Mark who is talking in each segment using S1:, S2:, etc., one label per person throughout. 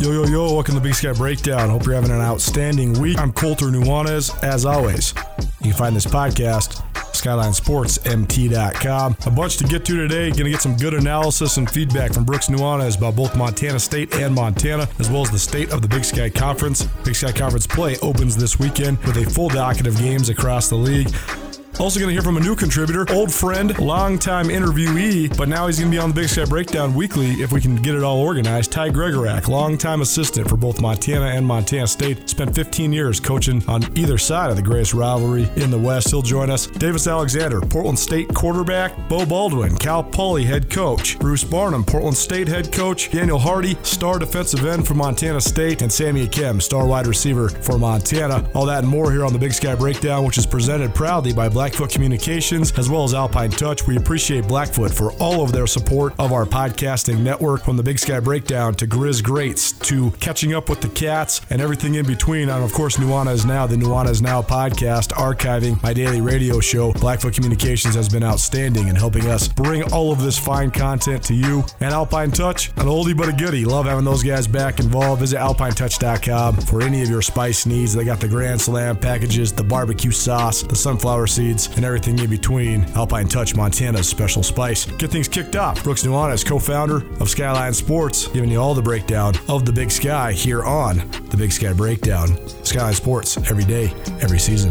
S1: Yo, yo, yo, welcome to Big Sky Breakdown. Hope you're having an outstanding week. I'm Colter Nuanez, as always. You can find this podcast, SkylineSportsMT.com. A bunch to get to today. Going to get some good analysis and feedback from Brooks Nuanez about both Montana State and Montana, as well as the state of the Big Sky Conference. Big Sky Conference play opens this weekend with a full docket of games across the league. Also, going to hear from a new contributor, old friend, longtime interviewee, but now he's going to be on the Big Sky Breakdown weekly if we can get it all organized. Ty Gregorak, longtime assistant for both Montana and Montana State, spent 15 years coaching on either side of the greatest rivalry in the West. He'll join us. Davis Alexander, Portland State quarterback, Beau Baldwin, Cal Poly head coach, Bruce Barnum, Portland State head coach, Daniel Hardy, star defensive end for Montana State, and Sammy Akem, star wide receiver for Montana. All that and more here on the Big Sky Breakdown, which is presented proudly by Black Blackfoot Communications as well as Alpine Touch. We appreciate Blackfoot for all of their support of our podcasting network from the Big Sky Breakdown to Grizz Greats to catching up with the cats and everything in between. And of course, Nuanez Now, the is Now podcast, archiving my daily radio show. Blackfoot Communications has been outstanding in helping us bring all of this fine content to you. And Alpine Touch, an oldie but a goodie. Love having those guys back involved. Visit alpinetouch.com for any of your spice needs. They got the Grand Slam packages, the barbecue sauce, the sunflower seeds and everything in between. Alpine Touch, Montana's special spice. Get things kicked off. Brooks Nuanez is co-founder of Skyline Sports, giving you all the breakdown of the Big Sky here on the Big Sky Breakdown. Skyline Sports every day, every season.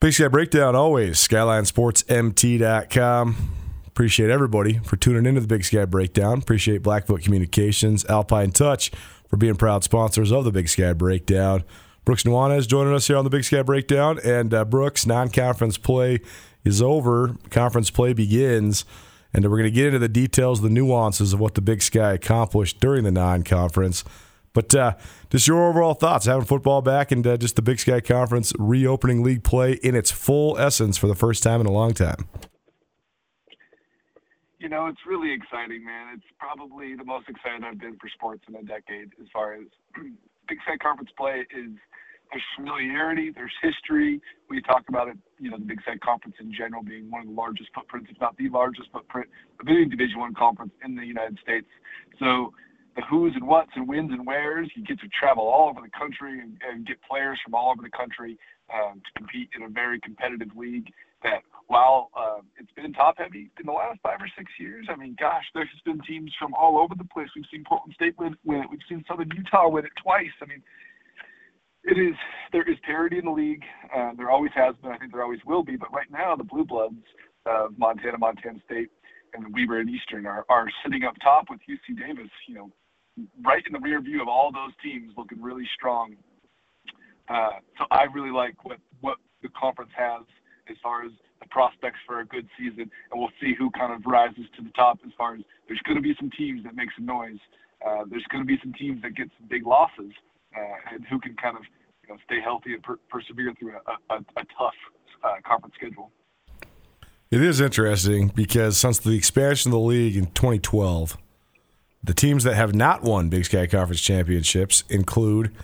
S1: Big Sky Breakdown always, SkylineSportsMT.com. Appreciate everybody for tuning into the Big Sky Breakdown. Appreciate Blackfoot Communications, Alpine Touch for being proud sponsors of the Big Sky Breakdown. Brooks Nuanez joining us here on the Big Sky Breakdown. And uh, Brooks, non conference play is over, conference play begins. And we're going to get into the details, the nuances of what the Big Sky accomplished during the non conference. But uh, just your overall thoughts having football back and uh, just the Big Sky Conference reopening league play in its full essence for the first time in a long time.
S2: You know, it's really exciting, man. It's probably the most excited I've been for sports in a decade as far as Big Sky Conference play is there's familiarity, there's history. We talk about it, you know, the Big Sky Conference in general being one of the largest footprints, if not the largest footprint of any Division One conference in the United States. So who's and what's and wins and wheres. You get to travel all over the country and, and get players from all over the country um, to compete in a very competitive league. That while uh, it's been top heavy in the last five or six years, I mean, gosh, there's been teams from all over the place. We've seen Portland State win, win it. We've seen Southern Utah win it twice. I mean, it is there is parity in the league. Uh, there always has been. I think there always will be. But right now, the Blue Bloods, uh, Montana, Montana State, and Weber and Eastern are, are sitting up top with UC Davis. You know, right in the rear view of all those teams, looking really strong. Uh, so I really like what what the conference has as far as the prospects for a good season, and we'll see who kind of rises to the top. As far as there's going to be some teams that make some noise. Uh, there's going to be some teams that get some big losses, uh, and who can kind of you know stay healthy and per- persevere through a, a, a tough uh, conference schedule.
S1: It is interesting because since the expansion of the league in 2012 the teams that have not won Big Sky Conference championships include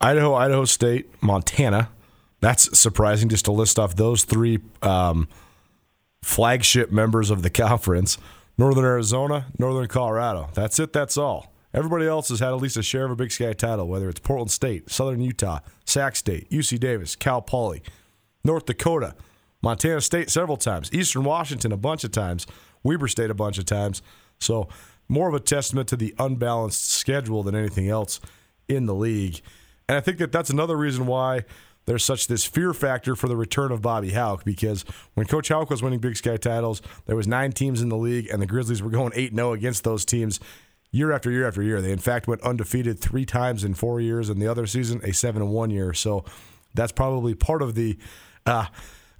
S1: Idaho, Idaho State, Montana. That's surprising just to list off those three um, flagship members of the conference. Northern Arizona, Northern Colorado. That's it. That's all. Everybody else has had at least a share of a Big Sky title, whether it's Portland State, Southern Utah, Sac State, UC Davis, Cal Poly, North Dakota, Montana State several times, Eastern Washington a bunch of times, Weber State a bunch of times. So more of a testament to the unbalanced schedule than anything else in the league. And I think that that's another reason why there's such this fear factor for the return of Bobby Hauck because when Coach Hauck was winning Big Sky titles, there was nine teams in the league, and the Grizzlies were going eight 0 against those teams. year after year after year. They in fact went undefeated three times in four years, and the other season a seven and one year. So that's probably part of the. Uh,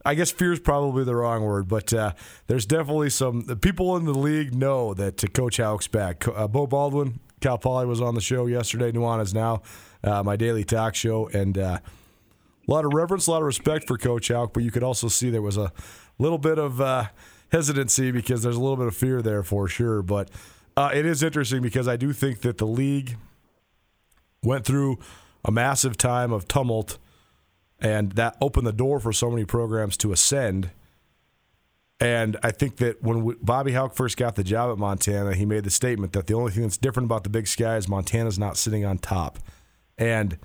S1: I guess fear is probably the wrong word, but uh, there's definitely some people in the league know that uh, Coach Hauck's back. Uh, Beau Baldwin, Cal Poly was on the show yesterday. Nuanez now, uh, my daily talk show, and uh, a lot of reverence, a lot of respect for Coach Hauck, but you could also see there was a little bit of uh, hesitancy because there's a little bit of fear there for sure. But it is interesting because I do think that the league went through a massive time of tumult, and that opened the door for so many programs to ascend. And I think that when we, Bobby Hauck first got the job at Montana, he made the statement that the only thing that's different about the Big Sky is Montana's not sitting on top. And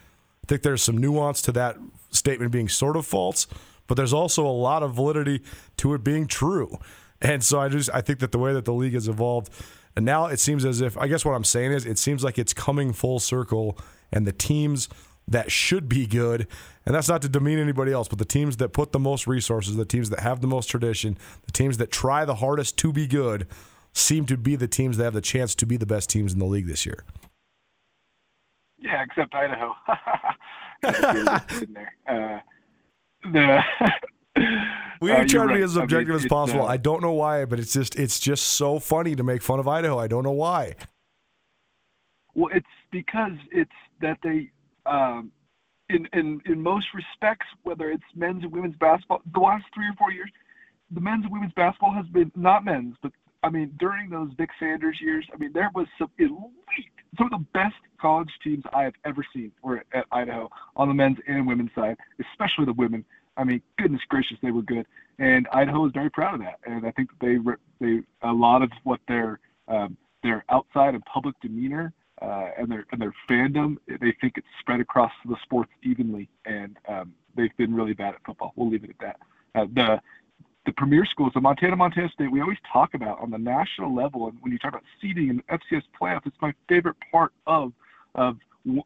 S1: I think there's some nuance to that statement being sort of false, but there's also a lot of validity to it being true. And so I just I think that the way that the league has evolved, and now it seems as if I guess what I'm saying is it seems like it's coming full circle, and the teams that should be good, and that's not to demean anybody else, but the teams that put the most resources, the teams that have the most tradition, the teams that try the hardest to be good, seem to be the teams that have the chance to be the best teams in the league this year.
S2: Yeah, except Idaho. uh, the
S1: we uh, try to be as objective I mean, as possible. Uh, I don't know why, but it's just it's just so funny to make fun of Idaho. I don't know why.
S2: Well, it's because it's that they, um, in in in most respects, whether it's men's and women's basketball, the last three or four years, the men's and women's basketball has been not men's, but I mean during those Vic Sanders years, I mean there was some elite, some of the best college teams I have ever seen were at Idaho on the men's and women's side, especially the women. I mean, goodness gracious, they were good, and Idaho is very proud of that. And I think they they a lot of what their um, their outside and public demeanor uh, and their and their fandom, they think it's spread across the sports evenly, and um, they've been really bad at football. We'll leave it at that. Uh, the the premier schools, the Montana, Montana State, we always talk about on the national level, and when you talk about seeding and FCS playoff, it's my favorite part of of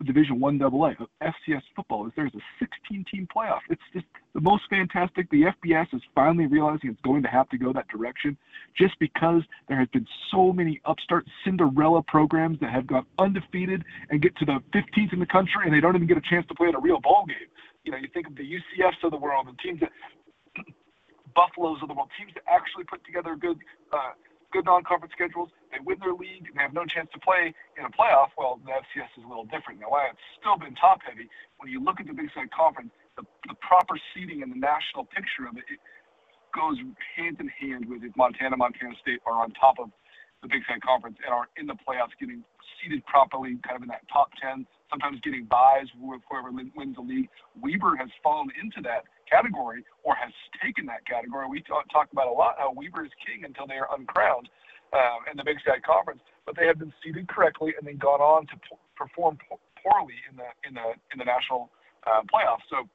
S2: Division One AA of FCS football is there's a 16 team playoff. It's just the most fantastic. The FBS is finally realizing it's going to have to go that direction, just because there has been so many upstart Cinderella programs that have gone undefeated and get to the 15th in the country and they don't even get a chance to play in a real ball game. You know, you think of the UCFs of the world, the teams that Buffaloes of the world, teams that actually put together a good. Uh, good non-conference schedules. They win their league they have no chance to play in a playoff. Well, the FCS is a little different. Now, while it's still been top-heavy, when you look at the Big Sky Conference, the, the proper seeding and the national picture of it, it goes hand in hand with if Montana, Montana State are on top of the Big Sky Conference and are in the playoffs, getting seeded properly, kind of in that top 10, sometimes getting buys with whoever wins the league. Weber has fallen into that category or has taken that category. We talk, talk about a lot how Weber is king until they are uncrowned uh, in the Big Sky Conference, but they have been seeded correctly and then gone on to p- perform p- poorly in the in the in the national uh, playoffs. So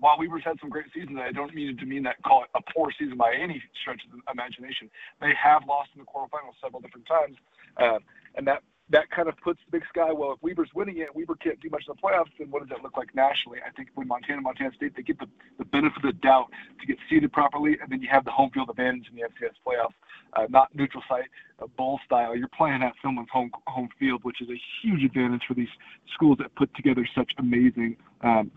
S2: while Weber's had some great seasons, I don't mean to mean that call it a poor season by any stretch of the imagination. They have lost in the quarterfinals several different times, uh, and that that kind of puts the Big Sky. Well, if Weber's winning it, Weber can't do much in the playoffs. Then what does that look like nationally? I think when Montana, Montana State, they get the, the benefit of the doubt to get seeded properly, and then you have the home field advantage in the FCS playoffs, uh, not neutral site, uh, bowl style. You're playing at someone's home home field, which is a huge advantage for these schools that put together such amazing. Um,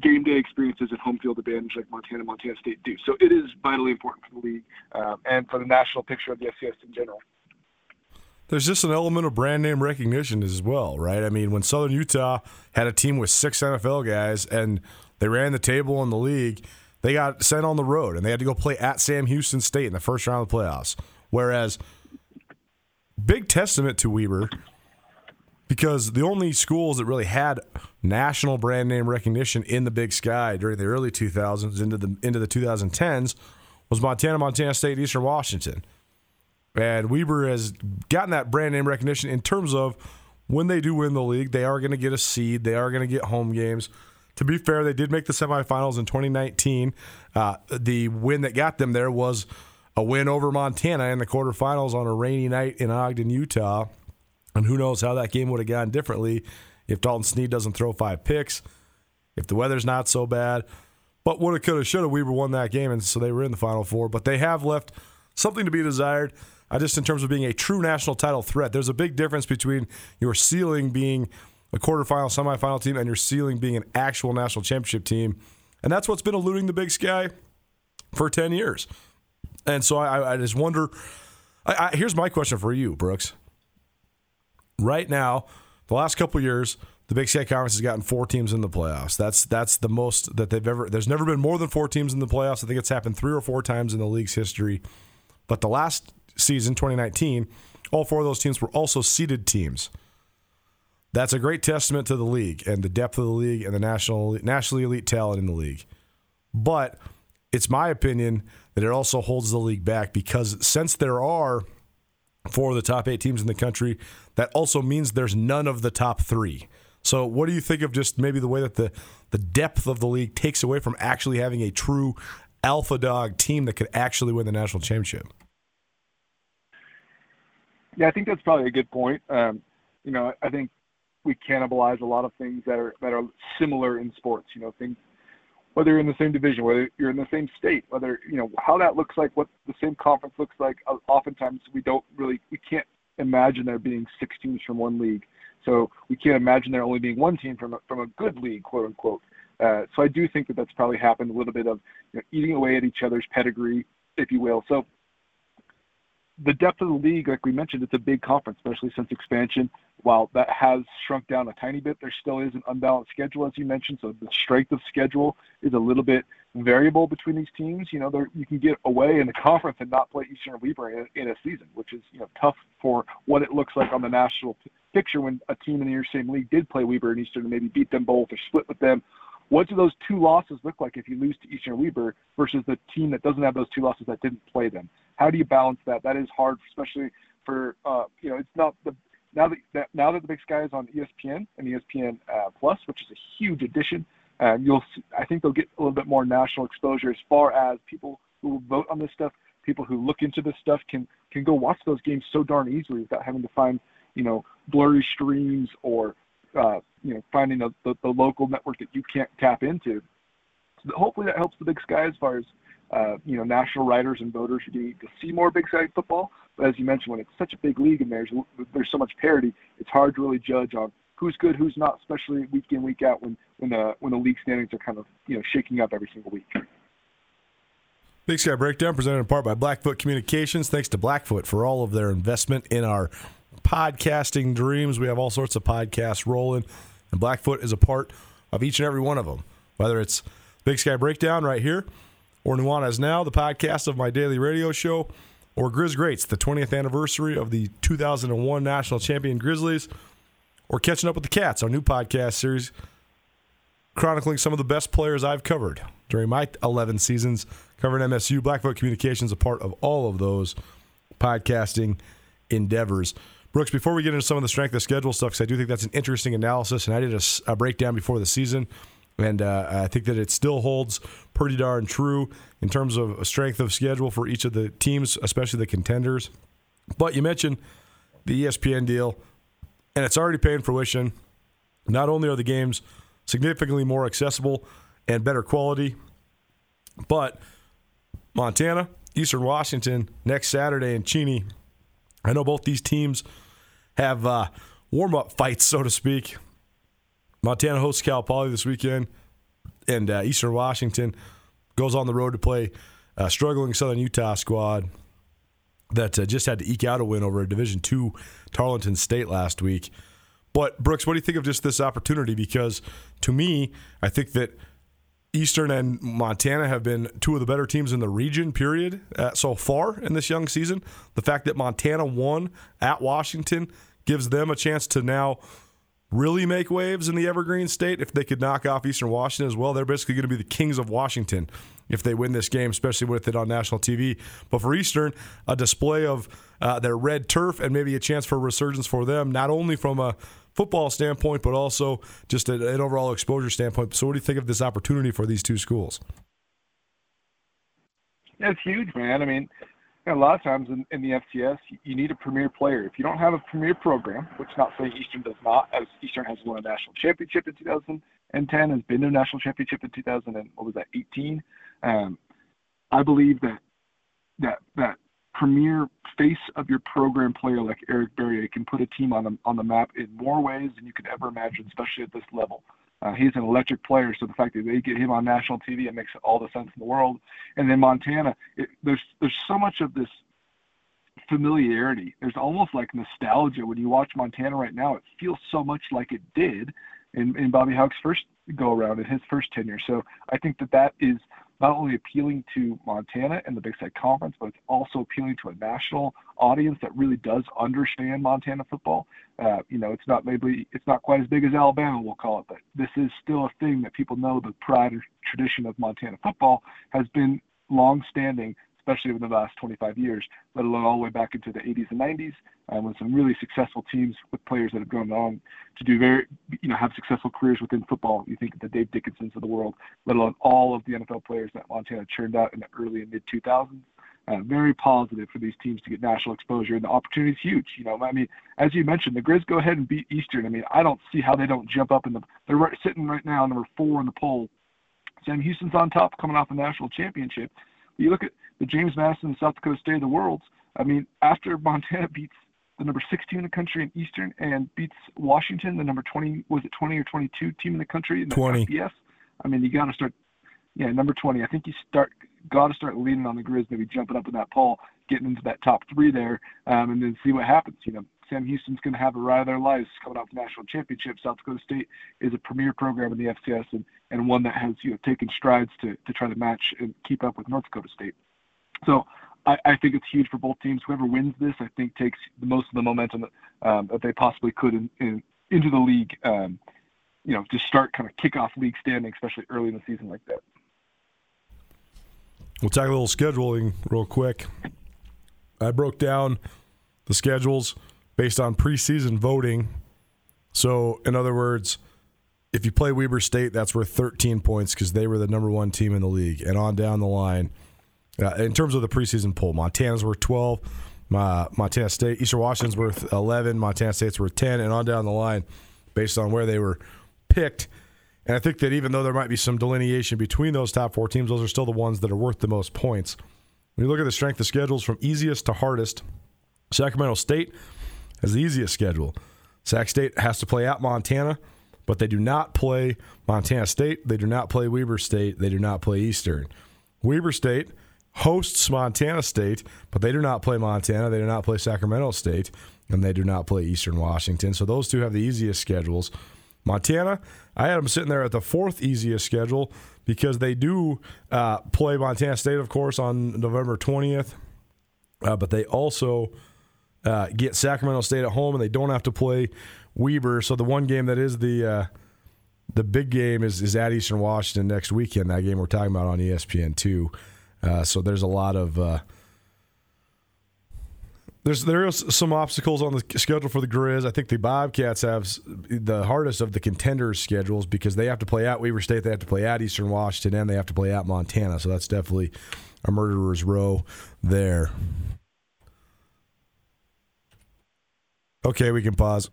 S2: game day experiences and home field advantage like Montana, Montana State do. So it is vitally important for the league uh, and for the national picture of the FCS in general
S1: there's just an element of brand name recognition as well, right? I mean, when Southern Utah had a team with six NFL guys and they ran the table in the league, they got sent on the road and they had to go play at Sam Houston State in the first round of the playoffs. Whereas, big testament to Weber because the only schools that really had national brand name recognition in the Big Sky during the early 2000s into the into the 2010s was Montana, Montana State, Eastern Washington. And Weber has gotten that brand name recognition in terms of when they do win the league, they are going to get a seed, they are going to get home games. To be fair, they did make the semifinals in 2019. Uh, the win that got them there was a win over Montana in the quarterfinals on a rainy night in Ogden, Utah. And who knows how that game would have gone differently if Dalton Sneed doesn't throw five picks, if the weather's not so bad. But woulda, coulda, shoulda, Weber won that game, and so they were in the Final Four. But they have left something to be desired. Uh, just in terms of being a true national title threat, there's a big difference between your ceiling being a quarterfinal, semifinal team, and your ceiling being an actual national championship team. And that's what's been eluding the Big Sky for 10 years. And so I, I just wonder. I, I, here's my question for you, Brooks. Right now, the last couple years, the Big Sky Conference has gotten four teams in the playoffs. That's that's the most that they've ever. There's never been more than four teams in the playoffs. I think it's happened three or four times in the league's history. But the last season, 2019, all four of those teams were also seeded teams. That's a great testament to the league and the depth of the league and the national nationally elite talent in the league. But it's my opinion that it also holds the league back because since there are four of the top eight teams in the country, that also means there's none of the top three. So, what do you think of just maybe the way that the the depth of the league takes away from actually having a true alpha dog team that could actually win the national championship?
S2: Yeah, I think that's probably a good point. Um, you know, I think we cannibalize a lot of things that are that are similar in sports. You know, things whether you're in the same division, whether you're in the same state, whether you know how that looks like, what the same conference looks like. Uh, oftentimes, we don't really, we can't imagine there being six teams from one league. So we can't imagine there only being one team from a, from a good league, quote unquote. Uh, so I do think that that's probably happened a little bit of you know, eating away at each other's pedigree, if you will. So the depth of the league, like we mentioned, it's a big conference, especially since expansion. While that has shrunk down a tiny bit, there still is an unbalanced schedule, as you mentioned. So the strength of schedule is a little bit variable between these teams. You know, you can get away in the conference and not play Eastern Weber in, in a season, which is you know tough for what it looks like on the national picture when a team in your same league did play Weber and Eastern and maybe beat them both or split with them. What do those two losses look like if you lose to Eastern Weber versus the team that doesn't have those two losses that didn't play them? how do you balance that? That is hard, especially for uh, you know it's not the now that, now that the Big Sky is on ESPN and ESPN uh, Plus, which is a huge addition. Um, you'll I think they'll get a little bit more national exposure as far as people who vote on this stuff, people who look into this stuff can can go watch those games so darn easily without having to find you know blurry streams or uh, you know finding a, the, the local network that you can't tap into. So hopefully that helps the Big Sky as far as uh, you know, national writers and voters need to see more Big Sky football. But as you mentioned, when it's such a big league and there's there's so much parity, it's hard to really judge on who's good, who's not, especially week in week out when when the when the league standings are kind of you know shaking up every single week.
S1: Big Sky Breakdown presented in part by Blackfoot Communications. Thanks to Blackfoot for all of their investment in our podcasting dreams. We have all sorts of podcasts rolling, and Blackfoot is a part of each and every one of them. Whether it's Big Sky Breakdown right here or Nuanez Now, the podcast of my daily radio show, or Grizz Greats, the 20th anniversary of the 2001 national champion Grizzlies, or Catching Up with the Cats, our new podcast series chronicling some of the best players I've covered during my 11 seasons covering MSU. Blackfoot Communications, a part of all of those podcasting endeavors. Brooks, before we get into some of the strength of schedule stuff, because I do think that's an interesting analysis, and I did a, a breakdown before the season and uh, I think that it still holds pretty darn true in terms of strength of schedule for each of the teams, especially the contenders. But you mentioned the ESPN deal, and it's already paying fruition. Not only are the games significantly more accessible and better quality, but Montana, Eastern Washington next Saturday in Cheney. I know both these teams have uh, warm up fights, so to speak, Montana hosts Cal Poly this weekend, and uh, Eastern Washington goes on the road to play a struggling Southern Utah squad that uh, just had to eke out a win over a Division two Tarleton State last week. But Brooks, what do you think of just this opportunity? Because to me, I think that Eastern and Montana have been two of the better teams in the region, period, uh, so far in this young season. The fact that Montana won at Washington gives them a chance to now really make waves in the Evergreen State, if they could knock off Eastern Washington as well, they're basically going to be the kings of Washington if they win this game, especially with it on national TV. But for Eastern, a display of uh, their red turf and maybe a chance for resurgence for them, not only from a football standpoint, but also just an overall exposure standpoint. So, what do you think of this opportunity for these two schools?
S2: That's huge, man. I mean, a lot of times in, in the FCS, you need a premier player. If you don't have a premier program, which not saying Eastern does not, as Eastern has won a national championship in 2010, has been to a national championship in 2000 and what was that, 18. Um, I believe that that that premier face of your program player like Eric Barriere can put a team on the on the map in more ways than you could ever imagine, especially at this level. Uh, he's an electric player, so the fact that they get him on national TV, it makes all the sense in the world. And then Montana, it, there's there's so much of this familiarity. There's almost like nostalgia when you watch Montana right now. It feels so much like it did in, in Bobby Hauck's first go around in his first tenure. So I think that that is not only appealing to Montana and the Big Sky Conference, but it's also appealing to a national audience that really does understand Montana football. Uh, you know, it's not maybe it's not quite as big as Alabama, we'll call it, but this is still a thing that people know. The pride and tradition of Montana football has been long-standing especially over the last 25 years, let alone all the way back into the 80s and 90s, um, with some really successful teams with players that have gone on to do very, you know, have successful careers within football. You think of the Dave Dickensons of the world, let alone all of the NFL players that Montana churned out in the early and mid 2000s. Uh, very positive for these teams to get national exposure, and the opportunity is huge. You know, I mean, as you mentioned, the Grizz go ahead and beat Eastern. I mean, I don't see how they don't jump up in the. They're right, sitting right now number four in the poll. Sam Houston's on top, coming off a national championship. You look at the James Madison South Dakota State of the Worlds. I mean, after Montana beats the number 16 in the country in Eastern and beats Washington, the number 20 was it 20 or 22 team in the country in the
S1: 20.
S2: FBS. I mean, you got to start. Yeah, number 20. I think you start got to start leaning on the Grizz, maybe jumping up in that poll, getting into that top three there, um, and then see what happens. You know, Sam Houston's going to have a ride of their lives coming off the national championship. South Dakota State is a premier program in the FCS and, and one that has you know taken strides to to try to match and keep up with North Dakota State. So I, I think it's huge for both teams. Whoever wins this, I think, takes the most of the momentum that, um, that they possibly could in, in, into the league. Um, you know, to start kind of kick off league standing, especially early in the season like that.
S1: We'll talk a little scheduling real quick. I broke down the schedules based on preseason voting. So, in other words, if you play Weber State, that's worth 13 points because they were the number one team in the league. And on down the line, uh, in terms of the preseason poll, Montana's worth 12, uh, Montana State, Eastern Washington's worth 11, Montana State's worth 10, and on down the line, based on where they were picked. And I think that even though there might be some delineation between those top four teams, those are still the ones that are worth the most points. When you look at the strength of schedules from easiest to hardest, Sacramento State has the easiest schedule. Sac State has to play at Montana, but they do not play Montana State. They do not play Weber State. They do not play Eastern. Weber State hosts Montana State, but they do not play Montana. They do not play Sacramento State, and they do not play Eastern Washington. So those two have the easiest schedules. Montana, I had them sitting there at the fourth easiest schedule because they do uh, play Montana State, of course, on November 20th, uh, but they also uh, get Sacramento State at home, and they don't have to play Weber. So the one game that is the uh, the big game is, is at Eastern Washington next weekend. That game we're talking about on ESPN two. Uh, so there's a lot of uh, there's there is some obstacles on the schedule for the Grizz. I think the Bobcats have the hardest of the contenders schedules because they have to play at Weber State, they have to play at Eastern Washington, and they have to play at Montana. So that's definitely a murderer's row there. Okay, we can pause.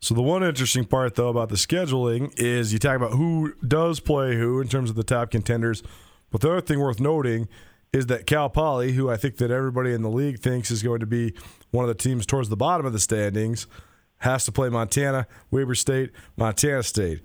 S1: So the one interesting part though about the scheduling is you talk about who does play who in terms of the top contenders. But the other thing worth noting is that Cal Poly, who I think that everybody in the league thinks is going to be one of the teams towards the bottom of the standings, has to play Montana, Weber State, Montana State.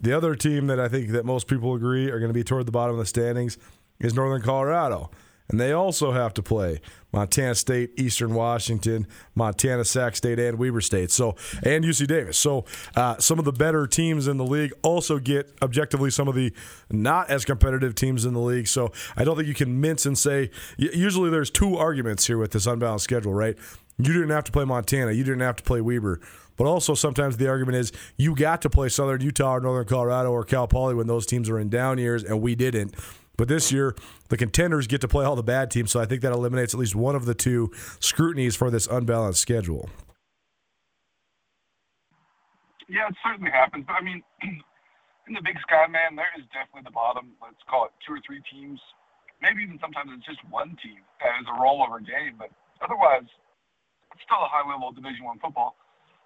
S1: The other team that I think that most people agree are going to be toward the bottom of the standings is Northern Colorado. And they also have to play Montana State, Eastern Washington, Montana, Sac State, and Weber State. So and UC Davis. So uh, some of the better teams in the league also get objectively some of the not as competitive teams in the league. So I don't think you can mince and say. Usually there's two arguments here with this unbalanced schedule, right? You didn't have to play Montana. You didn't have to play Weber. But also sometimes the argument is you got to play Southern Utah or Northern Colorado or Cal Poly when those teams are in down years, and we didn't. But this year, the contenders get to play all the bad teams, so I think that eliminates at least one of the two scrutinies for this unbalanced schedule.
S2: Yeah, it certainly happens. But I mean, in the Big Sky, man, there is definitely the bottom. Let's call it two or three teams. Maybe even sometimes it's just one team that is a rollover game. But otherwise, it's still a high level of Division One football.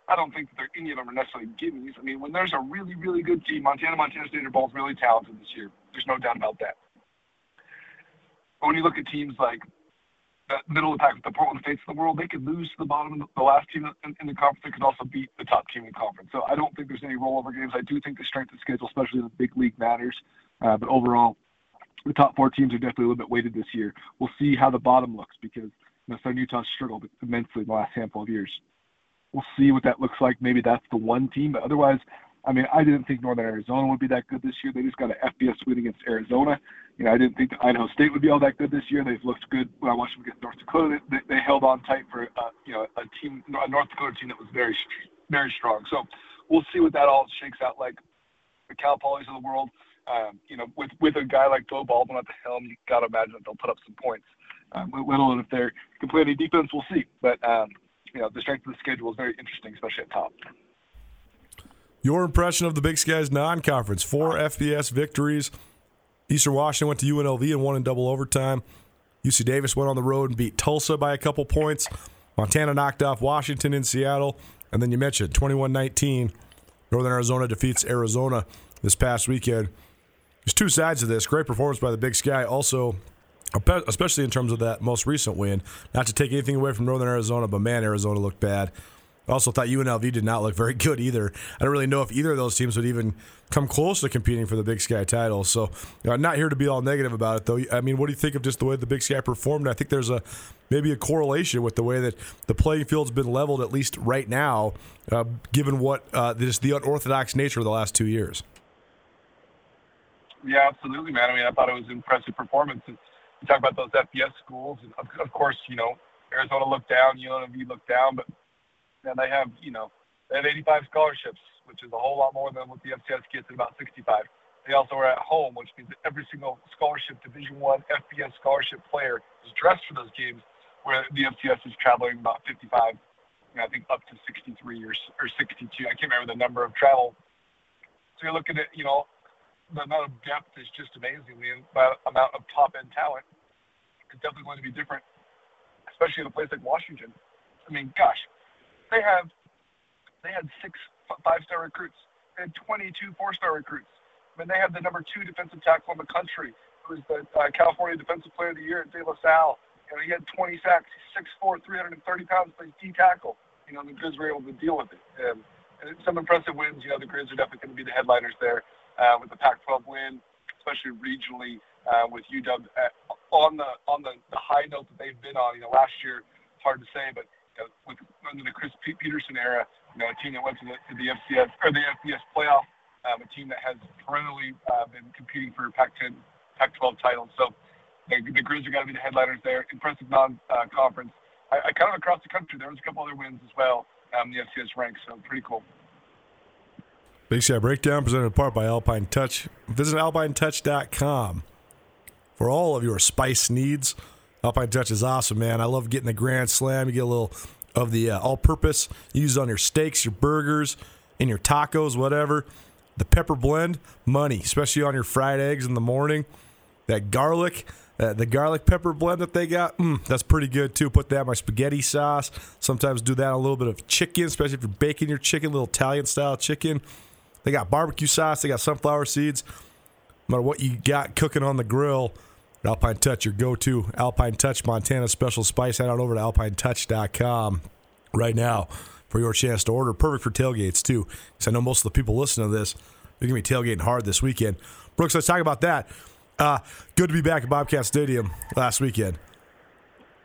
S2: I don't think that any of them are necessarily gimmies. I mean, when there's a really, really good team, Montana, Montana State are both really talented this year. There's no doubt about that. But when you look at teams like that middle the with the Portland States of the world, they could lose to the bottom, the, the last team in, in, the conference. They could also beat the top team in the conference. So I don't think there's any rollover games. I do think the strength of schedule, especially in the big league, matters. Uh, but overall, the top four teams are definitely a little bit weighted this year. We'll see how the bottom looks because you know, Southern Utah's struggled immensely in the last handful of years. We'll see what that looks like. Maybe that's the one team, but otherwise, I mean, I didn't think Northern Arizona would be that good this year. They just got an FBS win against Arizona. You know, I didn't think Idaho State would be all that good this year. They've looked good when I watched them against North Dakota. They, they held on tight for, uh, you know, a team, a North Dakota team that was very, very strong. So we'll see what that all shakes out like. The Cal Polys of the world, um, you know, with with a guy like Beau Baldwin at the helm, you got to imagine that they'll put up some points. Um, little if they're can play any defense, we'll see. But um, you know, the strength of the schedule is very interesting, especially at top.
S1: Your impression of the Big Sky's non-conference: four FBS victories. Eastern Washington went to UNLV and won in double overtime. UC Davis went on the road and beat Tulsa by a couple points. Montana knocked off Washington in Seattle. And then you mentioned 21 19. Northern Arizona defeats Arizona this past weekend. There's two sides of this. Great performance by the Big Sky. Also, especially in terms of that most recent win. Not to take anything away from Northern Arizona, but man, Arizona looked bad. Also, thought UNLV did not look very good either. I don't really know if either of those teams would even come close to competing for the Big Sky title. So, I'm not here to be all negative about it, though. I mean, what do you think of just the way the Big Sky performed? I think there's a maybe a correlation with the way that the playing field's been leveled, at least right now, uh, given what uh, the unorthodox nature of the last two years.
S2: Yeah, absolutely, man. I mean, I thought it was an impressive performance. You talk about those FBS schools, and of, of course, you know, Arizona looked down, UNLV looked down, but and they have, you know, they have 85 scholarships, which is a whole lot more than what the FCS gets at about 65. They also are at home, which means that every single scholarship Division One FBS scholarship player is dressed for those games, where the FCS is traveling about 55, I think up to 63 or, or 62. I can't remember the number of travel. So you're looking at, you know, the amount of depth is just amazing. The amount of top end talent is definitely going to be different, especially in a place like Washington. I mean, gosh, they have they had six five-star recruits. They had 22 four-star recruits. I mean, they have the number two defensive tackle in the country, who is the uh, California Defensive Player of the Year, De La Salle. You know, he had 20 sacks. He's 6'4", 330 pounds, plays D tackle. You know, the Grizz were able to deal with it. Um, and some impressive wins. You know, the Grizz are definitely going to be the headliners there uh, with the Pac-12 win, especially regionally uh, with UW at, on the on the, the high note that they've been on. You know, last year, hard to say, but you know, with under the Chris Petersen era, you know, a team that went to the, to the FCS or the FBS playoff, um, a team that has perennially uh, been competing for Pac-10, Pac-12 titles. So the, the Grizz are going to be the headliners there. Impressive non-conference. Uh, I, I kind of across the country, there was a couple other wins as well. Um, the FCS ranks, so pretty cool.
S1: Big Sky Breakdown presented in part by Alpine Touch. Visit alpinetouch.com for all of your spice needs. Alpine Touch is awesome, man. I love getting the Grand Slam. You get a little of the uh, all-purpose you used on your steaks, your burgers, in your tacos, whatever. The pepper blend, money, especially on your fried eggs in the morning. That garlic, uh, the garlic pepper blend that they got, mm, that's pretty good too. Put that in my spaghetti sauce. Sometimes do that a little bit of chicken, especially if you're baking your chicken, little Italian style chicken. They got barbecue sauce. They got sunflower seeds. No matter what you got cooking on the grill, Alpine Touch, your go to Alpine Touch Montana special spice. Head on over to alpinetouch.com right now for your chance to order. Perfect for tailgates, too, because I know most of the people listening to this, they're going to be tailgating hard this weekend. Brooks, let's talk about that. Uh, good to be back at Bobcat Stadium last weekend.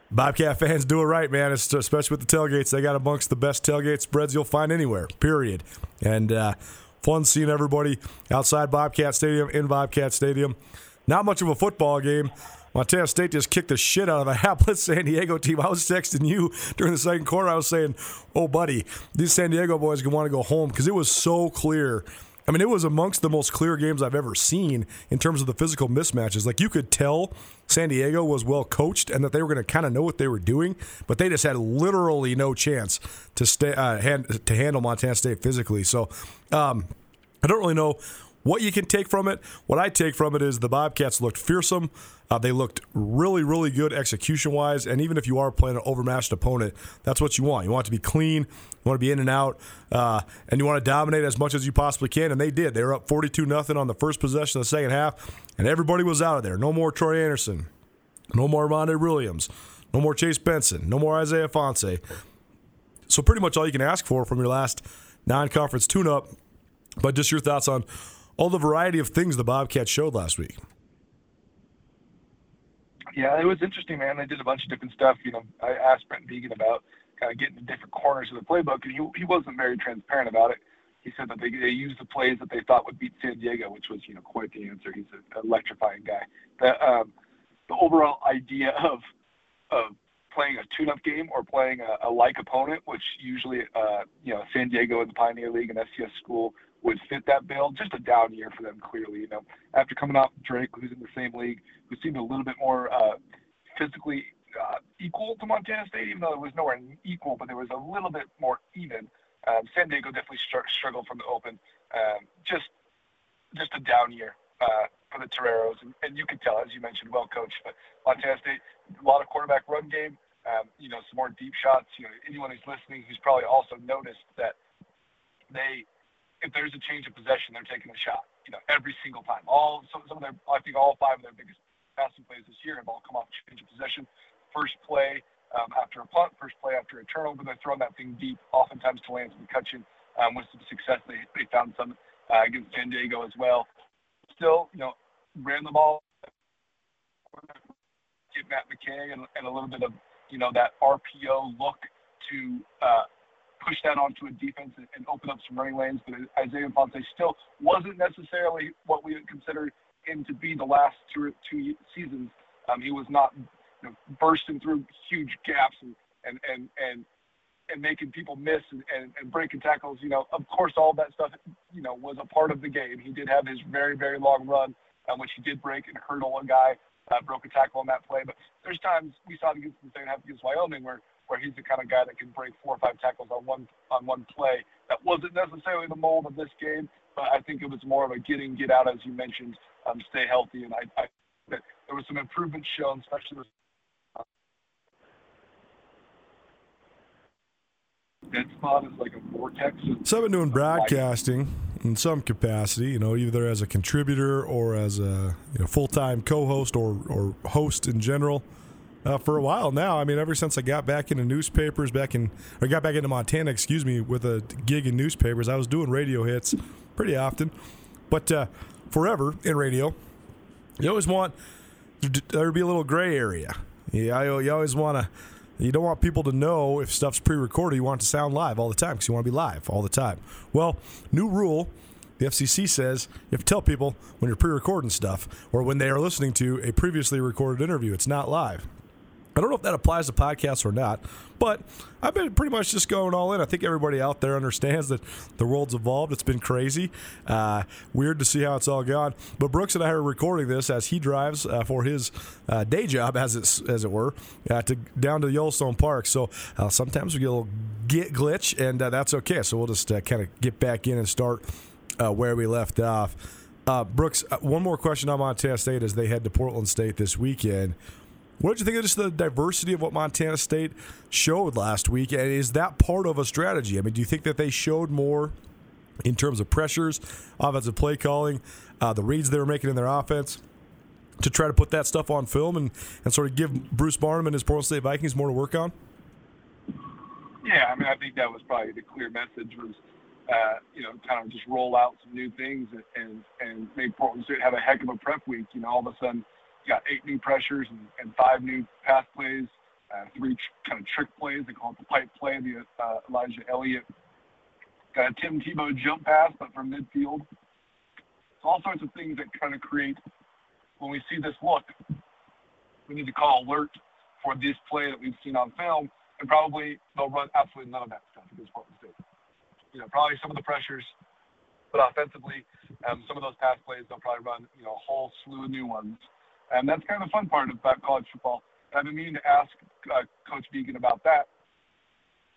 S1: Bobcat fans do it right, man. Especially with the tailgates. They got amongst the best tailgate spreads you'll find anywhere. Period. And uh, fun seeing everybody outside Bobcat Stadium, in Bobcat Stadium. Not much of a football game. Montana State just kicked the shit out of the hapless San Diego team. I was texting you during the second quarter. I was saying, "Oh, buddy, these San Diego boys want to go home because it was so clear." I mean, it was amongst the most clear games I've ever seen in terms of the physical mismatches. Like you could tell San Diego was well coached and that they were going to kind of know what they were doing, but they just had literally no chance to stay uh, hand, to handle Montana State physically. So um, I don't really know what you can take from it, what I take from it is the Bobcats looked fearsome. Uh, they looked really, really good execution wise. And even if you are playing an overmatched opponent, that's what you want. You want it to be clean, you want to be in and out, uh, and you want to dominate as much as you possibly can. And they did. They were up 42 nothing on the first possession of the second half, and everybody was out of there. No more Troy Andersen, no more Amandre Williams, no more Chase Benson, no more Isaiah Ifanse. So pretty much all you can ask for from your last non-conference tune-up. But just your thoughts on all the variety of things the Bobcats showed last week.
S2: Yeah, it was interesting, man. They did a bunch of different stuff. You know, I asked Brent Vigen about kind of getting to different corners of the playbook, and he he wasn't very transparent about it. He said that they they used the plays that they thought would beat San Diego, which was you know quite the answer. He's an electrifying guy. The um, the overall idea of of playing a tune-up game or playing a, a like opponent, which usually uh, you know San Diego in the Pioneer League and FCS school would fit that bill. Just a down year for them, clearly. You know, after coming off Drake, who's in the same league, who seemed a little bit more uh, physically uh, equal to Montana State, even though it was nowhere equal, but there was a little bit more even. Um, San Diego definitely str- struggled from the open. Um, just, just a down year uh, for the Toreros, and, and you can tell, as you mentioned, well coached. But Montana State, a lot of quarterback run game. Um, you know, some more deep shots. You know, anyone who's listening who's probably also noticed that they, if there's a change of possession, they're taking a shot. You know, every single time. All some, some of their, I think all five of their biggest passing plays this year have all come off change of possession. First play um, after a punt, first play after a turnover, they're throwing that thing deep, oftentimes to Lance McCutcheon. Um, with some success, they they found some uh, against San Diego as well. Still, you know, ran the ball. Get Matt McKay and, and a little bit of you know, that RPO look to uh, push that onto a defense and, and, open up some running lanes. But Isaiah Ifanse still wasn't necessarily what we would consider him to be the last two two seasons. Um, he was not you know, bursting through huge gaps and and and and, and making people miss and, and, and breaking tackles. You know, of course, all that stuff you know was a part of the game. He did have his very very long run, um, which he did break and hurdle a guy uh, broke a tackle on that play. But there's times we saw it against the second half against Wyoming where where he's the kind of guy that can break four or five tackles on one on one play. That wasn't necessarily the mold of this game, but I think it was more of a get in, get out, as you mentioned, um, stay healthy. And I, I that there was some improvement shown, especially with. Dead spot is like a vortex.
S1: So I've been doing broadcasting in some capacity, you know, either as a contributor or as a you know, full time co host or, or host in general. Uh, for a while now. I mean, ever since I got back into newspapers, back in or got back into Montana, excuse me, with a gig in newspapers, I was doing radio hits pretty often. But uh, forever in radio, you always want there to be a little gray area. Yeah, you always want to. You don't want people to know if stuff's pre-recorded. You want it to sound live all the time because you want to be live all the time. Well, new rule the FCC says you have to tell people when you're pre recording stuff or when they are listening to a previously recorded interview. It's not live. I don't know if that applies to podcasts or not, but I've been pretty much just going all in. I think everybody out there understands that the world's evolved. It's been crazy. Uh, weird to see how it's all gone. But Brooks and I are recording this as he drives uh, for his uh, day job, as it, as it were, uh, to down to Yellowstone Park. So uh, sometimes we get a little get glitch, and uh, that's okay. So we'll just kind of get back in and start where we left off. Brooks, one more question on Montana State as they head to Portland State this weekend. What did you think of just the diversity of what Montana State showed last week? And is that part of a strategy? I mean, do you think that they showed more in terms of pressures, offensive play calling, uh, the reads they were making in their offense? To try to put that stuff on film and, and sort of give Bruce Barnum and his Portland State Vikings more to work on?
S2: Yeah, I mean, I think that was probably the clear message was, uh, you know, kind of just roll out some new things and, and, and make Portland State have a heck of a prep week. You know, all of a sudden – got eight new pressures and, and five new pass plays, uh, three tr- kind of trick plays. They call it the pipe play, the uh, Elijah Elliott. Got a Tim Tebow jump pass, but from midfield. So all sorts of things that kind of create, when we see this look, we need to call alert for this play that we've seen on film, and probably they'll run absolutely none of that stuff against Portland State. You know, probably some of the pressures, but offensively, um, some of those pass plays, they'll probably run, you know, a whole slew of new ones. And that's kind of the fun part about college football. I've been meaning to ask uh, Coach Vigen about that,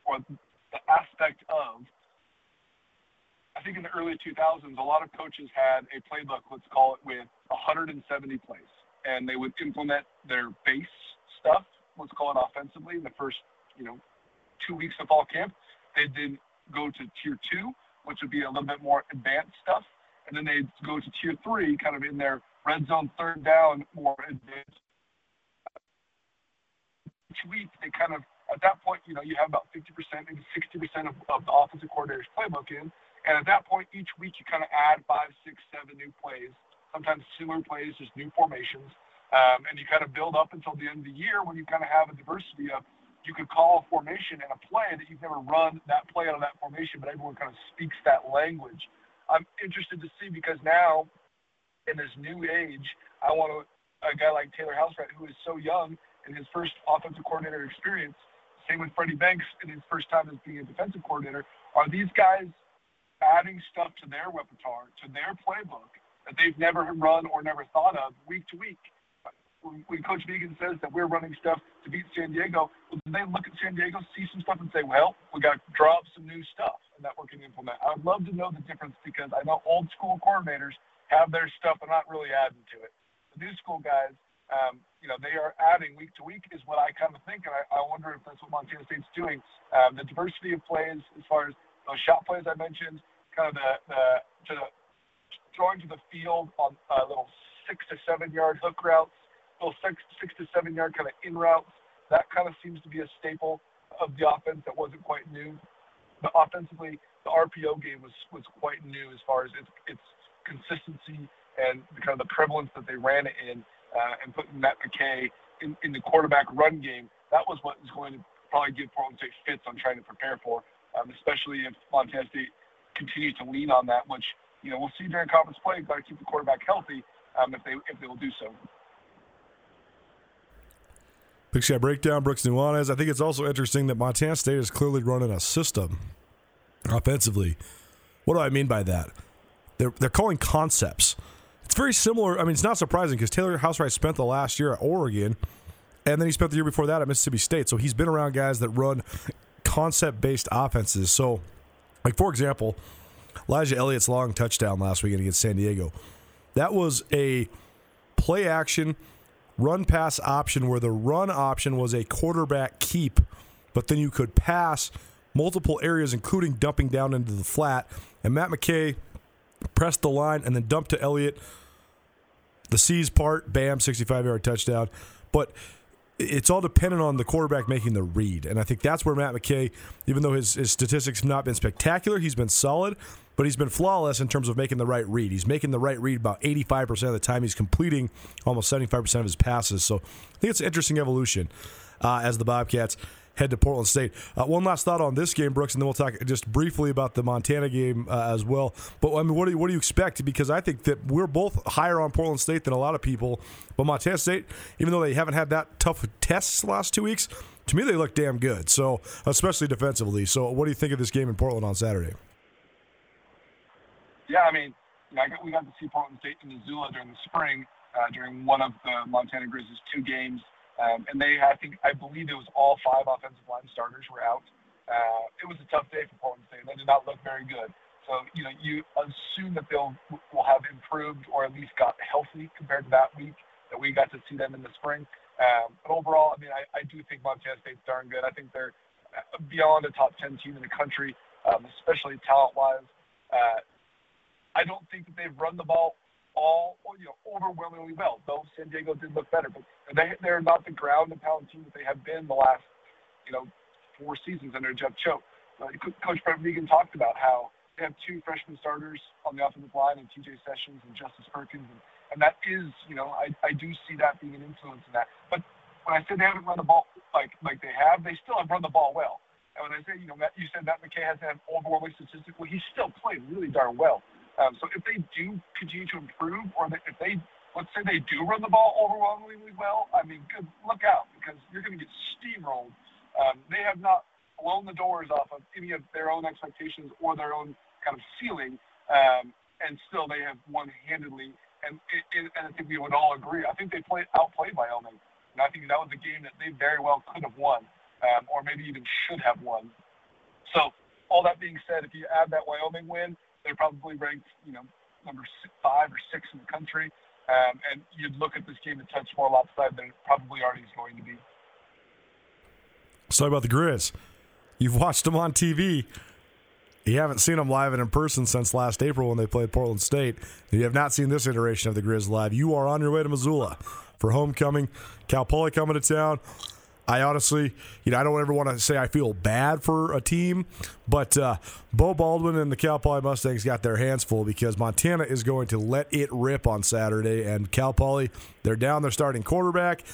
S2: or the aspect of. I think in the early 2000s, a lot of coaches had a playbook, let's call it, with 170 plays, and they would implement their base stuff, let's call it offensively, in the first, you know, two weeks of fall camp. They'd then go to tier two, which would be a little bit more advanced stuff, and then they'd go to tier three, kind of in their red zone third down more advanced each week they kind of at that point, you know, you have about 50%, maybe 60% of, of the offensive coordinator's playbook in. And at that point, each week you kind of add five, six, seven new plays, sometimes similar plays, just new formations. Um, and you kind of build up until the end of the year when you kind of have a diversity of you could call a formation and a play that you've never run that play out of that formation, but everyone kind of speaks that language. I'm interested to see because now in this new age, I want a, guy like Taylor Housewright who is so young in his first offensive coordinator experience. Same with Freddie Banks in his first time as being a defensive coordinator. Are these guys adding stuff to their repertoire, to their playbook that they've never run or never thought of week to week? When, Coach Vigen says that we're running stuff to beat San Diego, well, they look at San Diego, see some stuff, and say, well, we got to draw up some new stuff and that we can implement? I would love to know the difference because I know old school coordinators have their stuff and not really adding to it. The new school guys, um, you know, they are adding week to week is what I kind of think, and I, I wonder if that's what Montana State's doing. Um, the diversity of plays, as far as those shot plays I mentioned, kind of the, the to the throwing to the field on uh, little six to seven yard hook routes, little six six to seven yard kind of in routes. That kind of seems to be a staple of the offense that wasn't quite new. But offensively, the RPO game was was quite new as far as its its consistency and kind of the prevalence that they ran it in, uh, and putting Matt McKay in, in the quarterback run game. That was what was going to probably give Portland State fits on trying to prepare for, um, especially if Montana State continues to lean on that, which you know we'll see during conference play. Got to keep the quarterback healthy um, if they if they will do so.
S1: Big Sky Breakdown, Brooks Nuanez. I think it's also interesting that Montana State is clearly running a system offensively. What do I mean by that? They're, they're calling concepts. It's very similar. I mean, it's not surprising because Taylor Housewright spent the last year at Oregon, and then he spent the year before that at Mississippi State. So he's been around guys that run concept based offenses. So like, for example, Elijah Elliott's long touchdown last weekend against San Diego. That was a play action run pass option where the run option was a quarterback keep, but then you could pass multiple areas, including dumping down into the flat. And Matt McKay pressed the line and then dumped to Elliott. The C's part, bam, 65 yard touchdown. But it's all dependent on the quarterback making the read. And I think that's where Matt McKay, even though his, his statistics have not been spectacular, he's been solid, but he's been flawless in terms of making the right read. He's making the right read about 85% of the time. He's completing almost 75% of his passes. So I think it's an interesting evolution uh, as the Bobcats head to Portland State. Uh, one last thought on this game, Brooks, and then we'll talk just briefly about the Montana game uh, as well. But I mean, what do you, what do you expect? Because I think that we're both higher on Portland State than a lot of people. But Montana State, even though they haven't had that tough tests last two weeks, to me they look damn good. So especially defensively. So what do you think of this game in Portland on Saturday?
S2: Yeah, I mean, I we got to see Portland State in Missoula during the spring uh, during one of the Montana Grizzlies' two games. Um, and they, I think, I believe it was all five offensive line starters were out. Uh, it was a tough day for Portland State. They did not look very good. So, you know, you assume that they'll will have improved or at least got healthy compared to that week that we got to see them in the spring. Um, but overall, I mean, I, I do think Montana State's darn good. I think they're uh, beyond a top 10 team in the country, um, especially talent-wise. Uh, I don't think that they've run the ball all you know overwhelmingly well. Though San Diego did look better, but they they're not the ground and pound team that they have been the last you know four seasons under Jeff Choate. Uh, Coach Brent Vigen talked about how they have two freshman starters on the offensive line, and T.J. Sessions and Justice Perkins, and, and that is you know I I do see that being an influence in that. But when I said they haven't run the ball like like they have, they still have run the ball well. And when I say, you know, Matt, you said Matt McKay has had overwhelming statistics. Well, he still played really darn well. Um, so if they do continue to improve, or if they, let's say they do run the ball overwhelmingly well, I mean, good, look out because you're going to get steamrolled. Um, they have not blown the doors off of any of their own expectations or their own kind of ceiling, um, and still they have won handedly. And, it, and I think we would all agree. I think they played outplayed Wyoming, and I think that was a game that they very well could have won, um, or maybe even should have won. So all that being said, if you add that Wyoming win they're probably ranked, you know, number five or six in the country. Um, and you'd look at this game a touch more lopsided than it probably already is going to be.
S1: Talk about the Grizz. You've watched them on TV. You haven't seen them live and in person since last April when they played Portland State. You have not seen this iteration of the Grizz live. You are on your way to Missoula for homecoming. Cal Poly coming to town. I honestly, you know, I don't ever want to say I feel bad for a team, but uh, Beau Baldwin and the Cal Poly Mustangs got their hands full because Montana is going to let it rip on Saturday, and Cal Poly they're down their starting quarterback.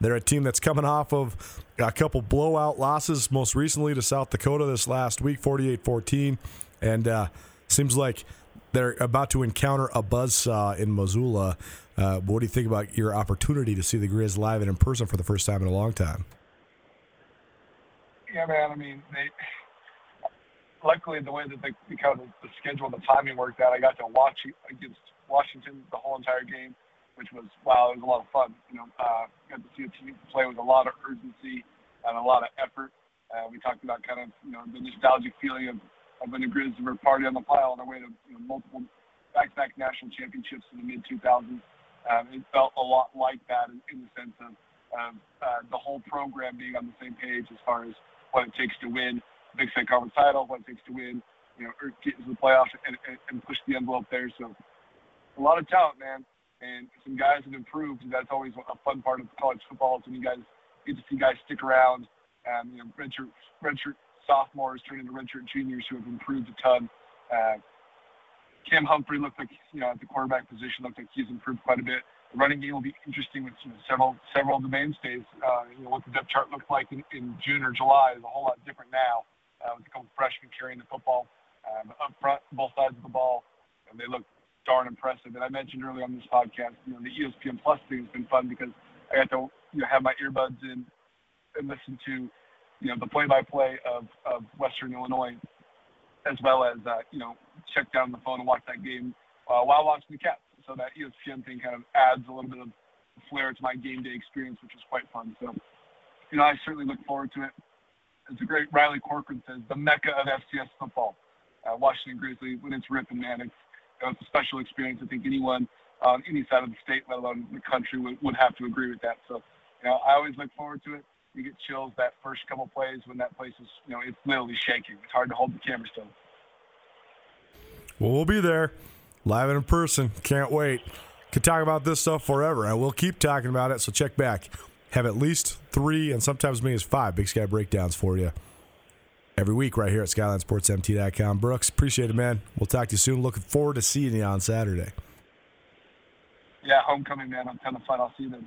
S1: They're a team that's coming off of a couple blowout losses, most recently to South Dakota this last week, 48 14. And uh, seems like they're about to encounter a buzzsaw in Missoula. Uh, what do you think about your opportunity to see the Grizz live and in person for the first time in a long time?
S2: Yeah, man. I mean, they. Luckily, the way that the, kind of the schedule, the timing worked out, I got to watch against Washington the whole entire game which was wow, it was a lot of fun. You know, uh, got to see a team play with a lot of urgency and a lot of effort. Uh, we talked about kind of you know the nostalgic feeling of, of when the Grizz were party on the pile on their way to you know, multiple back-to-back national championships in the mid 2000s. Um, it felt a lot like that in, in the sense of um, uh, the whole program being on the same page as far as what it takes to win Big Sky Conference title, what it takes to win, you know, or get into the playoffs and, and, and push the envelope there. So a lot of talent, man and some guys have improved. And that's always a fun part of college football. Is when you guys get to see guys stick around. And you know, redshirt, redshirt sophomores turn into redshirt juniors who have improved a ton. Uh, Cam Humphrey looked like you know at the quarterback position looked like he's improved quite a bit. The running game will be interesting with you know, several several of the mainstays. Uh, you know what the depth chart looked like in, in June or July is a whole lot different now. Uh, with a couple freshmen carrying the football um, up front, both sides of the ball, and they look darn impressive. And I mentioned earlier on this podcast, you know, the ESPN Plus thing has been fun because I got to you know have my earbuds in and listen to you know the play-by-play of of Western Illinois, as well as uh, you know check down the phone and watch that game uh, while watching the Cats. So that ESPN thing kind of adds a little bit of flair to my game day experience, which is quite fun. So you know I certainly look forward to it. It's a great Riley Corcoran says the mecca of FCS football. Uh, Washington Grizzly when it's ripping, man, it's know, it's a special experience. I think anyone on any side of the state, let alone the country, would, would have to agree with that. So, you know, I always look forward to it. You get chills that first couple plays when that place is, you know, it's literally shaking. It's hard to hold the camera still.
S1: Well, we'll be there live and in person. Can't wait. Could talk about this stuff forever, and we'll keep talking about it. So check back. Have at least three and sometimes as many as five Big Sky breakdowns for you every week right here at SkylineSportsMT.com. Brooks, appreciate it, man. We'll talk to you soon. Looking forward to seeing you on Saturday.
S2: Yeah, homecoming, man. I'm kind of fun. I'll see you then.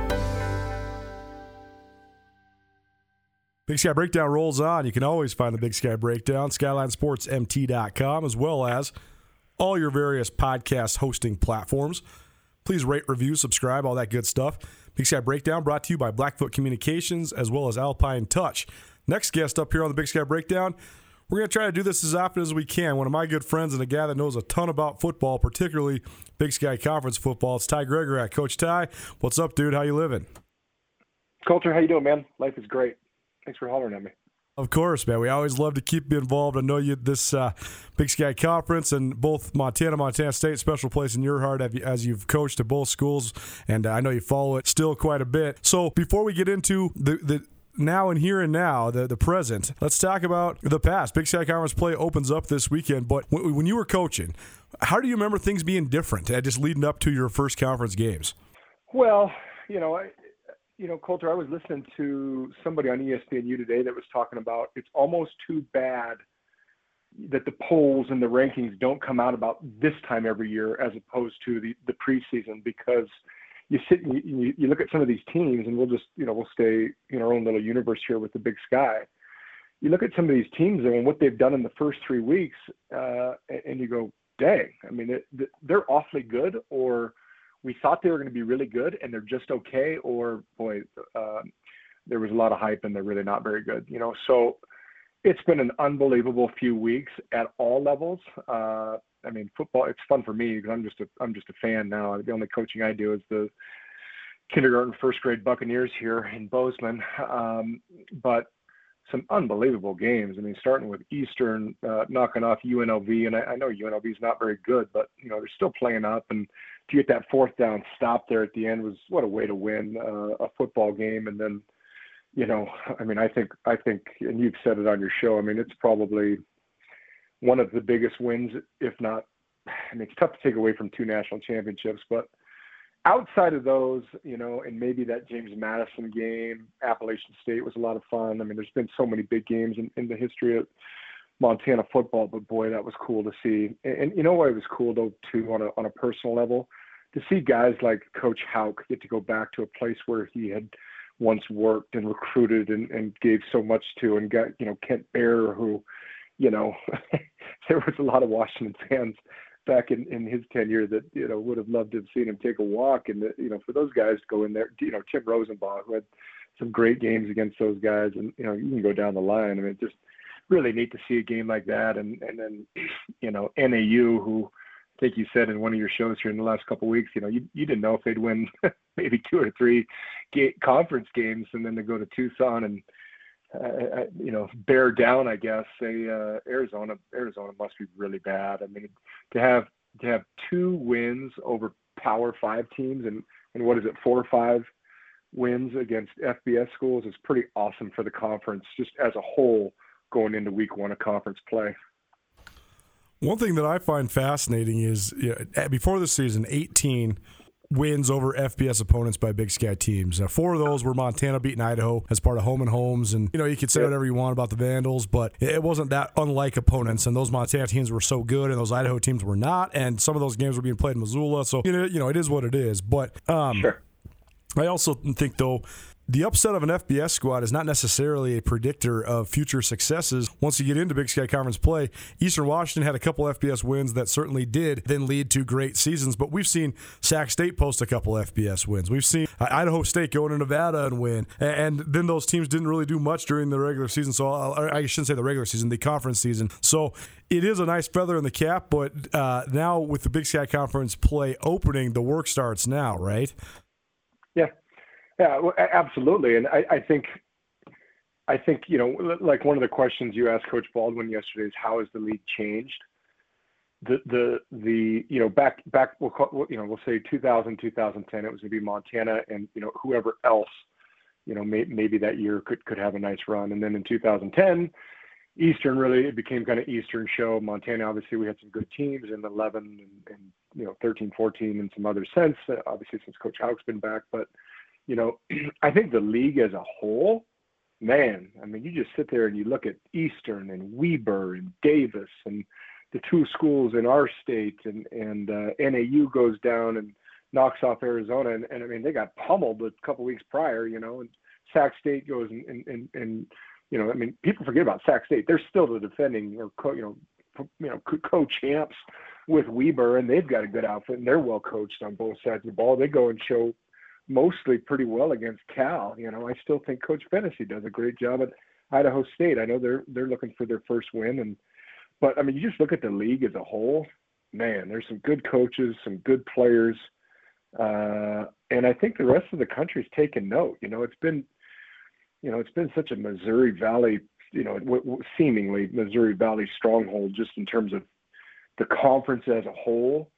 S1: Big Sky Breakdown rolls on. You can always find the Big Sky Breakdown, SkylineSportsMT.com, as well as all your various podcast hosting platforms. Please rate, review, subscribe, all that good stuff. Big Sky Breakdown brought to you by Blackfoot Communications as well as Alpine Touch. Next guest up here on the Big Sky Breakdown, we're going to try to do this as often as we can. One of my good friends and a guy that knows a ton about football, particularly Big Sky Conference football. It's Ty Gregorak. Coach Ty, what's up, dude? How you living?
S3: Colter, how you doing, man? Life is great. Thanks for hollering at me.
S1: Of course, man. We always love to keep you involved. I know you this uh, Big Sky Conference and both Montana, Montana State, special place in your heart as you've coached at both schools, and I know you follow it still quite a bit. So before we get into the the now and here and now, the, the present. Let's talk about the past. Big Sky Conference play opens up this weekend, but when, when you were coaching, how do you remember things being different, uh, just leading up to your first conference games?
S3: Well, you know, I, you know, Colter, I was listening to somebody on ESPNU today that was talking about it's almost too bad that the polls and the rankings don't come out about this time every year as opposed to the, the preseason because, you sit and you, you look at some of these teams, and we'll just you know we'll stay in our own little universe here with the Big Sky. You look at some of these teams and what they've done in the first three weeks, uh, and you go, dang. I mean, it, they're awfully good, or we thought they were going to be really good, and they're just okay, or boy, uh, there was a lot of hype and they're really not very good. You know, so it's been an unbelievable few weeks at all levels. Uh, I mean, football. It's fun for me because I'm just a I'm just a fan now. The only coaching I do is the kindergarten, first grade Buccaneers here in Bozeman. Um, but some unbelievable games. I mean, starting with Eastern uh, knocking off UNLV, and I, I know UNLV is not very good, but you know they're still playing up. And to get that fourth down stop there at the end was what a way to win uh, a football game. And then, you know, I mean, I think I think, and you've said it on your show. I mean, it's probably one of the biggest wins, if not. I mean, it's tough to take away from two national championships, but outside of those, you know, and maybe that James Madison game, Appalachian State was a lot of fun. I mean, there's been so many big games in, in the history of Montana football, but boy, that was cool to see. And, and you know what It was cool though too on a on a personal level, to see guys like Coach Hauck get to go back to a place where he had once worked and recruited and, and gave so much to, and got you know Kent Baer who, you know, there was a lot of Washington fans back in, in his tenure that you know would have loved to have seen him take a walk. And you know for those guys to go in there you know Timm Rosenbach who had some great games against those guys and you know you can go down the line. I mean just really neat to see a game like that and and then you know NAU who I think you said in one of your shows here in the last couple of weeks you know you you didn't know if they'd win maybe two or three ga- conference games and then to go to Tucson and uh, you know, bear down, I guess. Say uh, Arizona, Arizona must be really bad. I mean, to have to have two wins over Power Five teams and and what is it, four or five wins against FBS schools is pretty awesome for the conference, just as a whole, going into Week One of conference play.
S1: One thing that I find fascinating is you know, before the season, 18 wins over FBS opponents by Big Sky teams. Uh, four of those were Montana beating Idaho as part of home and homes, and you know you could say whatever you want about the Vandals, but it wasn't that unlike opponents. And those Montana teams were so good, and those Idaho teams were not. And some of those games were being played in Missoula, so you know you know it is what it is. But um,
S3: sure.
S1: I also think though the upset of an FBS squad is not necessarily a predictor of future successes. Once you get into Big Sky Conference play, Eastern Washington had a couple FBS wins that certainly did then lead to great seasons. But we've seen Sac State post a couple FBS wins. We've seen Idaho State go into Nevada and win, and then those teams didn't really do much during the regular season. So I shouldn't say the regular season, the conference season. So it is a nice feather in the cap. But uh, now with the Big Sky Conference play opening, the work starts now, right?
S3: Yeah, yeah, absolutely. And I, I think, I think you know, like one of the questions you asked Coach Baldwin yesterday is how has the league changed? The the the you know back back we'll call, you know we'll say 2000 2010 it was going to be Montana and you know whoever else you know may, maybe that year could could have a nice run and then in 2010 Eastern really it became kind of Eastern show Montana obviously we had some good teams in 11 and, and you know 13 14 and some other sense obviously since Coach Hauck's been back but you know, I think the league as a whole, man, I mean, you just sit there and you look at Eastern and Weber and Davis and the two schools in our state, and and uh, NAU goes down and knocks off Arizona, and, and I mean they got pummeled a couple weeks prior, you know, and Sac State goes and and and, and you know, I mean, people forget about Sac State. They're still the defending or co, you know, you know, co-champs with Weber, and they've got a good outfit, and they're well coached on both sides of the ball. They go and show mostly pretty well against Cal. You know, I still think Coach Phenicie does a great job at Idaho State. I know they're they're looking for their first win, and but I mean, you just look at the league as a whole. Man, there's some good coaches, some good players, uh, and I think the rest of the country's taken note. You know, it's been, you know, it's been such a Missouri Valley, you know, w- w- seemingly Missouri Valley stronghold just in terms of the conference as a whole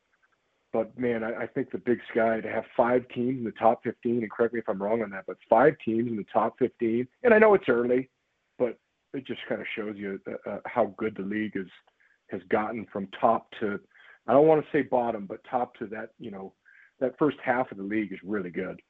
S3: but man, I, I think the Big Sky to have five teams in the top 15, and correct me if I'm wrong on that, but five teams in the top 15, and I know it's early, but it just kind of shows you uh, uh, how good the league is has gotten from top to I don't want to say bottom, but top to that you know that first half of the league is really good.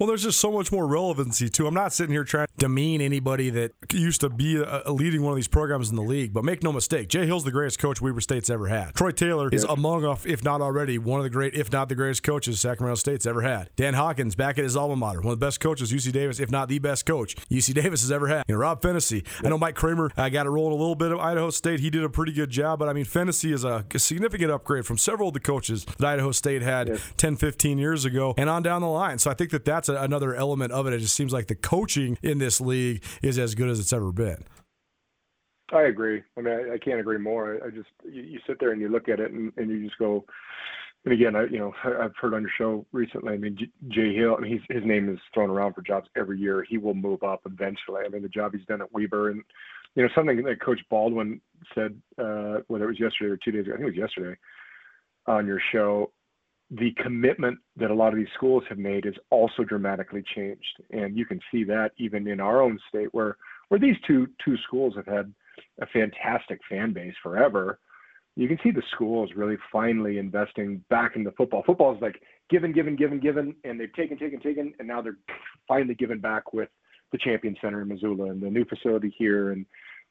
S1: Well, there's just so much more relevancy too. I'm not sitting here trying to demean anybody that used to be a, a leading one of these programs in the league, but make no mistake, Jay Hill's the greatest coach Weber State's ever had. Troy Taylor is among, if not already, one of the great, if not the greatest coaches Sacramento State's ever had. Dan Hawkins back at his alma mater, one of the best coaches UC Davis, if not the best coach UC Davis has ever had. You know, Rob Phenicie. I know Mike Kramer uh, got it rolling a little bit of Idaho State. He did a pretty good job, but I mean, Phenicie is a, a significant upgrade from several of the coaches that Idaho State had yes. 10, 15 years ago, and on down the line. So I think that that's a, another element of it. It just seems like the coaching in this league is as good as it's ever been.
S3: I agree. I mean, I, I can't agree more. I, I just you, you, sit there and you look at it and, and you just go. And again, I you know I've heard on your show recently. I mean, Jay Hill. I mean, he's, his name is thrown around for jobs every year. He will move up eventually. I mean, the job he's done at Weber, and you know something that Coach Baldwin said, uh, whether it was yesterday or two days ago. I think it was yesterday on your show the commitment that a lot of these schools have made is also dramatically changed, and you can see that even in our own state, where where these two two schools have had a fantastic fan base forever. You can see the schools really finally investing back into football. Football is like given, given, given, given, and they've taken, taken, taken, and now they're finally given back with the Champion Center in Missoula and the new facility here, and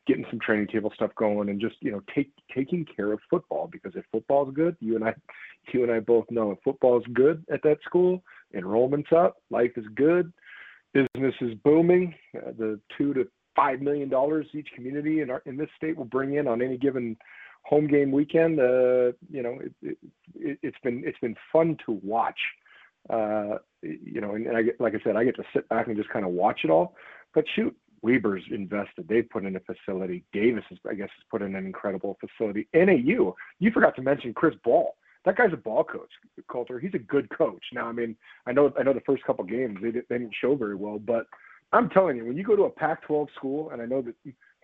S3: getting some training table stuff going and just you know take taking care of football because if football is good you and i you and i both know if football is good at that school enrollment's up life is good business is booming uh, the two to five million dollars each community in our in this state will bring in on any given home game weekend uh you know it, it, it's been it's been fun to watch uh you know and i get like i said i get to sit back and just kind of watch it all. But shoot Weber's invested. They've put in a facility. Davis, is, I guess, has put in an incredible facility. NAU, you forgot to mention Chris Ball. That guy's a ball coach, Colter. He's a good coach. Now, I mean, I know, I know the first couple games they, did, they didn't show very well, but I'm telling you, when you go to a Pac-12 school, and I know that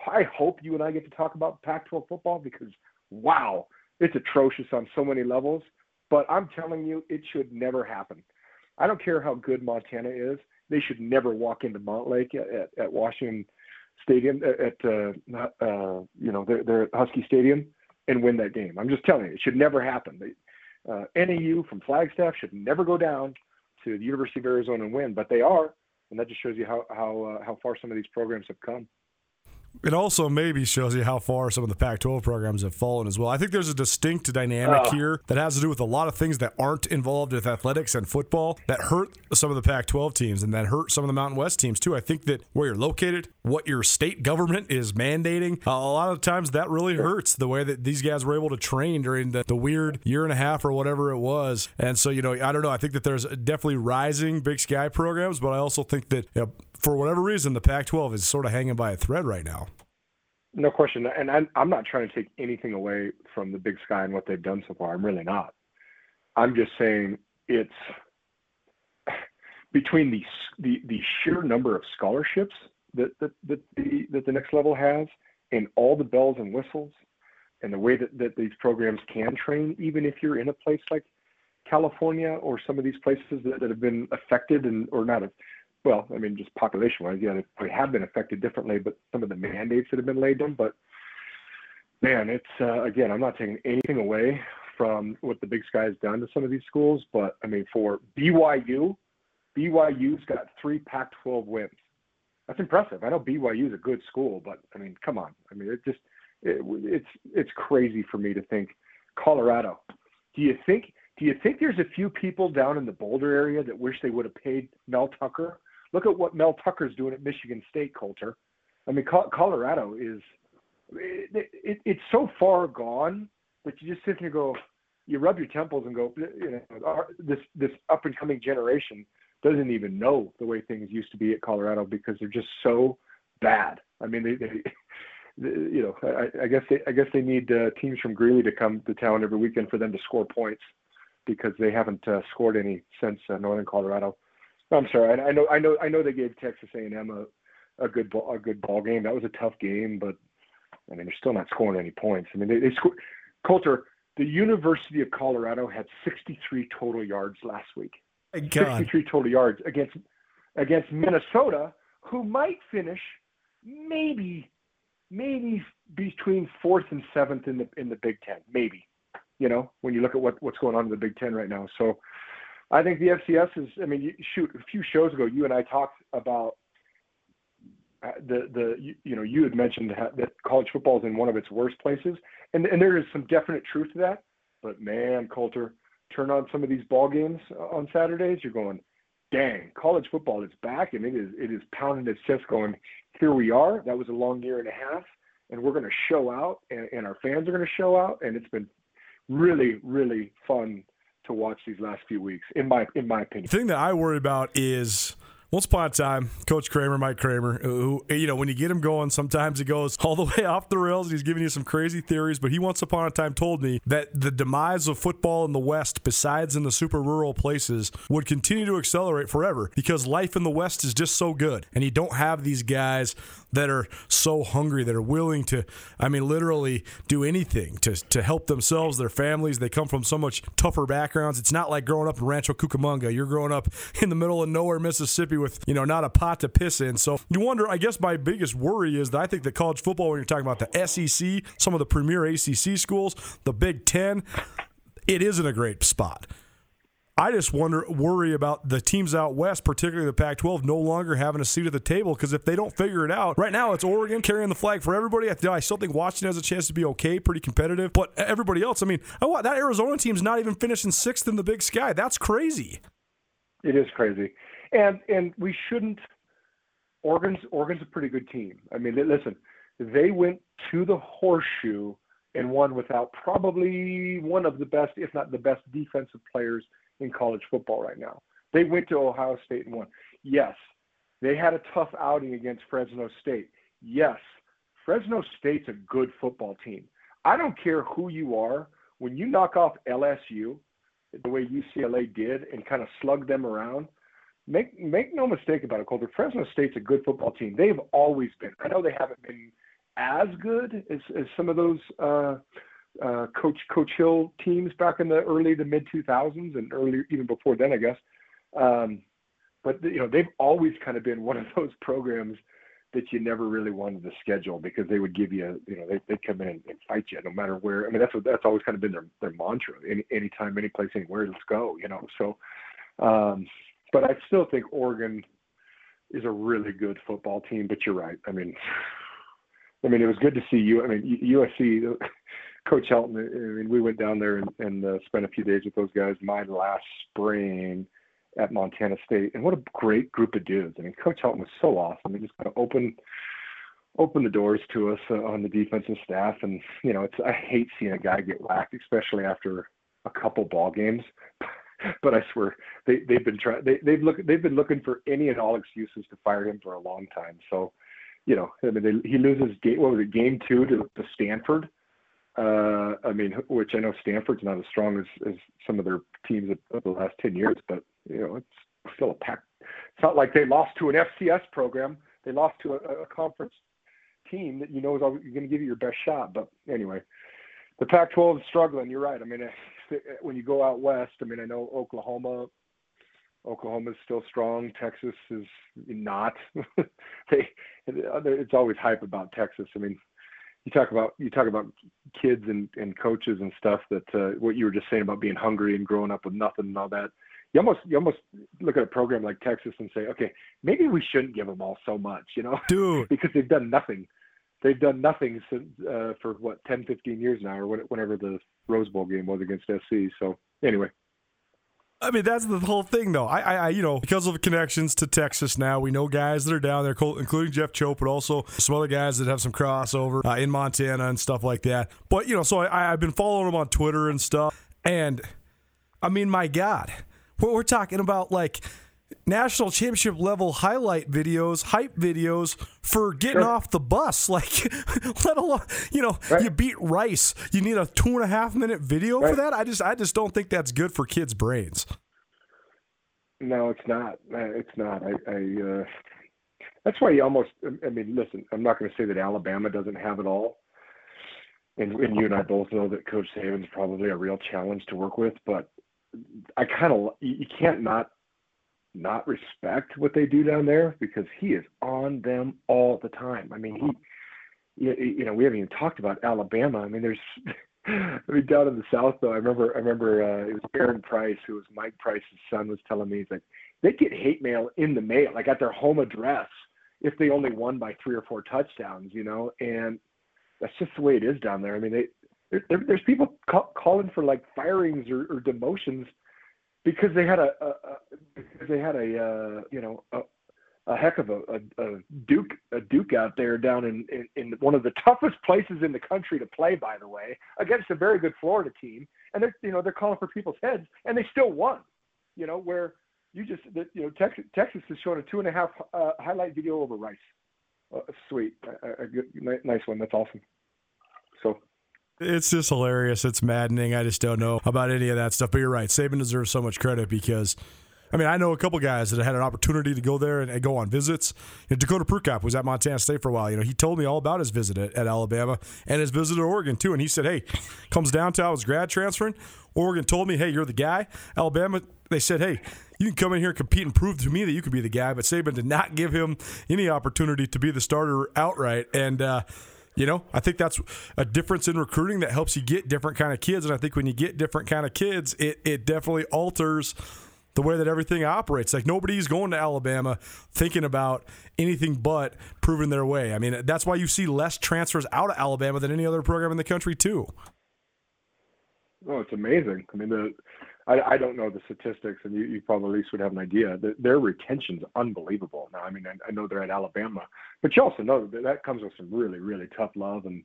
S3: I hope you and I get to talk about Pac-12 football because wow, it's atrocious on so many levels. But I'm telling you, it should never happen. I don't care how good Montana is they should never walk into Montlake at, at Washington Stadium at uh, uh, you know their, their Husky Stadium and win that game. I'm just telling you, it should never happen. They, uh, NAU from Flagstaff should never go down to the University of Arizona and win, but they are, and that just shows you how how uh, how far some of these programs have come.
S1: It also maybe shows you how far some of the Pac 12 programs have fallen as well. I think there's a distinct dynamic oh. here that has to do with a lot of things that aren't involved with athletics and football that hurt some of the Pac 12 teams and that hurt some of the Mountain West teams too. I think that where you're located, what your state government is mandating, a lot of times that really hurts the way that these guys were able to train during the, the weird year and a half or whatever it was. And so, you know, I don't know. I think that there's definitely rising Big Sky programs, but I also think that you know, for whatever reason, the Pac-12 is sort of hanging by a thread right now.
S3: No question, and I'm, not trying to take anything away from the Big Sky and what they've done so far. I'm really not. I'm just saying it's between the the, the sheer number of scholarships that that, that the that the next level has, and all the bells and whistles, and the way that, that these programs can train, even if you're in a place like California or some of these places that, that have been affected and or not well, I mean, just population wise, yeah, they have been affected differently, but some of the mandates that have been laid down. But man, it's uh, again, I'm not taking anything away from what the Big Sky has done to some of these schools, but I mean, for BYU, BYU's got three Pac-12 wins. That's impressive. I know BYU is a good school, but I mean, come on. I mean, it just it, it's it's crazy for me to think Colorado. Do you think do you think there's a few people down in the Boulder area that wish they would have paid Mel Tucker Look at what Mel Tucker's doing at Michigan State, Colter. I mean, Colorado is it, it, it's so far gone that you just sit and go, you rub your temples and go, you know, our, this this up and coming generation doesn't even know the way things used to be at Colorado because they're just so bad. I mean, they, they you know, I, I guess they I guess they need uh, teams from Greeley to come to town every weekend for them to score points because they haven't uh, scored any since uh, Northern Colorado. I'm sorry. I, I know. I know. I know they gave Texas A&M a, a good ball, a good ball game. That was a tough game, but I mean, they're still not scoring any points. I mean, they, they scored. Colter, the University of Colorado had 63 total yards last week. 63 total yards against against Minnesota, who might finish maybe maybe between fourth and seventh in the in the Big Ten. Maybe, you know, when you look at what what's going on in the Big Ten right now. So I think the FCS is. I mean, shoot, a few shows ago, you and I talked about uh, the the you, you know you had mentioned that college football is in one of its worst places, and and there is some definite truth to that. But man, Colter, turn on some of these ball games on Saturdays, you're going, dang, college football is back, and it is it is pounding its chest, going, here we are. That was a long year and a half, and we're going to show out, and, and our fans are going to show out, and it's been really really fun to watch these last few weeks, in my in my opinion.
S1: The thing that I worry about is once upon a time, Coach Kramer, Mike Kramer, who, you know, when you get him going, sometimes it goes all the way off the rails and he's giving you some crazy theories. But he once upon a time told me that the demise of football in the West, besides in the super rural places, would continue to accelerate forever because life in the West is just so good. And you don't have these guys that are so hungry, that are willing to, I mean, literally do anything to, to help themselves, their families. They come from so much tougher backgrounds. It's not like growing up in Rancho Cucamonga. You're growing up in the middle of nowhere, Mississippi, with, you know, not a pot to piss in. So you wonder, I guess my biggest worry is that I think that college football, when you're talking about the SEC, some of the premier ACC schools, the Big Ten, it isn't a great spot. I just wonder, worry about the teams out west, particularly the Pac-12, no longer having a seat at the table because if they don't figure it out, right now it's Oregon carrying the flag for everybody. I still think Washington has a chance to be okay, pretty competitive, but everybody else, I mean, that Arizona team's not even finishing sixth in the Big Sky. That's crazy.
S3: It is crazy, and and we shouldn't. Oregon's Oregon's a pretty good team. I mean, listen, they went to the horseshoe and won without probably one of the best, if not the best, defensive players in college football right now. They went to Ohio State and won. Yes, they had a tough outing against Fresno State. Yes, Fresno State's a good football team. I don't care who you are. When you knock off LSU, the way UCLA did, and kind of slug them around, make make no mistake about it, Colter. Fresno State's a good football team. They've always been. I know they haven't been as good as, as some of those uh, uh, Coach Coach Hill teams back in the early to mid 2000s and early even before then, I guess. Um, but you know they've always kind of been one of those programs that you never really wanted to schedule because they would give you, you know, they they come in and, fight you no matter where. I mean, that's what that's always kind of been their their mantra. Any anytime, any place, anywhere, let's go. You know, so. Um, but I still think Oregon is a really good football team. But you're right. I mean, I mean, it was good to see you. I mean, USC. Coach Helton, I mean, we went down there and, and uh, spent a few days with those guys my last spring at Montana State, and what a great group of dudes. I mean, Coach Helton was so awesome. He just kind of opened opened the doors to us uh, on the defensive staff, and you know, it's I hate seeing a guy get whacked, especially after a couple ball games. but I swear they they've been trying they they've look they've been looking for any and all excuses to fire him for a long time. So, you know, I mean, they, he loses game what was it game two to, to Stanford uh, I mean, which I know Stanford's not as strong as, as some of their teams of, the last 10 years, but, you know, it's still a pack. It's not like they lost to an FCS program. They lost to a, a conference team that you know is going to give you your best shot. But anyway, the Pac-12 is struggling. You're right. I mean, when you go out west, I mean, I know Oklahoma. Oklahoma is still strong. Texas is not. they, it's always hype about Texas. I mean, you talk about you talk about kids and, and coaches and stuff that uh, what you were just saying about being hungry and growing up with nothing and all that. You almost you almost look at a program like Texas and say okay maybe we shouldn't give them all so much you know?
S1: Dude.
S3: Because they've done nothing. They've done nothing since uh, for what 10 15 years now or whenever the Rose Bowl game was against SC so anyway
S1: I mean, that's the whole thing, though. I, I, you know, because of connections to Texas now, we know guys that are down there, including Jeff Choate, but also some other guys that have some crossover uh, in Montana and stuff like that. But you know, so I, I've been following them on Twitter and stuff, and I mean, my God, what we're talking about, like national championship level highlight videos, hype videos for getting sure. off the bus. Like, let alone, you know, right. you beat Rice. You need a two and a half minute video right. for that. I just, I just don't think that's good for kids' brains.
S3: No, it's not. Uh, it's not. I, I uh, that's why you almost. I mean, listen. I'm not going to say that Alabama doesn't have it all. And, and you and I both know that Coach Saban's probably a real challenge to work with, but I kind of you can't not not respect what they do down there because he is on them all the time. I mean, he, you know, we haven't even talked about Alabama. I mean, there's I mean, down in the South, though, I remember, I remember uh, it was Aaron Price, who was Mike Price's son, was telling me he's like they get hate mail in the mail, like at their home address, if they only won by three or four touchdowns, you know, and that's just the way it is down there. I mean, they there, there's people call, calling for like firings or, or demotions because they had a, a, a because they had a uh, you know a, a heck of a, a, Duke a Duke out there down in, in, in one of the toughest places in the country to play, by the way, against a very good Florida team, and they're you know they're calling for people's heads, and they still won. You know where you just you know Texas Texas is showing a two and a half uh, highlight video over Rice. Uh, sweet, a, a good nice one. That's awesome.
S1: It's just hilarious. It's maddening. I just don't know about any of that stuff. But you're right. Saban deserves so much credit because I mean, I know a couple guys that had an opportunity to go there and, and go on visits. You know, Dakota Prukop was at Montana State for a while. You know, he told me all about his visit at, at Alabama and his visit to Oregon too. And he said, "Hey, comes down to I was grad transferring. Oregon told me, hey, you're the guy. Alabama, they said, hey, you can come in here and compete and prove to me that you could be the guy. But Saban did not give him any opportunity to be the starter outright. And uh, you know, I think that's a difference in recruiting that helps you get different kind of kids. And I think when you get different kind of kids, it, it definitely alters the way that everything operates. Like nobody's going to Alabama thinking about anything but proving their way. I mean, that's why you see less transfers out of Alabama than any other program in the country, too.
S3: Oh, it's amazing. I mean, the I, I don't know the statistics, and you, you probably at least would have an idea. The, their retention's unbelievable. Now, I mean, I, I know they're at Alabama, but you also know that that comes with some really, really tough love. And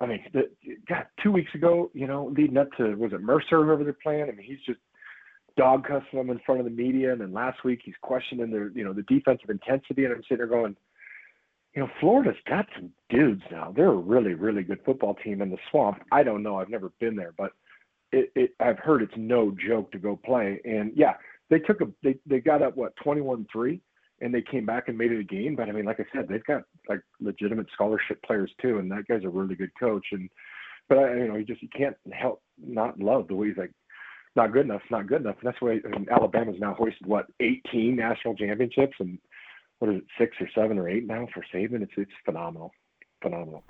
S3: I mean, the, God, two weeks ago, you know, leading up to was it Mercer, whoever they're playing? I mean, he's just dog cussing them in front of the media, and then last week he's questioning their, you know, the defensive intensity, and I'm sitting there going, you know, Florida's got some dudes now. They're a really, really good football team in the swamp. I don't know. I've never been there, but it, it I've heard it's no joke to go play. And yeah, they took a they they got up what twenty one three, and they came back and made it a game. But I mean, like I said, they've got like legitimate scholarship players too, and that guy's a really good coach. And but I, you know, you just you can't help not love the way he's like not good enough, not good enough. And that's why I mean, Alabama's now hoisted what 18 national championships and what is it, six or seven or eight now for Saban. It's it's phenomenal, phenomenal.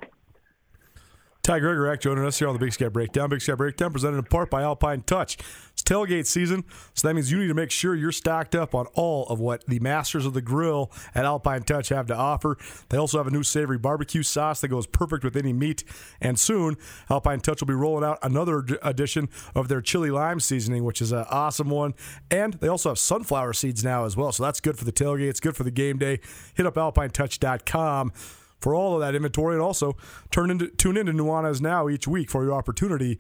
S1: Ty Gregorak joining us here on the Big Sky Breakdown. Big Sky Breakdown presented in part by Alpine Touch. It's tailgate season, so that means you need to make sure you're stocked up on all of what the masters of the grill at Alpine Touch have to offer. They also have a new savory barbecue sauce that goes perfect with any meat. And soon, Alpine Touch will be rolling out another edition of their chili lime seasoning, which is an awesome one. And they also have sunflower seeds now as well, so that's good for the tailgate. It's good for the game day. Hit up alpinetouch.com for all of that inventory and also turn into tune into Nuanez now each week for your opportunity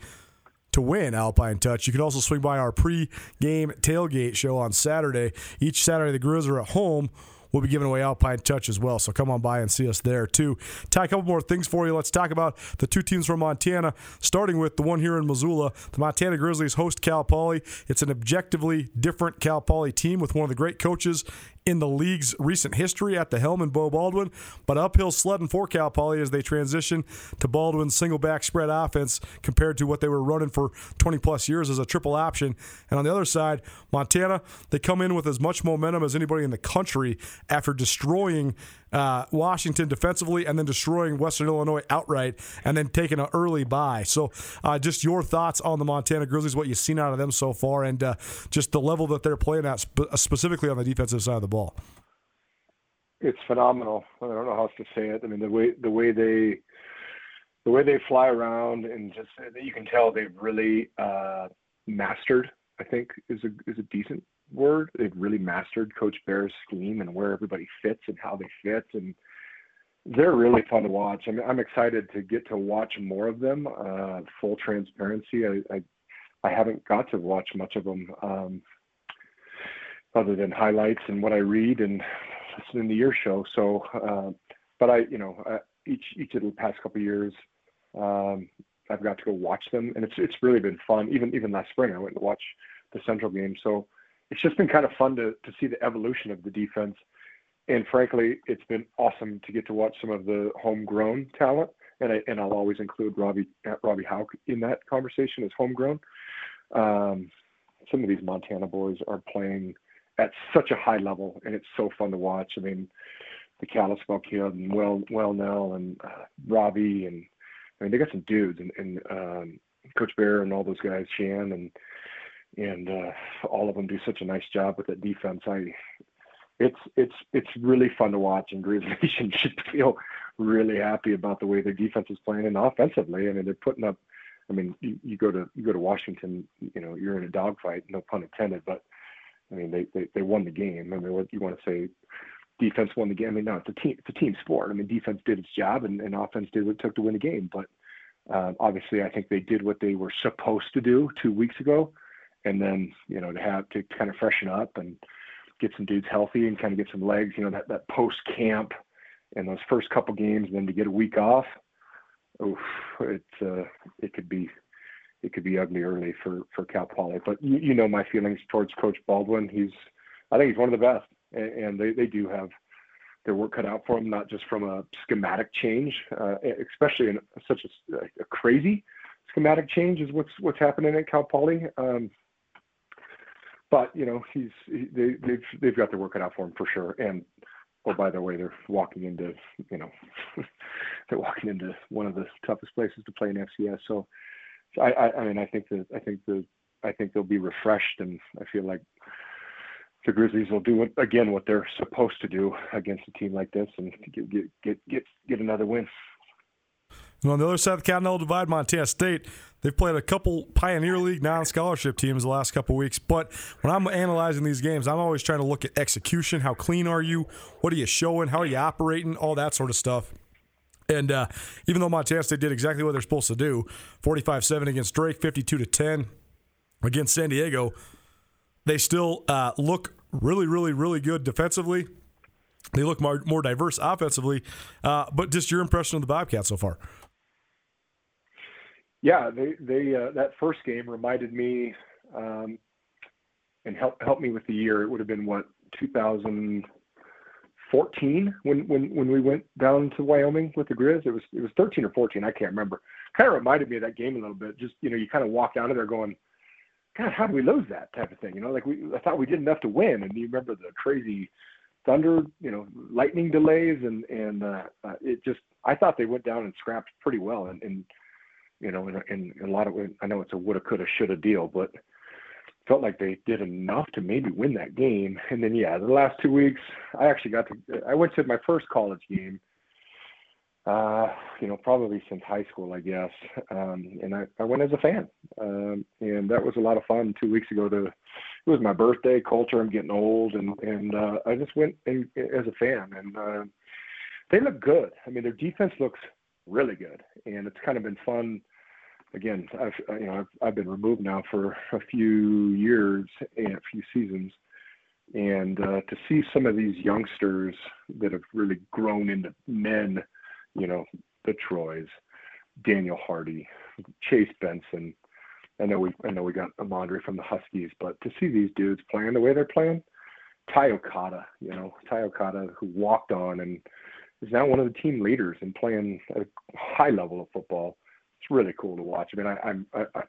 S1: to win Alpine Touch. You can also swing by our pre-game tailgate show on Saturday. Each Saturday the Grizz are at home we'll be giving away Alpine Touch as well. So come on by and see us there too. Ty, a couple more things for you. Let's talk about the two teams from Montana, starting with the one here in Missoula. The Montana Grizzlies host Cal Poly. It's an objectively different Cal Poly team with one of the great coaches in the league's recent history at the helm in Beau Baldwin, but uphill sledding for Cal Poly as they transition to Baldwin's single back spread offense compared to what they were running for 20 plus years as a triple option. And on the other side, Montana, they come in with as much momentum as anybody in the country after destroying uh, Washington defensively and then destroying Western Illinois outright and then taking an early bye. So, uh, just your thoughts on the Montana Grizzlies, what you've seen out of them so far, and uh, just the level that they're playing at, sp- specifically on the defensive side of the ball.
S3: It's phenomenal. I don't know how else to say it. I mean, the way the way they the way they fly around and just you can tell they've really uh, mastered. I think is a is a decent word. They've really mastered Coach Baer's scheme and where everybody fits and how they fit, and they're really fun to watch. I mean, I'm excited to get to watch more of them. Uh, full transparency, I, I, I haven't got to watch much of them um, other than highlights and what I read and listen to the year show. So, uh, but I, you know, uh, each each of the past couple years, um, I've got to go watch them, and it's it's really been fun. Even even last spring, I went to watch the Central game. So it's just been kind of fun to to see the evolution of the defense. And frankly, it's been awesome to get to watch some of the homegrown talent, and I and I'll always include Robbie Robbie Hauck in that conversation as homegrown. Um, some of these Montana boys are playing at such a high level, and it's so fun to watch. I mean, the Kalispell kid and Well Wellnell and uh, Robbie and I mean, they got some dudes, and, and um, Coach Baer and all those guys, Shan and and uh, all of them do such a nice job with that defense. I, it's it's it's really fun to watch, and Grizzlies should feel really happy about the way their defense is playing and offensively. I mean, they're putting up. I mean, you, you go to you go to Washington, you know, you're in a dogfight, no pun intended, but I mean, they, they they won the game. I mean, what you want to say? Defense won the game. I mean, no, it's a team. It's a team sport. I mean, defense did its job, and, and offense did what it took to win the game. But um, obviously, I think they did what they were supposed to do two weeks ago, and then you know to have to kind of freshen up and get some dudes healthy and kind of get some legs. You know that that post camp and those first couple games, and then to get a week off. Oof, it's uh, it could be it could be ugly early for for Cal Poly. But you, you know my feelings towards Coach Baldwin. He's I think he's one of the best, and, and they they do have their work cut out for them, not just from a schematic change, uh, especially in such a, a, crazy schematic change is what's what's happening at Cal Poly. Um, but you know he's he, they, they've they've got their work cut out for him for sure. And oh by the way, they're walking into you know they're walking into one of the toughest places to play in FCS. So I, I, I mean, I think that I think the I think they'll be refreshed, and I feel like the Grizzlies will do what, again what they're supposed to do against a team like this, and get get get get, get another win.
S1: And on the other side of the Continental Divide, Montana State, they've played a couple Pioneer League non-scholarship teams the last couple weeks. But when I'm analyzing these games, I'm always trying to look at execution. How clean are you? What are you showing? How are you operating? All that sort of stuff. And uh, even though Montana State did exactly what they're supposed to do 45 7 against Drake, 52 to 10 against San Diego, they still uh, look really, really, really good defensively. They look more, more diverse offensively. Uh, but just your impression of the Bobcats so far?
S3: Yeah, they, they uh, that first game reminded me um, and helped help me with the year. It would have been what 2000- 14 when when when we went down to Wyoming with the Grizz. It was it was 13 or 14. I can't remember. Kind of reminded me of that game a little bit. Just you know, you kind of walk out of there going, God, how do we lose that type of thing? You know, like we I thought we did enough to win, and you remember the crazy thunder, you know, lightning delays, and and uh, uh, it just I thought they went down and scrapped pretty well, and, and you know, in, in, in a lot of I know it's a woulda, coulda, shoulda deal, but felt like they did enough to maybe win that game. And then yeah, the last two weeks, I actually got to I went to my first college game. Uh, you know, probably since high school, I guess. Um, and I, I went as a fan. Um, and that was a lot of fun two weeks ago to it was my birthday, culture, I'm getting old and, and uh I just went in, as a fan and uh they look good. I mean their defense looks really good and it's kind of been fun again, I've uh, you know I've, I've been removed now for a few years and a few seasons, and uh, to see some of these youngsters that have really grown into men, you know, the Troys, Daniel Hardy, Chase Benson. I know we I know we got Amandre from the Huskies, but to see these dudes playing the way they're playing, Ty Okada, you know, Ty Okada who walked on and is now one of the team leaders and playing at a high level of football it's really cool to watch. I mean, I, I,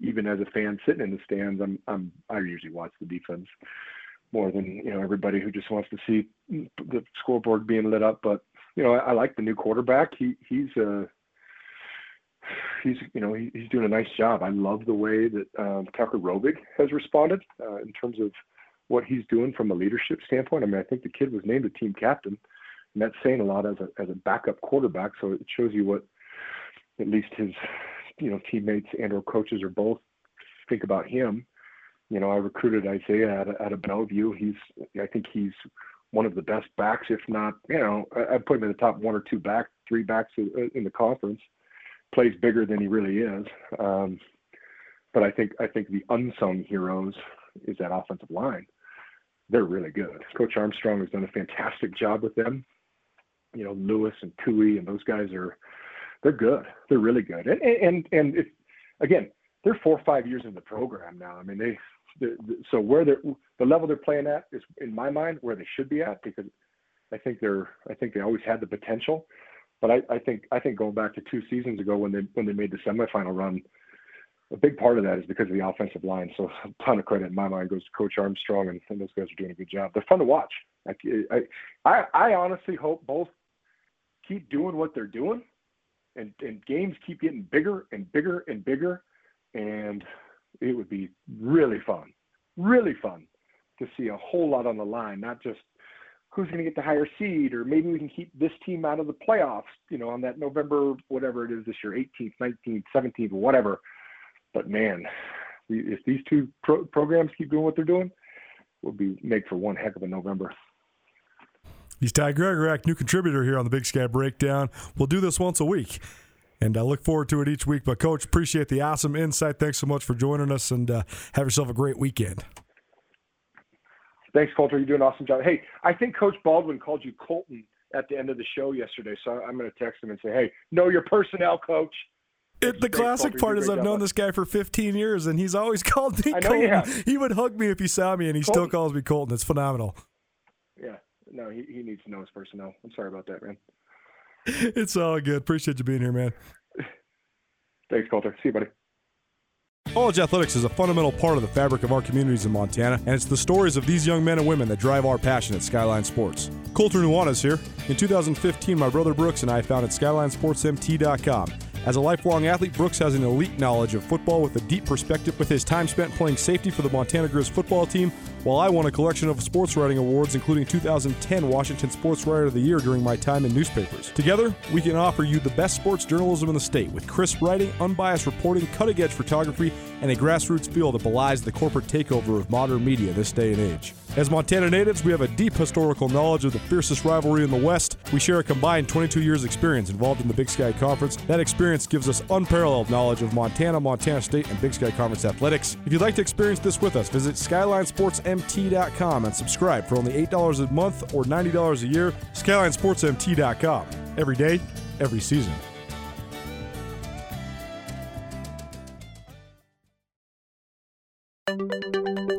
S3: even as a fan sitting in the stands, I'm I'm I usually watch the defense more than you know everybody who just wants to see the scoreboard being lit up. But you know, I, I like the new quarterback. He he's uh he's you know he, he's doing a nice job. I love the way that um, Tucker Rovig has responded uh, in terms of what he's doing from a leadership standpoint. I mean, I think the kid was named a team captain, and that's saying a lot as a as a backup quarterback. So it shows you what at least his you know teammates and or coaches or both think about him. You know, I recruited Isaiah out of, out of Bellevue. He's I think he's one of the best backs, if not you know I, I'd put him in the top one or two back, three backs in the conference. Plays bigger than he really is. Um, but I think I think the unsung heroes is that offensive line. They're really good. Coach Armstrong has done a fantastic job with them. You know, Lewis and Tui and those guys are they're good. They're really good. And and and if again, they're four or five years in the program now. I mean, they so where they're the level they're playing at is in my mind where they should be at because I think they're I think they always had the potential. But I, I think I think going back to two seasons ago when they when they made the semifinal run, a big part of that is because of the offensive line. So a ton of credit in my mind goes to Coach Armstrong and, and those guys are doing a good job. They're fun to watch. I, I I honestly hope both keep doing what they're doing and and games keep getting bigger and bigger and bigger, and it would be really fun, really fun to see a whole lot on the line, not just who's going to get the higher seed, or maybe we can keep this team out of the playoffs, you know, on that November, whatever it is this year, 18th, 19th, 17th, whatever. But man, if these two pro- programs keep doing what they're doing, we'll be made for one heck of a November.
S1: He's Ty Gregorak, new contributor here on the Big Sky Breakdown. We'll do this once a week. And I look forward to it each week. But, Coach, appreciate the awesome insight. Thanks so much for joining us and uh, have yourself a great weekend.
S3: Thanks, Colter. You're doing an awesome job. Hey, I think Coach Baldwin called you Colton at the end of the show yesterday. So I'm going to text him and say, hey, know your personnel, coach.
S1: It, the classic part is I've known this guy for 15 years, and he's always called me Colton. He would hug me if he saw me, and he Colton. still calls me Colton. It's phenomenal.
S3: Yeah, no, he, he needs to know his personnel. I'm sorry about that, man.
S1: It's all good. Appreciate you being here, man.
S3: Thanks, Colter. See you, buddy.
S1: College athletics is a fundamental part of the fabric of our communities in Montana, and it's the stories of these young men and women that drive our passion at Skyline Sports. Colter Nuanez here. In 2015, my brother Brooks and I founded SkylineSportsMT.com. As a lifelong athlete, Brooks has an elite knowledge of football with a deep perspective with his time spent playing safety for the Montana Grizz football team, while I won a collection of sports writing awards, including 2010 Washington Sports Writer of the Year during my time in newspapers. Together, we can offer you the best sports journalism in the state with crisp writing, unbiased reporting, cutting edge photography, and a grassroots feel that belies the corporate takeover of modern media this day and age. As Montana natives, we have a deep historical knowledge of the fiercest rivalry in the West. We share a combined 22 years' experience involved in the Big Sky Conference. That experience gives us unparalleled knowledge of Montana, Montana State, and Big Sky Conference athletics. If you'd like to experience this with us, visit SkylineSportsMT.com and subscribe for only $8 a month or $90 a year. SkylineSportsMT.com. Every day, every season.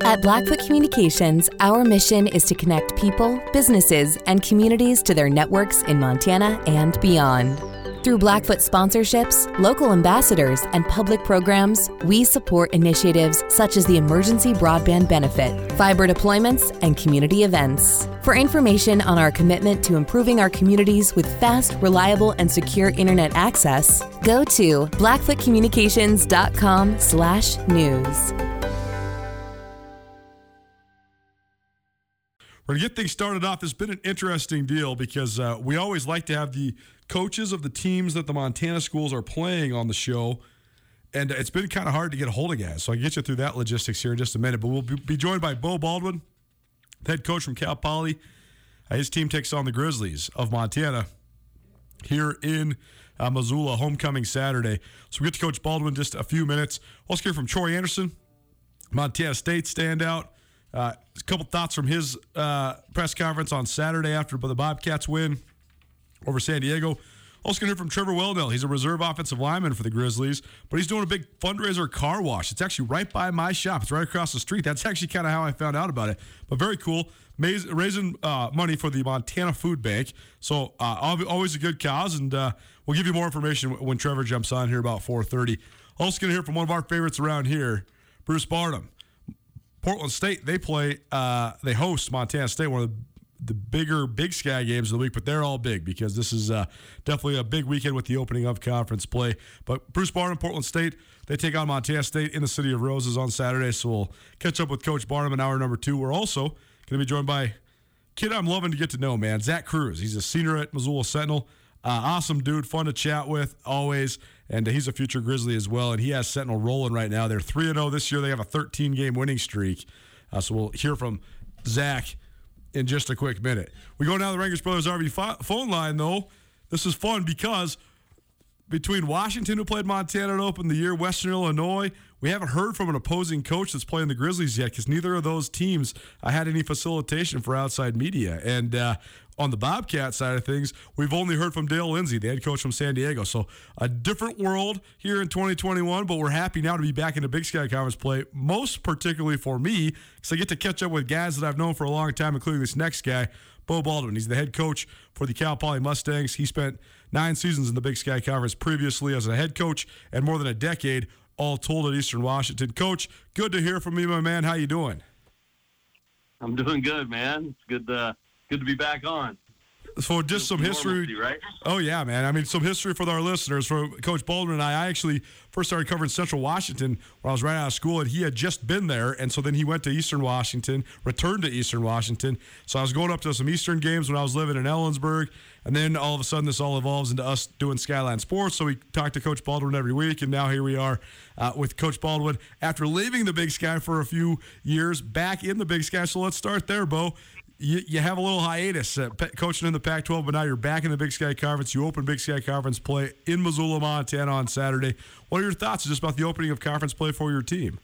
S4: At Blackfoot Communications, our mission is to connect people, businesses, and communities to their networks in Montana and beyond. Through Blackfoot sponsorships, local ambassadors, and public programs, we support initiatives such as the Emergency Broadband Benefit, fiber deployments, and community events. For information on our commitment to improving our communities with fast, reliable, and secure internet access, go to blackfootcommunications.com/news.
S1: We're going to get things started off. It's been an interesting deal because uh, we always like to have the coaches of the teams that the Montana schools are playing on the show. And it's been kind of hard to get a hold of guys. So I'll get you through that logistics here in just a minute. But we'll be joined by Beau Baldwin, head coach from Cal Poly. Uh, his team takes on the Grizzlies of Montana here in uh, Missoula, homecoming Saturday. So we get to Coach Baldwin just a few minutes. Let's hear from Troy Andersen, Montana State standout. Uh, a couple thoughts from his uh, press conference on Saturday after the Bobcats win over San Diego. Also, going to hear from Trevor Weldell. He's a reserve offensive lineman for the Grizzlies, but he's doing a big fundraiser car wash. It's actually right by my shop. It's right across the street. That's actually kind of how I found out about it. But very cool. Raising uh, money for the Montana Food Bank. So uh, always a good cause, and uh, we'll give you more information when Trevor jumps on here about 4:30. Also, going to hear from one of our favorites around here, Bruce Barnum. Portland State, they play, uh, they host Montana State, one of the, the, bigger Big Sky games of the week, but they're all big because this is uh, definitely a big weekend with the opening of conference play. But Bruce Barnum, Portland State, they take on Montana State in the City of Roses on Saturday, so we'll catch up with Coach Barnum in hour number two. We're also going to be joined by kid I'm loving to get to know, man, Zach Cruz. He's a senior at Missoula Sentinel. Uh, awesome dude, fun to chat with always. And he's a future Grizzly as well. And he has Sentinel rolling right now. They're 3 and 0 this year. They have a 13 game winning streak. Uh, so we'll hear from Zach in just a quick minute. We go down the Rangers Brothers RV phone line, though. This is fun because between Washington, who played Montana to open the year, Western Illinois, we haven't heard from an opposing coach that's playing the Grizzlies yet because neither of those teams uh, had any facilitation for outside media. And uh, on the Bobcat side of things, we've only heard from Dale Lindsey, the head coach from San Diego. So a different world here in 2021, but we're happy now to be back in the Big Sky Conference play, most particularly for me, because I get to catch up with guys that I've known for a long time, including this next guy, Beau Baldwin. He's the head coach for the Cal Poly Mustangs. He spent nine seasons in the Big Sky Conference previously as a head coach and more than a decade all told at Eastern Washington. Coach, good to hear from you, my man. How you doing?
S5: I'm doing good, man. It's good to good to be back on.
S1: So just some history,
S5: right?
S1: Oh yeah, man. I mean, some history for our listeners. For Coach Baldwin and I, I actually first started covering Central Washington when I was right out of school, and he had just been there, and so then he went to Eastern Washington, returned to Eastern Washington. So I was going up to some Eastern games when I was living in Ellensburg, and then all of a sudden this all evolves into us doing Skyline Sports. So we talked to Coach Baldwin every week, and now here we are uh, with Coach Baldwin after leaving the Big Sky for a few years, back in the Big Sky. So let's start there, Beau you, you have a little hiatus uh, coaching in the Pac 12, but now you're back in the Big Sky Conference. You open Big Sky Conference play in Missoula, Montana on Saturday. What are your thoughts just about the opening of conference play for your team?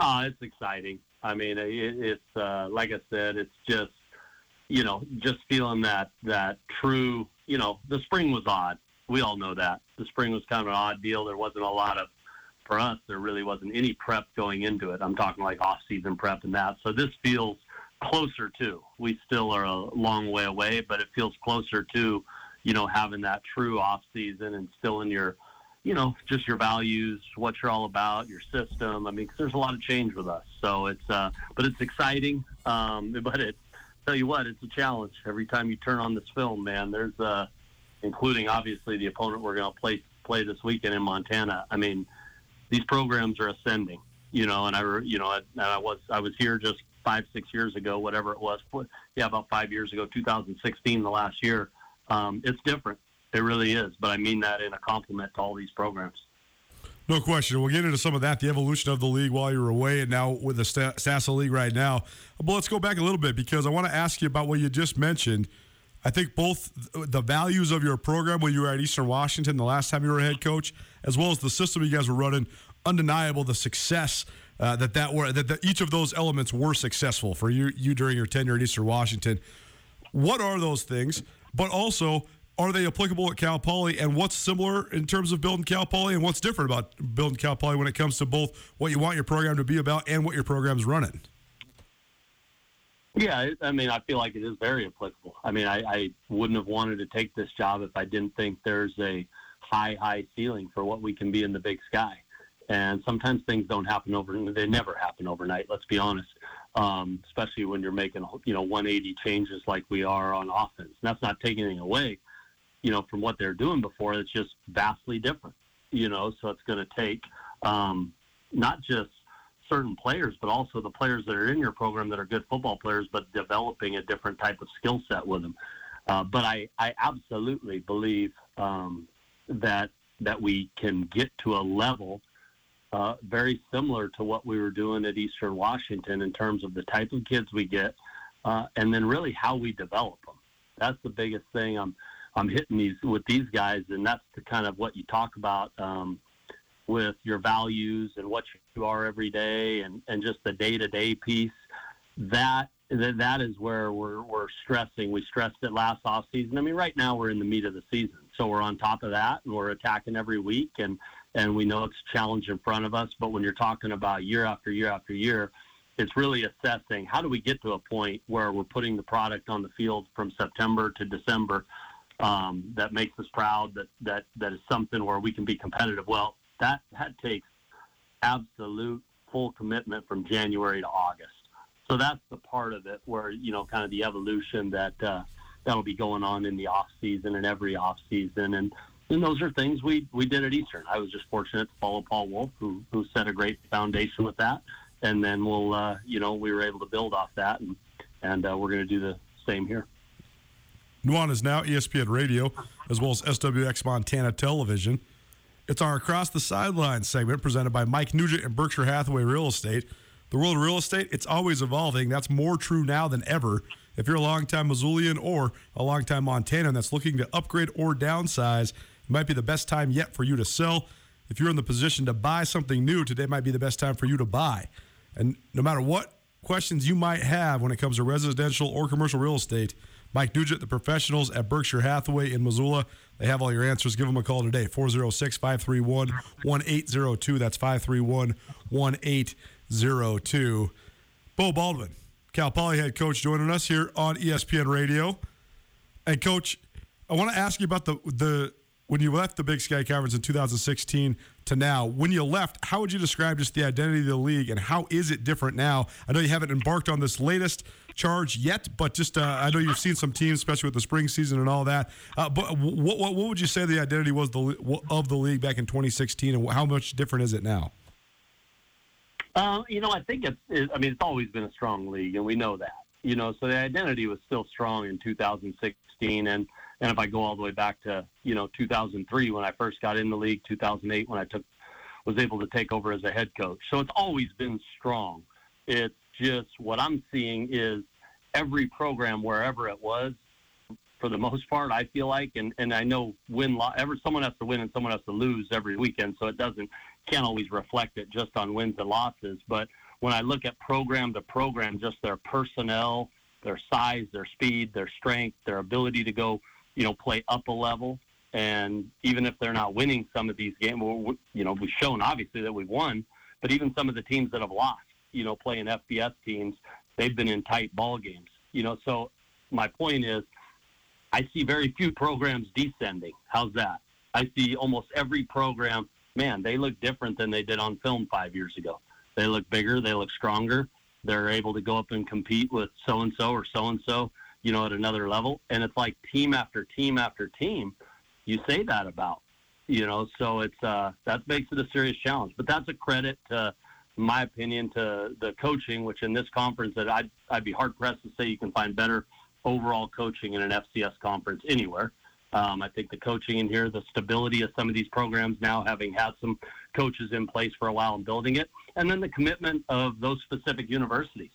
S5: Oh, it's exciting. I mean, it, it's uh, like I said, it's just you know, just feeling that that true. You know, the spring was odd. We all know that the spring was kind of an odd deal. There wasn't a lot of for us. There really wasn't any prep going into it. I'm talking like off-season prep and that. So this feels closer to. We still are a long way away, but it feels closer to, you know, having that true off season and still in your, you know, just your values, what you're all about, your system. I mean, cause there's a lot of change with us. So it's, uh, but it's exciting. Um, but it, tell you what, it's a challenge every time you turn on this film, man. There's, uh, including obviously the opponent we're going to play play this weekend in Montana. I mean, these programs are ascending, you know, and I, you know, and I was I was here just five, six years ago, whatever it was. Yeah, about five years ago, 2016, the last year. Um, it's different. It really is. But I mean that in a compliment to all these programs.
S1: No question. We'll get into some of that, the evolution of the league while you're away, and now with the SASA League right now. But let's go back a little bit because I want to ask you about what you just mentioned. I think both the values of your program when you were at Eastern Washington the last time you were a head coach, as well as the system you guys were running, undeniable the success uh, that that were that each of those elements were successful for you you during your tenure at Eastern Washington. What are those things? But also, are they applicable at Cal Poly? And what's similar in terms of building Cal Poly, and what's different about building Cal Poly when it comes to both what you want your program to be about and what your program's running?
S5: Yeah, I mean, I feel like it is very applicable. I mean, I, I wouldn't have wanted to take this job if I didn't think there's a high, high ceiling for what we can be in the big sky and sometimes things don't happen over. They never happen overnight. Let's be honest. Um, especially when you're making you know 180 changes like we are on offense. And that's not taking anything away, you know, from what they're doing before. It's just vastly different. You know, so it's going to take um, not just certain players, but also the players that are in your program that are good football players, but developing a different type of skill set with them. Uh, but I, I absolutely believe um, that that we can get to a level uh, very similar to what we were doing at Eastern Washington in terms of the type of kids we get, uh, and then really how we develop them. That's the biggest thing I'm I'm hitting these with these guys, and that's the kind of what you talk about um, with your values and what you are every day, and and just the day to day piece. That that is where we're we're stressing. We stressed it last off season. I mean, right now we're in the meat of the season, so we're on top of that, and we're attacking every week and and we know it's a challenge in front of us. But when you're talking about year after year after year, it's really assessing how do we get to a point where we're putting the product on the field from September to December um, that makes us proud, that, that, that is something where we can be competitive. Well, that, that takes absolute full commitment from January to August. So that's the part of it where, you know, kind of the evolution that, uh, that'll be going on in the off season and every off season. And, and those are things we, we did at Eastern. I was just fortunate to follow Paul Wulff, who, who set a great foundation with that. And then we'll, uh, you know, we were able to build off that, and, and uh, we're going to do the same here.
S1: Nuanez Now ESPN Radio, as well as SWX Montana Television. It's our Across the Sidelines segment presented by Mike Nugent and Berkshire Hathaway Real Estate. The world of real estate, it's always evolving. That's more true now than ever. If you're a longtime Missoulian or a longtime Montanan that's looking to upgrade or downsize, might be the best time yet for you to sell. If you're in the position to buy something new, today might be the best time for you to buy. And no matter what questions you might have when it comes to residential or commercial real estate, Mike Nugent, the professionals at Berkshire Hathaway in Missoula, they have all your answers. Give them a call today, 406 531 1802. That's 531 1802. Beau Baldwin, Cal Poly head coach, joining us here on ESPN Radio. And, coach, I want to ask you about the, the when you left the Big Sky Conference in 2016 to now, when you left, how would you describe just the identity of the league and how is it different now? I know you haven't embarked on this latest charge yet, but just uh, I know you've seen some teams, especially with the spring season and all that. Uh, but what, what, what would you say the identity was the, of the league back in 2016, and how much different is it now?
S5: Uh, you know, I think it's. It, I mean, it's always been a strong league, and we know that. You know, so the identity was still strong in 2016, and and if I go all the way back to you know 2003 when I first got in the league, 2008 when I took was able to take over as a head coach. So it's always been strong. It's just what I'm seeing is every program wherever it was, for the most part, I feel like, and and I know win ever someone has to win and someone has to lose every weekend, so it doesn't can't always reflect it just on wins and losses. But when I look at program to program, just their personnel, their size, their speed, their strength, their ability to go you know, play up a level. And even if they're not winning some of these games, you know, we've shown obviously that we've won, but even some of the teams that have lost, you know, playing FBS teams, they've been in tight ball games. You know, so my point is, I see very few programs descending. How's that? I see almost every program. Man, they look different than they did on film five years ago. They look bigger. They look stronger. They're able to go up and compete with so and so or so and so you know, at another level. And it's like team after team after team, you say that about, you know, so it's, uh, that makes it a serious challenge. But that's a credit to, my opinion, to the coaching, which in this conference that I'd, I'd be hard pressed to say you can find better overall coaching in an FCS conference anywhere. Um, I think the coaching in here, the stability of some of these programs now, having had some coaches in place for a while and building it, and then the commitment of those specific universities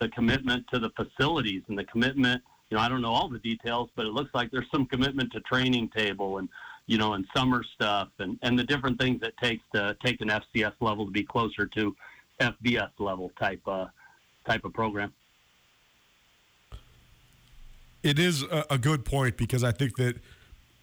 S5: the commitment to the facilities and the commitment. You know, I don't know all the details, but it looks like there's some commitment to training table and you know, and summer stuff and, and the different things it takes to take an FCS level to be closer to FBS level type uh, type of program.
S1: It is a, a good point because I think that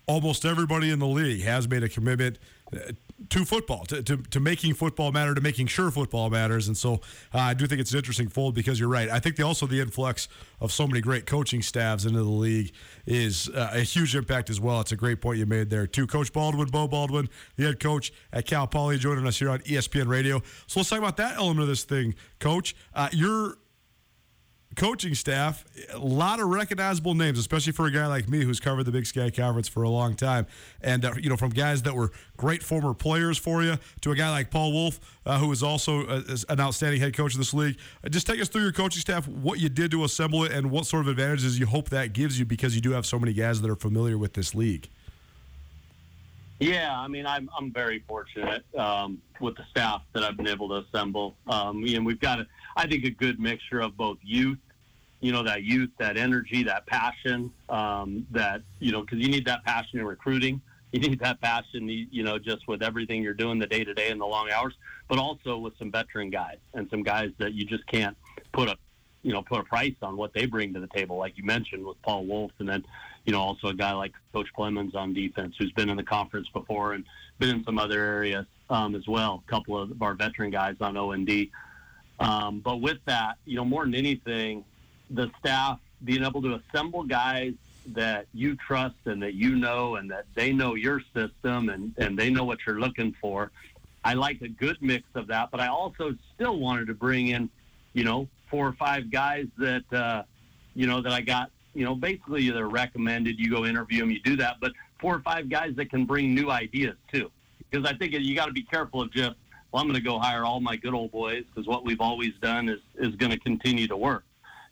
S1: almost everybody in the league has made a commitment uh, to football, to, to, to, making football matter, to making sure football matters. And so uh, I do think it's an interesting fold because you're right. I think the, also the influx of so many great coaching staffs into the league is uh, a huge impact as well. It's a great point you made there, too. Coach Baldwin, Beau Baldwin, the head coach at Cal Poly, joining us here on ESPN Radio. So let's talk about that element of this thing, Coach. Uh, you're coaching staff, a lot of recognizable names, especially for a guy like me who's covered the Big Sky Conference for a long time. And, uh, you know, from guys that were great former players for you to a guy like Paul Wulff, uh, who is also a, uh, an outstanding head coach in this league. Uh, just take us through your coaching staff, what you did to assemble it, and what sort of advantages you hope that gives you because you do have so many guys that are familiar with this league.
S5: Yeah, I mean, I'm I'm very fortunate um, with the staff that I've been able to assemble. Um, and we've got, a, I think, a good mixture of both youth, you know, that youth, that energy, that passion, um, that you know, because you need that passion in recruiting. You need that passion, you know, just with everything you're doing the day to day and the long hours, but also with some veteran guys and some guys that you just can't put a, you know, put a price on what they bring to the table, like you mentioned with Paul Wulff, and then you know, also a guy like Coach Clemens on defense, who's been in the conference before and been in some other areas um, as well. A couple of our veteran guys on O and D. Um, but with that, you know, more than anything, the staff being able to assemble guys that you trust and that you know and that they know your system and, and they know what you're looking for. I like a good mix of that, but I also still wanted to bring in, you know, four or five guys that, uh, you know, that I got you know, basically they're recommended. You go interview them, you do that. But four or five guys that can bring new ideas too, because I think you got to be careful of just, well, I'm going to go hire all my good old boys because what we've always done is is going to continue to work.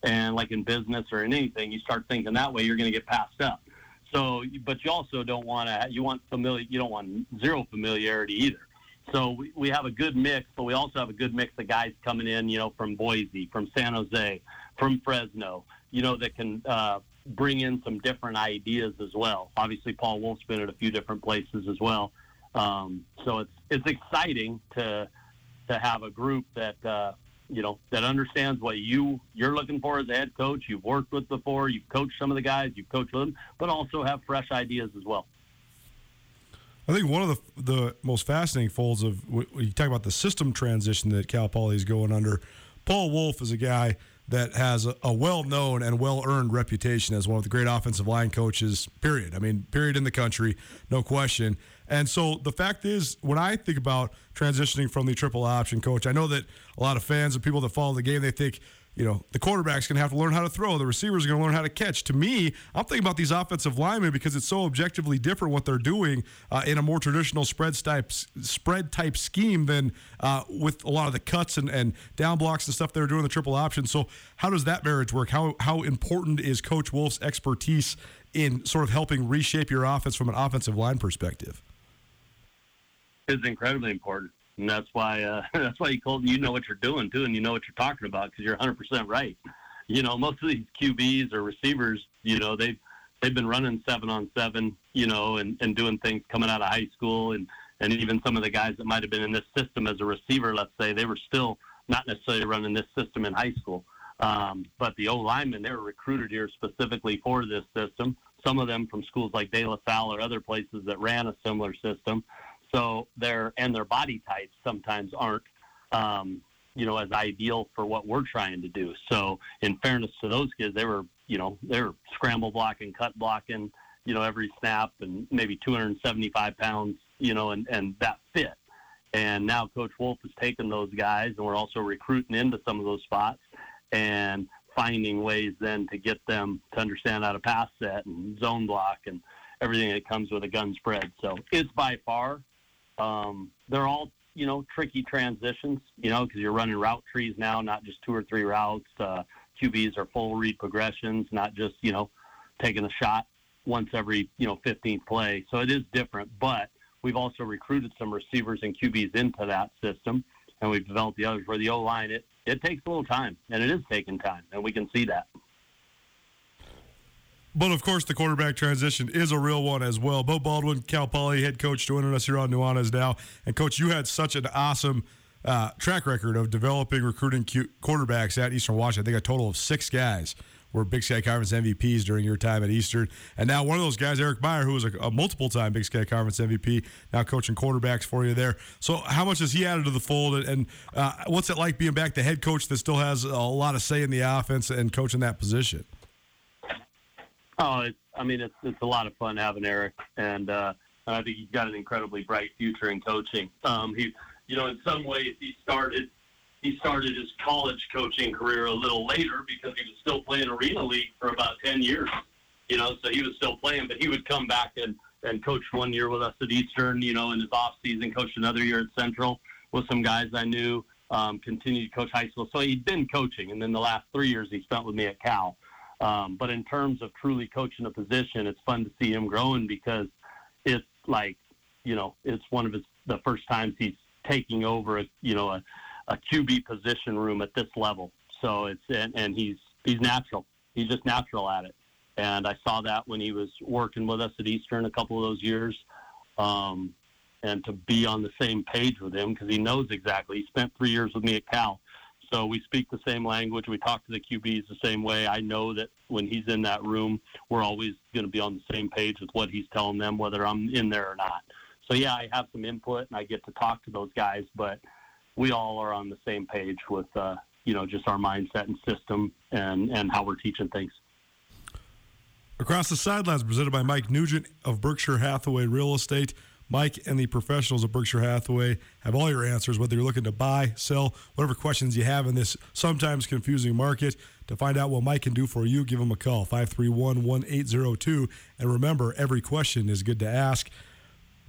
S5: And like in business or in anything, you start thinking that way, you're going to get passed up. So, but you also don't want to. You want familiar. You don't want zero familiarity either. So we, we have a good mix, but we also have a good mix of guys coming in, you know, from Boise, from San Jose, from Fresno, you know, that can uh, bring in some different ideas as well. Obviously, Paul Wulff's been at a few different places as well. Um, so it's it's exciting to to have a group that uh, you know that understands what you you're looking for as a head coach. You've worked with before. You've coached some of the guys. You've coached them, but also have fresh ideas as well.
S1: I think one of the the most fascinating folds of you talk about the system transition that Cal Poly is going under. Paul Wulff is a guy that has a, a well known and well earned reputation as one of the great offensive line coaches, period. I mean, period in the country, no question. And so the fact is, when I think about transitioning from the triple option coach, I know that a lot of fans and people that follow the game, they think, you know, the quarterback's going to have to learn how to throw. The receivers going to learn how to catch. To me, I'm thinking about these offensive linemen because it's so objectively different what they're doing uh, in a more traditional spread type spread type scheme than uh, with a lot of the cuts and, and down blocks and stuff they're doing the triple option. So, how does that marriage work? How how important is Coach Wulff's expertise in sort of helping reshape your offense from an offensive line perspective?
S5: It's incredibly important and that's why uh, that's why you. You know what you're doing too, and you know what you're talking about because you're 100 percent right. You know, most of these QBs or receivers, you know, they've they've been running seven on seven, you know, and and doing things coming out of high school, and and even some of the guys that might have been in this system as a receiver, let's say, they were still not necessarily running this system in high school. Um, but the O linemen, they were recruited here specifically for this system. Some of them from schools like De La Salle or other places that ran a similar system. So their and their body types sometimes aren't, um, you know, as ideal for what we're trying to do. So in fairness to those kids, they were, you know, they were scramble blocking, cut blocking, you know, every snap, and maybe 275 pounds, you know, and and that fit. And now Coach Wulff has taken those guys, and we're also recruiting into some of those spots and finding ways then to get them to understand how to pass set and zone block and everything that comes with a gun spread. So it's by far um, they're all you know tricky transitions, you know, because you're running route trees now, not just two or three routes. Uh, QBs are full read progressions, not just you know taking a shot once every you know 15th play. So it is different, but we've also recruited some receivers and QBs into that system, and we've developed the others. Where the O line, it it takes a little time, and it is taking time, and we can see that.
S1: But of course, the quarterback transition is a real one as well. Beau Baldwin, Cal Poly head coach, joining us here on Nuanez Now. And coach, you had such an awesome uh, track record of developing, recruiting quarterbacks at Eastern Washington. I think a total of six guys were Big Sky Conference MVPs during your time at Eastern. And now one of those guys, Erik Meyer, who was a, a multiple time Big Sky Conference MVP, now coaching quarterbacks for you there. So how much has he added to the fold? And uh, what's it like being back the head coach that still has a lot of say in the offense and coaching that position?
S5: Oh, it's, I mean, it's it's a lot of fun having Erik, and uh, I think he's got an incredibly bright future in coaching. Um, he, you know, in some ways, he started he started his college coaching career a little later because he was still playing arena league for about ten years. You know, so he was still playing, but he would come back and and coach one year with us at Eastern. You know, in his off season, coached another year at Central with some guys I knew. Um, continued to coach high school, so he'd been coaching, and then the last three years he spent with me at Cal. Um, but in terms of truly coaching a position, it's fun to see him growing because it's like, you know, it's one of his the first times he's taking over a you know a, a QB position room at this level. So it's and, and he's he's natural. He's just natural at it. And I saw that when he was working with us at Eastern a couple of those years. Um, and to be on the same page with him because he knows exactly. He spent three years with me at Cal, so we speak the same language. We talk to the QBs the same way. I know that when he's in that room, we're always going to be on the same page with what he's telling them, whether I'm in there or not. So yeah, I have some input and I get to talk to those guys, but we all are on the same page with uh, you know just our mindset and system and and how we're teaching things.
S1: Across the sidelines, presented by Mike Nugent of Berkshire Hathaway Real Estate. Mike and the professionals of Berkshire Hathaway have all your answers, whether you're looking to buy, sell, whatever questions you have in this sometimes confusing market. To find out what Mike can do for you, give him a call, 531 1802. And remember, every question is good to ask.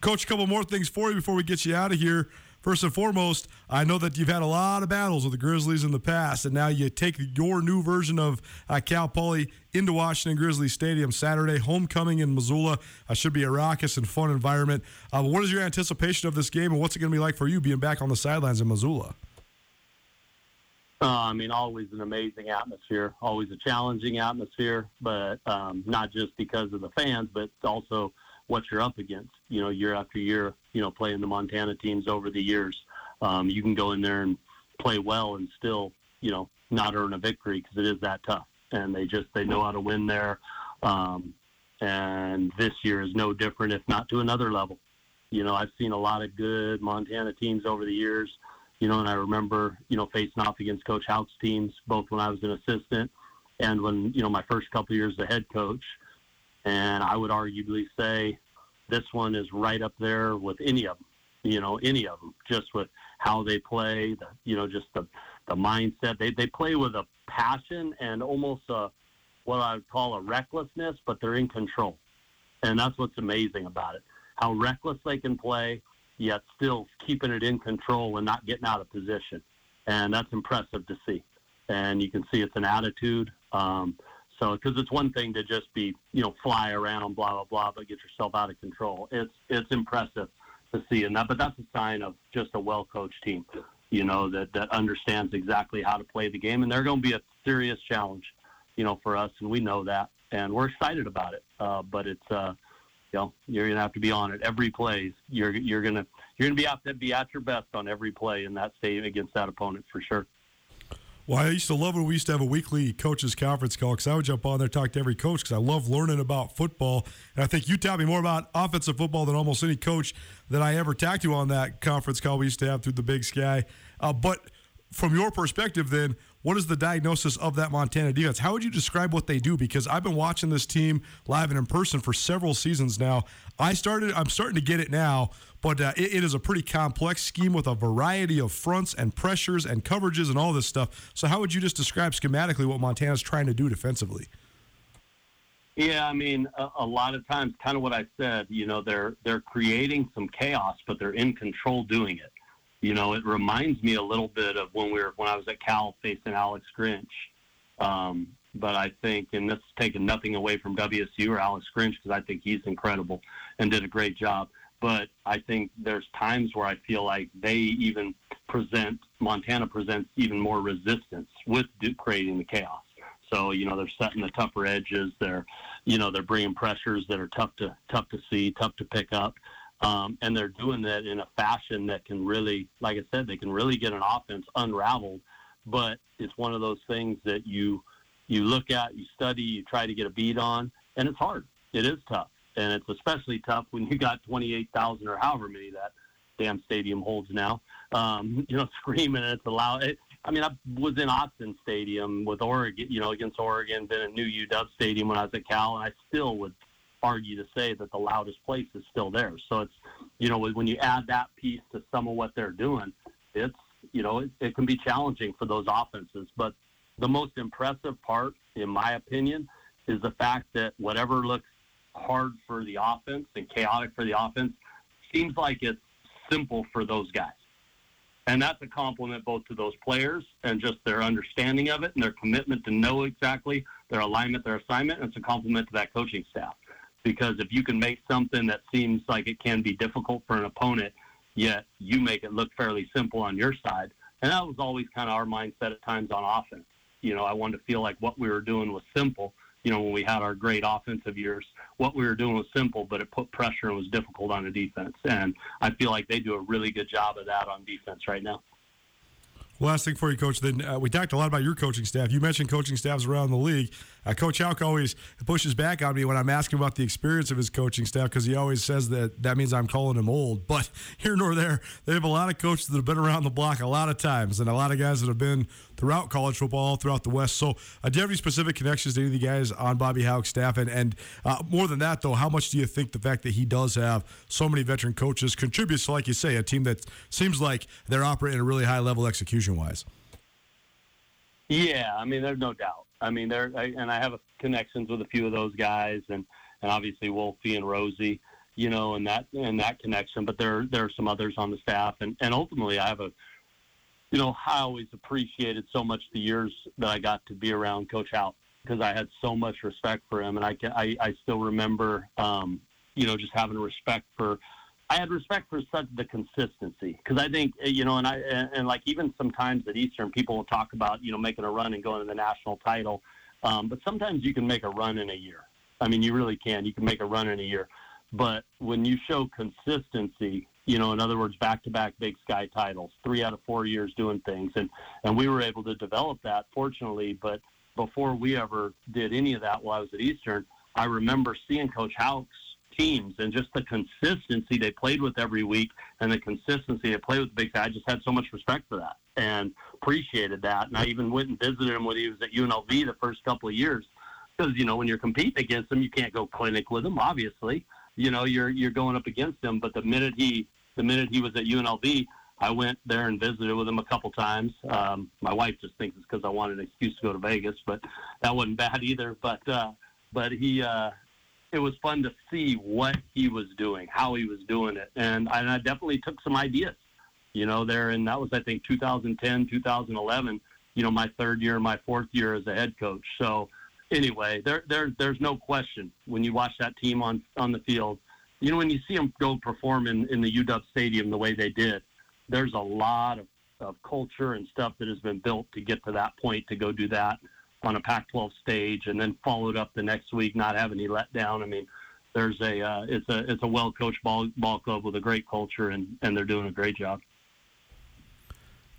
S1: Coach, a couple more things for you before we get you out of here. First and foremost, I know that you've had a lot of battles with the Grizzlies in the past, and now you take your new version of uh, Cal Poly into Washington Grizzlies Stadium Saturday, homecoming in Missoula. Uh, should be a raucous and fun environment. Uh, what is your anticipation of this game, and what's it going to be like for you being back on the sidelines in Missoula?
S5: Uh, I mean, always an amazing atmosphere, always a challenging atmosphere, but um, not just because of the fans, but also what you're up against. You know, year after year, you know, playing the Montana teams over the years, um, you can go in there and play well and still, you know, not earn a victory because it is that tough. And they just they know how to win there. Um, and this year is no different, if not to another level. You know, I've seen a lot of good Montana teams over the years you know, and I remember, you know, facing off against Coach Hauck's teams, both when I was an assistant and when, you know, my first couple years as a head coach. And I would arguably say this one is right up there with any of them, you know, any of them, just with how they play, the, you know, just the, the mindset. They, they play with a passion and almost a, what I would call a recklessness, but they're in control. And that's what's amazing about it. How reckless they can play, yet still keeping it in control and not getting out of position. And that's impressive to see. And you can see it's an attitude. Um, so, because it's one thing to just be, you know, fly around, blah blah blah, but get yourself out of control. It's it's impressive to see, and that, but that's a sign of just a well-coached team, you know, that that understands exactly how to play the game, and they're going to be a serious challenge, you know, for us, and we know that, and we're excited about it. Uh, but it's, uh, you know, you're going to have to be on it every play. You're you're gonna you're gonna be out to be at your best on every play in that state against that opponent for sure.
S1: Well, I used to love when we used to have a weekly coaches conference call because I would jump on there talk to every coach because I love learning about football. And I think you taught me more about offensive football than almost any coach that I ever talked to on that conference call we used to have through the Big Sky. Uh, but from your perspective, then, what is the diagnosis of that Montana defense? How would you describe what they do? Because I've been watching this team live and in person for several seasons now. I started, I'm starting to get it now, but uh, it, it is a pretty complex scheme with a variety of fronts and pressures and coverages and all this stuff. So, how would you just describe schematically what Montana's trying to do defensively?
S5: Yeah, I mean, a, a, lot of times, kind of what I said. You know, they're they're creating some chaos, but they're in control doing it. You know, it reminds me a little bit of when we were when I was at Cal facing Alex Grinch. Um, but I think, and this is taking nothing away from WSU or Alex Grinch because I think he's incredible and did a great job. But I think there's times where I feel like they even present Montana presents even more resistance with creating the chaos. So you know they're setting the tougher edges. They're you know they're bringing pressures that are tough to tough to see, tough to pick up. Um, and they're doing that in a fashion that can really, like I said, they can really get an offense unraveled. But it's one of those things that you you look at, you study, you try to get a beat on, and it's hard. It is tough, and it's especially tough when you got 28,000 or however many that damn stadium holds now. Um, you know, screaming and it's loud. It, I mean, I was in Autzen Stadium with Oregon, you know, against Oregon, been at new UW Stadium when I was at Cal, and I still would argue to say that the loudest place is still there. So it's, you know, when you add that piece to some of what they're doing, it's, you know, it, it can be challenging for those offenses. But the most impressive part, in my opinion, is the fact that whatever looks hard for the offense and chaotic for the offense seems like it's simple for those guys. And that's a compliment both to those players and just their understanding of it and their commitment to know exactly their alignment, their assignment. And it's a compliment to that coaching staff because if you can make something that seems like it can be difficult for an opponent, yet you make it look fairly simple on your side. And that was always kind of our mindset at times on offense. You know, I wanted to feel like what we were doing was simple. You know, when we had our great offensive years, what we were doing was simple, but it put pressure and was difficult on the defense. And I feel like they do a really good job of that on defense right now.
S1: Last thing for you, Coach. Then uh, we talked a lot about your coaching staff. You mentioned coaching staffs around the league. Uh, Coach Hauck always pushes back on me when I'm asking about the experience of his coaching staff because he always says that that means I'm calling him old. But here nor there, they have a lot of coaches that have been around the block a lot of times and a lot of guys that have been throughout college football, throughout the West. So, uh, do you have any specific connections to any of the guys on Bobby Hauck's staff? And, and uh, more than that, though, how much do you think the fact that he does have so many veteran coaches contributes to, like you say, a team that seems like they're operating at a really high level execution wise?
S5: Yeah, I mean, there's no doubt. I mean, there, and I have connections with a few of those guys, and and obviously Wolfie and Rosie, you know, and that and that connection. But there there are some others on the staff, and and ultimately I have a, you know, I always appreciated so much the years that I got to be around Coach Hauck because I had so much respect for him, and I can, I, I still remember, um, you know, just having respect for I had respect for such the consistency because I think eh, you know, and I and, and, like even sometimes at Eastern, people will talk about you know making a run and going to the national title, um, but sometimes you can make a run in a year. I mean, you really can. You can make a run in a year, but when you show consistency, you know, in other words, back-to-back Big Sky titles, three out of four years doing things, and and we were able to develop that, fortunately. But before we ever did any of that while I was at Eastern, I remember seeing Coach Hauck's teams and just the consistency they played with every week and the consistency they played with the Big Sky. I just had so much respect for that and appreciated that. And I even went and visited him when he was at UNLV the first couple of years because you know when you're competing against them, you can't go clinic with them, Obviously, you know you're you're going up against him. But the minute he the minute he was at UNLV, I went there and visited with him a couple times. Um, my wife just thinks it's because I wanted an excuse to go to Vegas, but that wasn't bad either. But uh, but he uh, it was fun to see what he was doing, how he was doing it, and, and I definitely took some ideas. You know, there and that was I think 2010, 2011. You know, my third year, my fourth year as a head coach. So anyway, there there there's no question when you watch that team on on the field. You know, when you see them go perform in in the UW Stadium the way they did, there's a lot of, of culture and stuff that has been built to get to that point to go do that on a Pac-12 stage, and then followed up the next week, not have any letdown. I mean, there's a uh, it's a it's a well coached ball ball club with a great culture, and and they're doing a great job.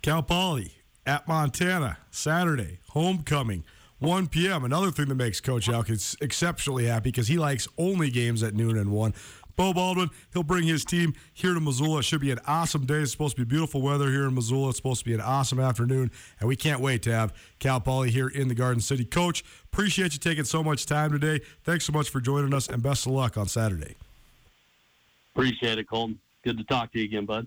S1: Cal Poly at Montana Saturday homecoming. 1 p.m. Another thing that makes Coach Elkins exceptionally happy because he likes only games at noon and 1. Beau Baldwin, he'll bring his team here to Missoula. It should be an awesome day. It's supposed to be beautiful weather here in Missoula. It's supposed to be an awesome afternoon, and we can't wait to have Cal Poly here in the Garden City. Coach, appreciate you taking so much time today. Thanks so much for joining us, and best of luck on Saturday.
S5: Appreciate it, Colton. Good to talk to you again, bud.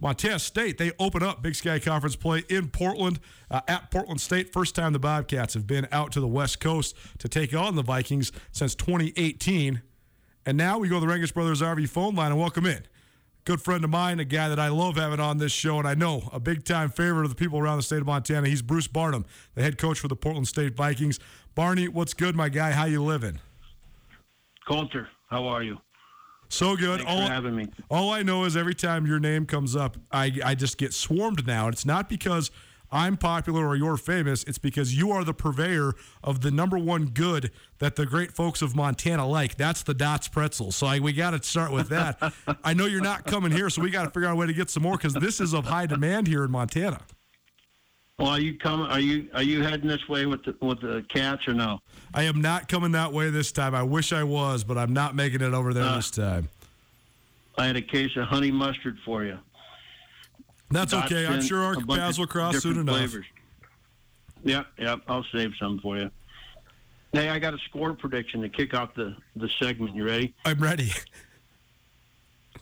S1: Montana State, they open up Big Sky Conference play in Portland uh, at Portland State. First time the Bobcats have been out to the West Coast to take on the Vikings since 2018. And now we go to the Rangish Brothers RV phone line and welcome in. Good friend of mine, a guy that I love having on this show, and I know a big time favorite of the people around the state of Montana. He's Bruce Barnum, the head coach for the Portland State Vikings. Barney, what's good, my guy? How you living?
S6: Colter, how are you?
S1: So good.
S6: Thanks
S1: all,
S6: for having me.
S1: All I know is every time your name comes up, I, I just get swarmed now. And it's not because I'm popular or you're famous. It's because you are the purveyor of the number one good that the great folks of Montana like. That's the Dots pretzel. So I, we got to start with that. I know you're not coming here, so we got to figure out a way to get some more because this is of high demand here in Montana.
S6: Well, are you coming? Are you are you heading this way with the with the cats or no?
S1: I am not coming that way this time. I wish I was, but I'm not making it over there uh, this time.
S6: I had a case of honey mustard for you.
S1: That's Dots okay. I'm sure our paths will cross soon enough. Flavors.
S6: Yep, yep. I'll save some for you. Hey, I got a score prediction to kick off the the segment. You ready?
S1: I'm ready.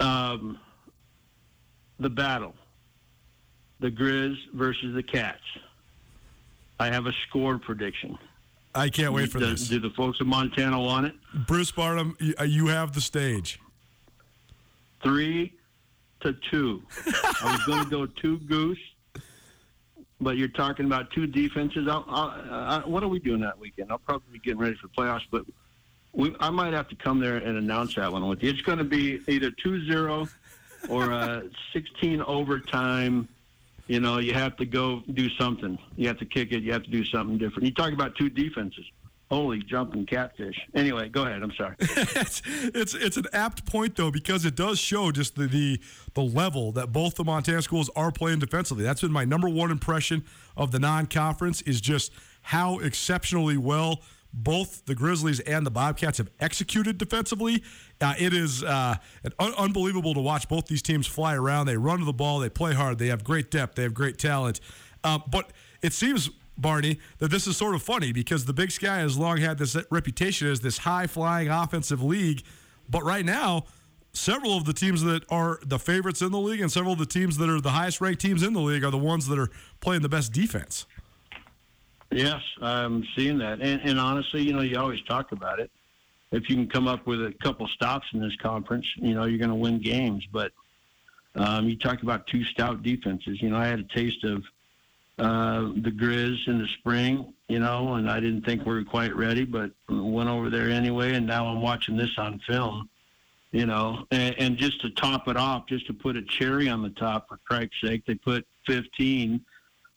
S6: Um, the battle the Grizz versus the Cats. I have a score prediction.
S1: I can't wait for
S6: do,
S1: this.
S6: Do the folks of Montana want it?
S1: Bruce Barnum, uh, you have the stage.
S6: Three to two. I was going to go two goose, but you're talking about two defenses. I'll, I'll, I, what are we doing that weekend? I'll probably be getting ready for playoffs, but we, I might have to come there and announce that one with you. It's going to be either 2-0 or a 16 overtime you know, you have to go do something. You have to kick it. You have to do something different. You talk about two defenses. Holy jumping catfish. Anyway, go ahead. I'm sorry.
S1: it's, it's it's an apt point though because it does show just the, the the level that both the Montana schools are playing defensively. That's been my number one impression of the non-conference is just how exceptionally well both the Grizzlies and the Bobcats have executed defensively. Uh, it is uh, un- unbelievable to watch both these teams fly around. They run to the ball, they play hard, they have great depth, they have great talent. Uh, but it seems, Barney, that this is sort of funny because the Big Sky has long had this reputation as this high flying offensive league. But right now, several of the teams that are the favorites in the league and several of the teams that are the highest ranked teams in the league are the ones that are playing the best defense.
S6: Yes, I'm seeing that. And, and honestly, you know, you always talk about it. If you can come up with a couple stops in this conference, you know, you're going to win games. But um, you talk about two stout defenses. You know, I had a taste of uh, the Grizz in the spring, you know, and I didn't think we were quite ready, but went over there anyway. And now I'm watching this on film, you know, and, and just to top it off, just to put a cherry on the top, for Christ's sake, they put 15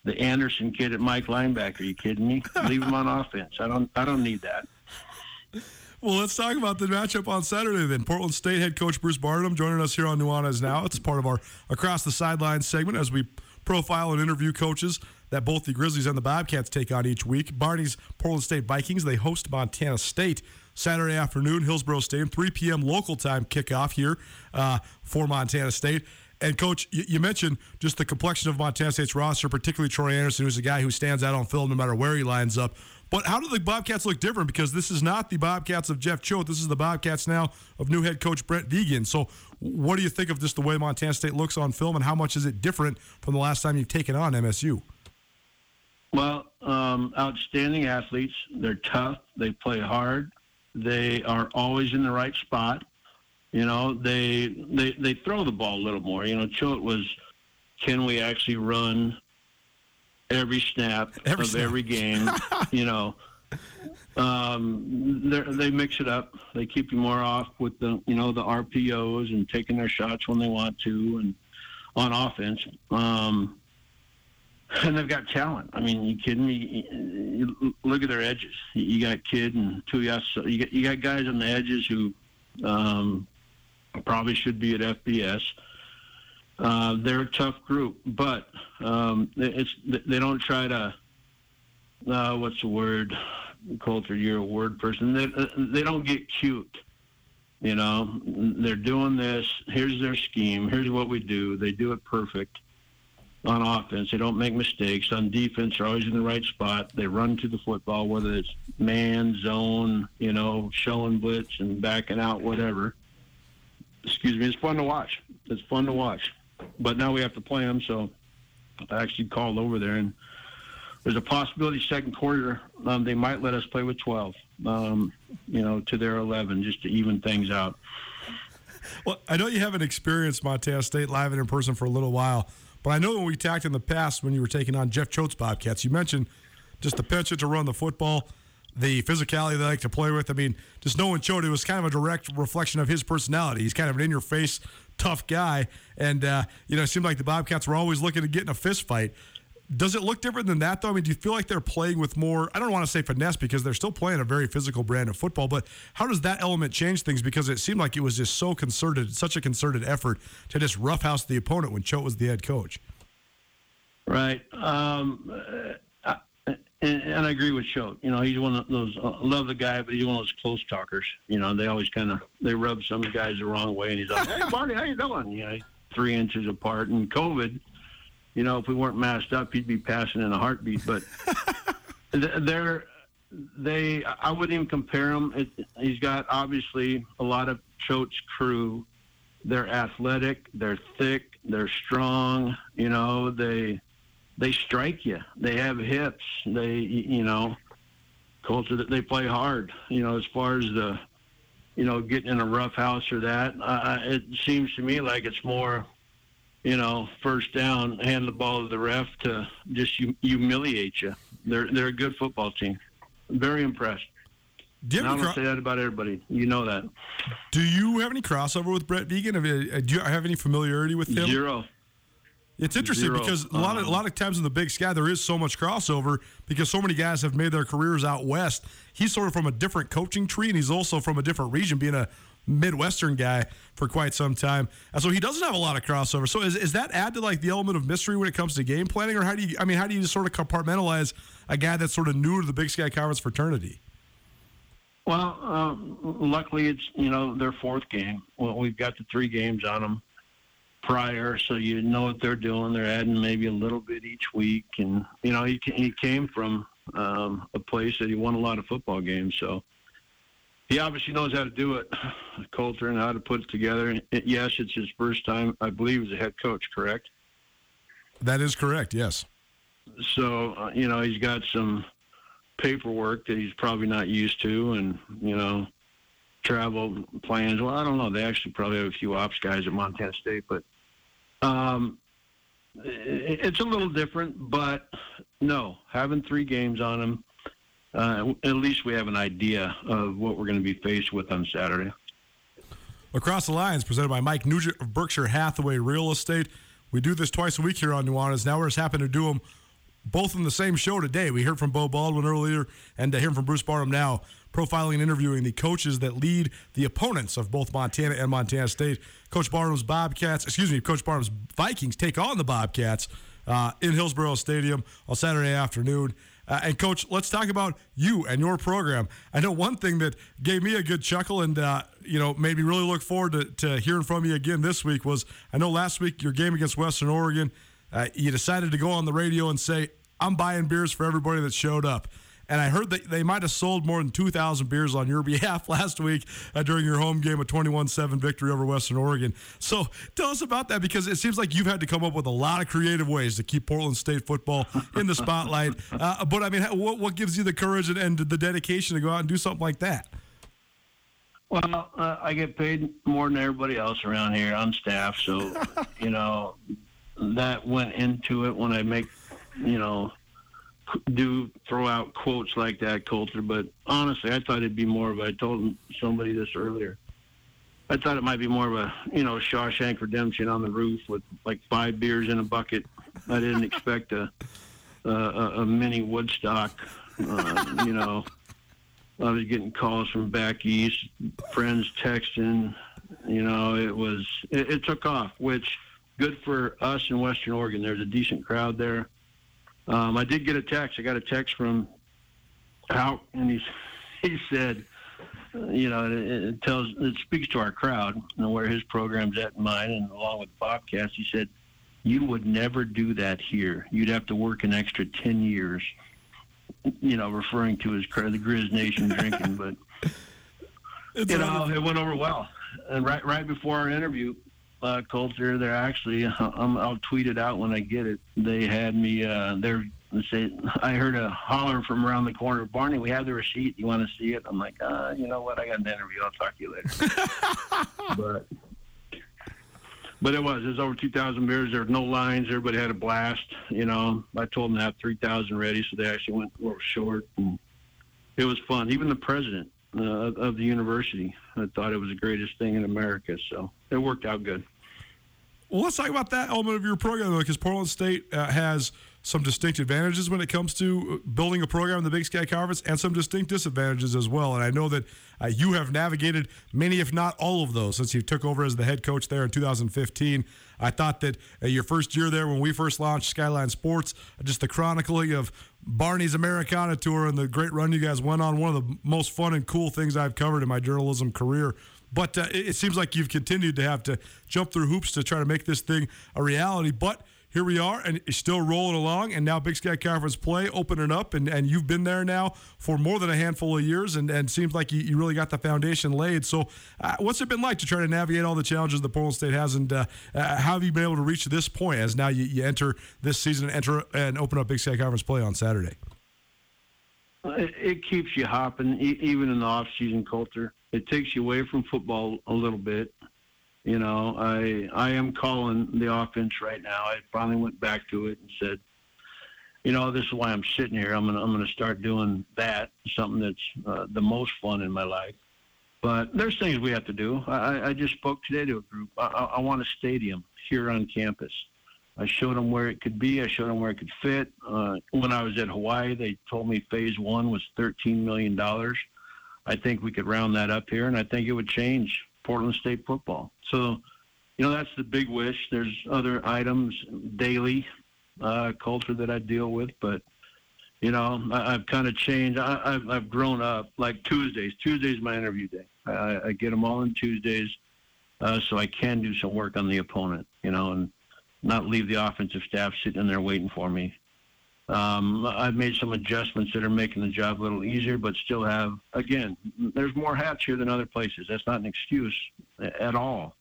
S6: the Andersen kid at Mike linebacker. Are you kidding me? Leave him on offense. I don't. I don't need that.
S1: Well, let's talk about the matchup on Saturday then. Portland State head coach Bruce Barnum joining us here on Nuanez Now. It's part of our Across the Sidelines segment as we profile and interview coaches that both the Grizzlies and the Bobcats take on each week. Barney's Portland State Vikings, they host Montana State Saturday afternoon, Hillsboro Stadium, 3 p.m. local time kickoff here uh, for Montana State. And coach, you, mentioned just the complexion of Montana State's roster, particularly Troy Andersen, who's a guy who stands out on film no matter where he lines up. But how do the Bobcats look different? Because this is not the Bobcats of Jeff Choate. This is the Bobcats now of new head coach Brent Vigen. So, what do you think of just the way Montana State looks on film, and how much is it different from the last time you've taken on MSU?
S6: Well, um, outstanding athletes. They're tough. They play hard. They are always in the right spot. You know, they they they throw the ball a little more. You know, Choate was, can we actually run every snap every of snap. every game? you know, um, they mix it up. They keep you more off with the you know the RPOs and taking their shots when they want to, and on offense. Um, and they've got talent. I mean, you kidding me? You look at their edges. You got Kid and Tuyas. You got you got guys on the edges who um, probably should be at FBS. Uh, they're a tough group, but um, it's they don't try to. Uh, what's the word? Colter, you're a word person. They they don't get cute. You know, they're doing this. Here's their scheme. Here's what we do. They do it perfect on offense. They don't make mistakes. On defense, they're always in the right spot. They run to the football, whether it's man, zone, you know, showing blitz and backing out, whatever excuse me, it's fun to watch. It's fun to watch. But now we have to play them, so I actually called over there, and there's a possibility second quarter um, they might let us play with 12, um, you know, to their 11 just to even things out.
S1: Well, I know you haven't experienced Montana State live and in person for a little while, but I know when we talked in the past when you were taking on Jeff Choate's Bobcats, you mentioned just the penchant to run the football the physicality they like to play with. I mean, just knowing Choate it was kind of a direct reflection of his personality. He's kind of an in your face, tough guy. And, uh, you know, it seemed like the Bobcats were always looking to get in a fist fight. Does it look different than that, though? I mean, do you feel like they're playing with more, I don't want to say finesse because they're still playing a very physical brand of football, but how does that element change things? Because it seemed like it was just so concerted, such a concerted effort to just roughhouse the opponent when Choate was the head coach.
S6: Right. Um, and, and I agree with Choate. You know, he's one of those. Uh, love the guy, but he's one of those close talkers. You know, they always kind of they rub some guys the wrong way, and he's like, "Hey, Barney, how you doing?" You know, three inches apart. And COVID, you know, if we weren't masked up, he'd be passing in a heartbeat. But they're they. I wouldn't even compare him. It, he's got obviously a lot of Choate's crew. They're athletic. They're thick. They're strong. You know, they they strike you. They have hips. They, you know, culture that they play hard. You know, as far as the, you know, getting in a rough house or that, uh, it seems to me like it's more, you know, first down, hand the ball to the ref to just humiliate you. They're they're a good football team. Very impressed. Do you have I don't cro- say that about everybody. You know that.
S1: Do you have any crossover with Brent Vigen? Have you, uh, do you have any familiarity with him?
S6: Zero.
S1: It's interesting Zero. because a lot of a lot of times in the Big Sky there is so much crossover because so many guys have made their careers out west. He's sort of from a different coaching tree, and he's also from a different region, being a Midwestern guy for quite some time. And so he doesn't have a lot of crossover. So is, is that add to like the element of mystery when it comes to game planning, or how do you? I mean, how do you just sort of compartmentalize a guy that's sort of new to the Big Sky Conference fraternity?
S6: Well, um, luckily it's you know their fourth game. Well, we've got the three games on them prior, so you know what they're doing. They're adding maybe a little bit each week, and you know he he came from um, a place that he won a lot of football games, so he obviously knows how to do it, Colter, and how to put it together. It, yes, it's his first time, I believe, as a head coach. Correct?
S1: That is correct. Yes.
S6: So uh, you know he's got some paperwork that he's probably not used to, and you know travel plans. Well, I don't know. They actually probably have a few ops guys at Montana State, but um, it's a little different. But no, having three games on him uh, at least we have an idea of what we're going to be faced with on Saturday.
S1: Across the Lines, presented by Mike Nugent of Berkshire Hathaway Real Estate. We do this twice a week here on Nuanez. Now we're just happen to do them both in the same show today. We heard from Beau Baldwin earlier and to hear from Bruce Barnum now, profiling and interviewing the coaches that lead the opponents of both Montana and Montana State. Coach Barnum's Bobcats, excuse me, Coach Barnum's Vikings take on the Bobcats uh, in Hillsboro Stadium on Saturday afternoon. Uh, and coach, let's talk about you and your program. I know one thing that gave me a good chuckle and uh, you know made me really look forward to, to, hearing from you again this week was I know last week your game against Western Oregon, uh, you decided to go on the radio and say I'm buying beers for everybody that showed up. And I heard that they might have sold more than 2,000 beers on your behalf last week uh, during your home game, a 21 7 victory over Western Oregon. So tell us about that because it seems like you've had to come up with a lot of creative ways to keep Portland State football in the spotlight. Uh, but I mean, what, what gives you the courage and, and, the dedication to go out and do something like that?
S6: Well, uh, I get paid more than everybody else around here on staff. So, you know, that went into it when I make, you know, do throw out quotes like that, Colter. But honestly, I thought it'd be more of. I told somebody this earlier. I thought it might be more of a you know Shawshank Redemption on the roof with like five beers in a bucket. I didn't expect a a, a mini Woodstock. Uh, you know, I was getting calls from back east, friends texting. You know, it was it, it took off, which good for us in Western Oregon. There's a decent crowd there. Um, I did get a text. I got a text from out, and he he said, uh, you know, it, it, tells it speaks to our crowd and where his program's at in mine, and along with Bobcats, he said, you would never do that here. You'd have to work an extra ten years. You know, referring to his the Grizz Nation drinking, but it's you know, it went over well. And right right before our interview, uh, Colter. They're actually, um, I'll tweet it out when I get it. They had me. Uh, they're say I heard a holler from around the corner. Barney, we have the receipt. You want to see it? I'm like, uh, you know what? I got an interview. I'll talk to you later. but but it was. It was over 2,000 beers. There were no lines. Everybody had a blast. You know, I told them to have 3,000 ready, so they actually went a little short. And it was fun. Even the president uh, of the university I thought it was the greatest thing in America. So it worked out good.
S1: Well, let's talk about that element of your program, because Portland State uh, has some distinct advantages when it comes to uh, building a program in the Big Sky Conference and some distinct disadvantages as well. And I know that uh, you have navigated many, if not all of those, since you took over as the head coach there in 2015. I thought that uh, your first year there, when we first launched Skyline Sports, just the chronicling of Barney's Americana Tour and the great run you guys went on, one of the most fun and cool things I've covered in my journalism career but uh, it, it seems like you've continued to have to jump through hoops to try to make this thing a reality. But here we are, and it's still rolling along. And now Big Sky Conference play opening up, and, and you've been there now for more than a handful of years, and, and seems like you, you really got the foundation laid. So, uh, what's it been like to try to navigate all the challenges that Portland State has, and uh, uh, how have you been able to reach this point as now you, you enter this season and enter and open up Big Sky Conference play on Saturday?
S6: It, it keeps you hopping, even in the off-season Colter it takes you away from football a little bit. You know, I I am calling the offense right now. I finally went back to it and said, you know, this is why I'm sitting here. I'm gonna I'm gonna start doing that, something that's uh, the most fun in my life. But there's things we have to do. I, I just spoke today to a group. I, I want a stadium here on campus. I showed them where it could be. I showed them where it could fit. Uh, when I was at Hawaii, they told me phase one was $13 million. I think we could round that up here, and I think it would change Portland State football. So, you know, that's the big wish. There's other items daily uh, culture that I deal with, but you know, I, have kind of changed. I, have I've grown up. Like Tuesdays, Tuesdays my interview day. I, I get them all on Tuesdays, uh, so I can do some work on the opponent. You know, and not leave the offensive staff sitting there waiting for me. Um, I've made some adjustments that are making the job a little easier, but still have, again, there's more hats here than other places. That's not an excuse at all.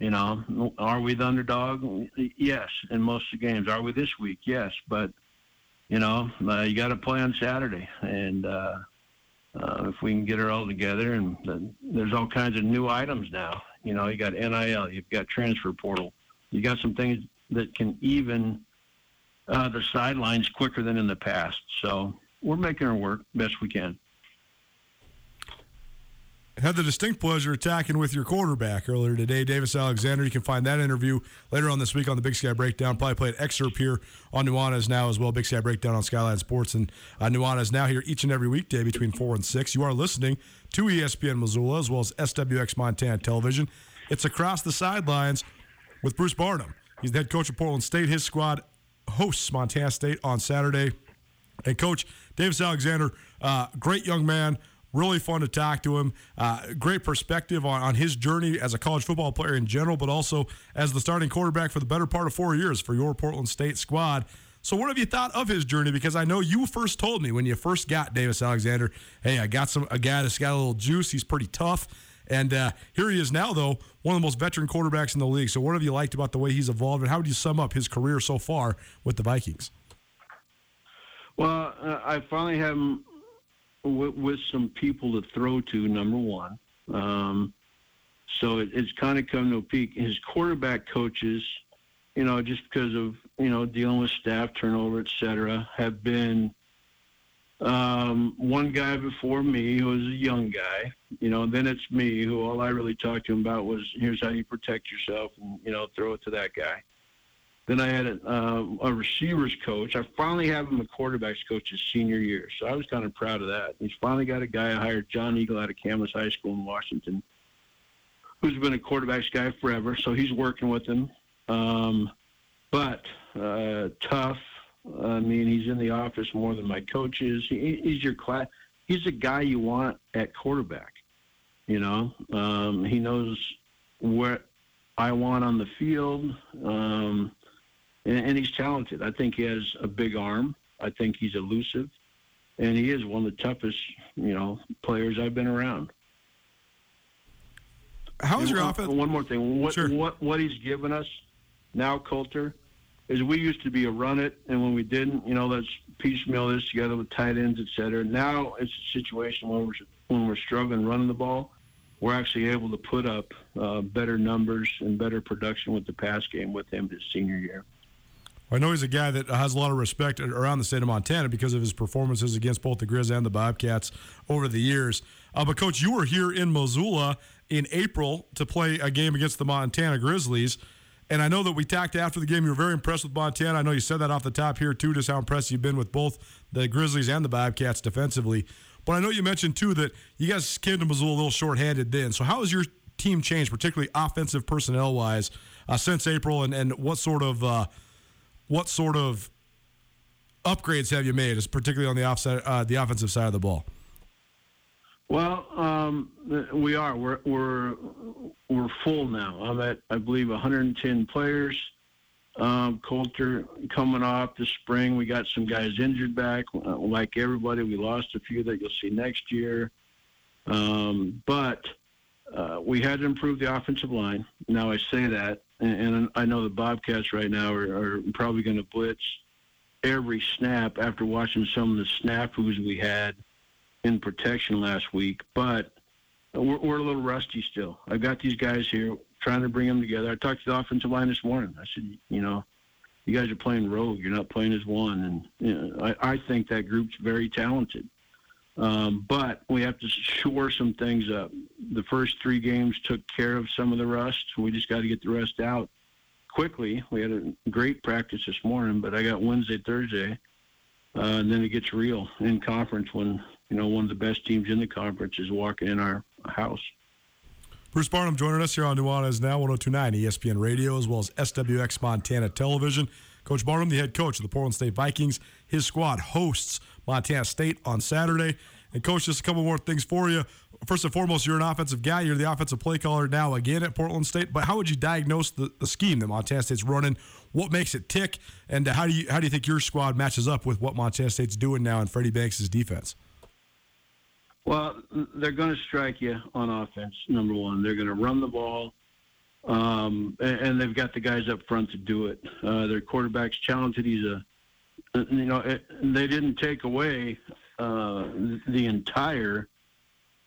S6: You know, are we the underdog? Yes, in most of the games. Are we this week? Yes, but you know, uh, you got to play on Saturday, and uh, uh, if we can get it all together, and there's all kinds of new items now. You know, you got NIL, you've got transfer portal, you got some things that can even uh, the sidelines quicker than in the past. So we're making our work best we can.
S1: Had the distinct pleasure of talking with your quarterback earlier today, Davis Alexander. You can find that interview later on this week on the Big Sky Breakdown. Probably play an excerpt here on Nuanez now as well. Big Sky Breakdown on Skyline Sports. And uh, Nuanez now here each and every weekday between 4 and 6. You are listening to ESPN Missoula as well as SWX Montana Television. It's across the sidelines with Bruce Barnum. He's the head coach of Portland State. His squad hosts Montana State on Saturday. And Coach Davis Alexander, uh, great young man, really fun to talk to him. Uh, great perspective on, on his journey as a college football player in general, but also as the starting quarterback for the better part of four years for your Portland State squad. So, what have you thought of his journey? Because I know you first told me when you first got Davis Alexander, hey, I got some a guy that's got a little juice. He's pretty tough. And uh, here he is now, though, one of the most veteran quarterbacks in the league. So, what have you liked about the way he's evolved, and how would you sum up his career so far with the Vikings?
S6: Well, uh, I finally have him with, with, some people to throw to. Number one, um, so it, it's kind of come to a peak. His quarterback coaches, you know, just because of you know dealing with staff turnover, et cetera, have been um, one guy before me who was a young guy, you know, then it's me who all I really talked to him about was here's how you protect yourself and, you know, throw it to that guy. Then I had a, uh, a receivers coach. I finally have him a quarterbacks coach his senior year. So I was kind of proud of that. He's finally got a guy I hired, John Eagle out of Camas High School in Washington, who's been a quarterbacks guy forever. So he's working with him. Um, but uh, tough, I mean, he's in the office more than my coach is. He, he's your class. He's the guy you want at quarterback. You know, um, he knows what I want on the field, um, and, and he's talented. I think he has a big arm. I think he's elusive, and he is one of the toughest, you know, players I've been around.
S1: How's your offense?
S6: One more thing. What sure. what what he's given us now, Colter, is we used to be a run it, and when we didn't, you know, let's piecemeal this together with tight ends, et cetera. Now it's a situation where we're when we're struggling running the ball, we're actually able to put up uh, better numbers and better production with the pass game with him his senior year.
S1: I know he's a guy that has a lot of respect around the state of Montana because of his performances against both the Grizz and the Bobcats over the years. Uh, but, Coach, you were here in Missoula in April to play a game against the Montana Grizzlies. And I know that we talked after the game. You were very impressed with Montana. I know you said that off the top here too, just how impressed you've been with both the Grizzlies and the Bobcats defensively. But I know you mentioned too that you guys came to Missoula a little shorthanded then. So how has your team changed, particularly offensive personnel wise, uh, since April, and, and what sort of uh, what sort of upgrades have you made, particularly on the offside, uh, the offensive side of the ball?
S6: Well, um, we are. We're we're we're full now. I'm at I believe 110 players. Um, Colter coming off the spring. We got some guys injured back. Uh, like everybody, we lost a few that you'll see next year. Um, but uh, we had to improve the offensive line. Now I say that, and, and I know the Bobcats right now are, are probably going to blitz every snap after watching some of the snafus we had in protection last week, but we're, we're a little rusty still. I've got these guys here trying to bring them together. I talked to the offensive line this morning. I said, you know, you guys are playing rogue. You're not playing as one, and you know, I, I think that group's very talented. Um, but we have to shore some things up. The first three games took care of some of the rust. We just got to get the rest out quickly. We had a great practice this morning, but I got Wednesday, Thursday, uh, and then it gets real in conference when you know, one of the best teams in the conference is walking in our house.
S1: Bruce Barnum joining us here on Nuanez Now 1029 ESPN Radio as well as SWX Montana Television. Coach Barnum, the head coach of the Portland State Vikings, his squad hosts Montana State on Saturday. And coach, just a couple more things for you. first and foremost, you're an offensive guy. You're the offensive play caller now again at Portland State. But how would you diagnose the, the scheme that Montana State's running? What makes it tick? And how do you how do you think your squad matches up with what Montana State's doing now in Freddie Banks' defense?
S6: Well, they're going to strike you on offense. Number one, they're going to run the ball, um, and, and, they've got the guys up front to do it. Uh, their quarterback's talented. He's a, you know, it, they didn't take away uh, the entire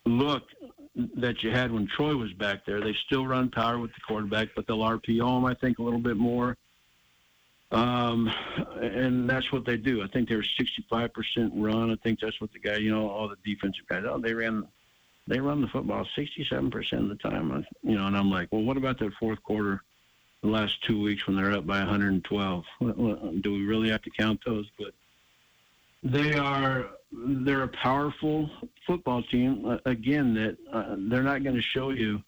S6: look that you had when Troy was back there. They still run power with the quarterback, but they'll RPO him, I think, a little bit more. Um, and that's what they do. I think they're 65% run. I think that's what the guy, you know, all the defensive guys, oh, they ran, they run the football 67% of the time. You know, and I'm like, well, what about that fourth quarter, the last two weeks when they're up by 112? Do we really have to count those? But they are, they're a powerful football team. Uh, again, that uh, they're not going to show you,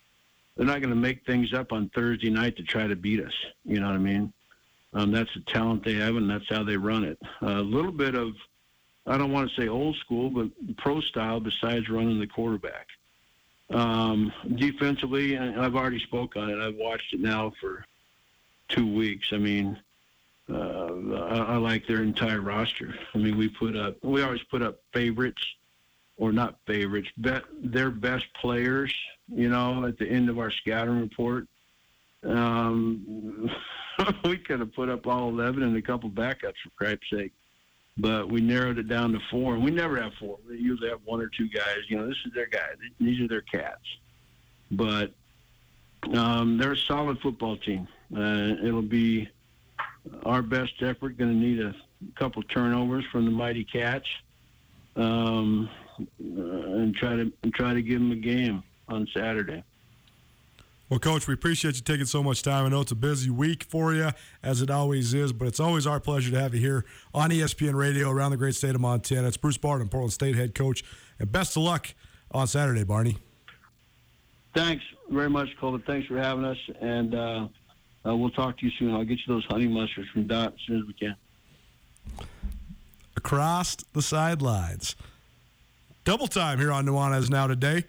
S6: they're not going to make things up on Thursday night to try to beat us. You know what I mean? Um, that's the talent they have, and that's how they run it. A little bit of, I don't want to say old school, but pro style besides running the quarterback. Um, defensively, I've already spoke on it. I've watched it now for two weeks. I mean, uh, I, I like their entire roster. I mean, we put up, we always put up favorites or not favorites, bet their best players, you know, at the end of our scouting report. Um, we could have put up all 11 and a couple backups for Christ's sake. But we narrowed it down to four, and we never have four. We usually have one or two guys. You know, this is their guy. These are their cats. But um, they're a solid football team. Uh, it'll be our best effort. Going to need a couple turnovers from the mighty Cats, um, uh, and try to and try to give them a game on Saturday.
S1: Well, Coach, we appreciate you taking so much time. I know it's a busy week for you, as it always is, but it's always our pleasure to have you here on ESPN Radio around the great state of Montana. It's Bruce Barnum, Portland State head coach, and best of luck on Saturday, Barney.
S6: Thanks very much, Colbert. Thanks for having us, and uh, uh, we'll talk to you soon. I'll get you those honey mustards from Dot as soon as we can.
S1: Across the sidelines. Double time here on Nuanez Now today.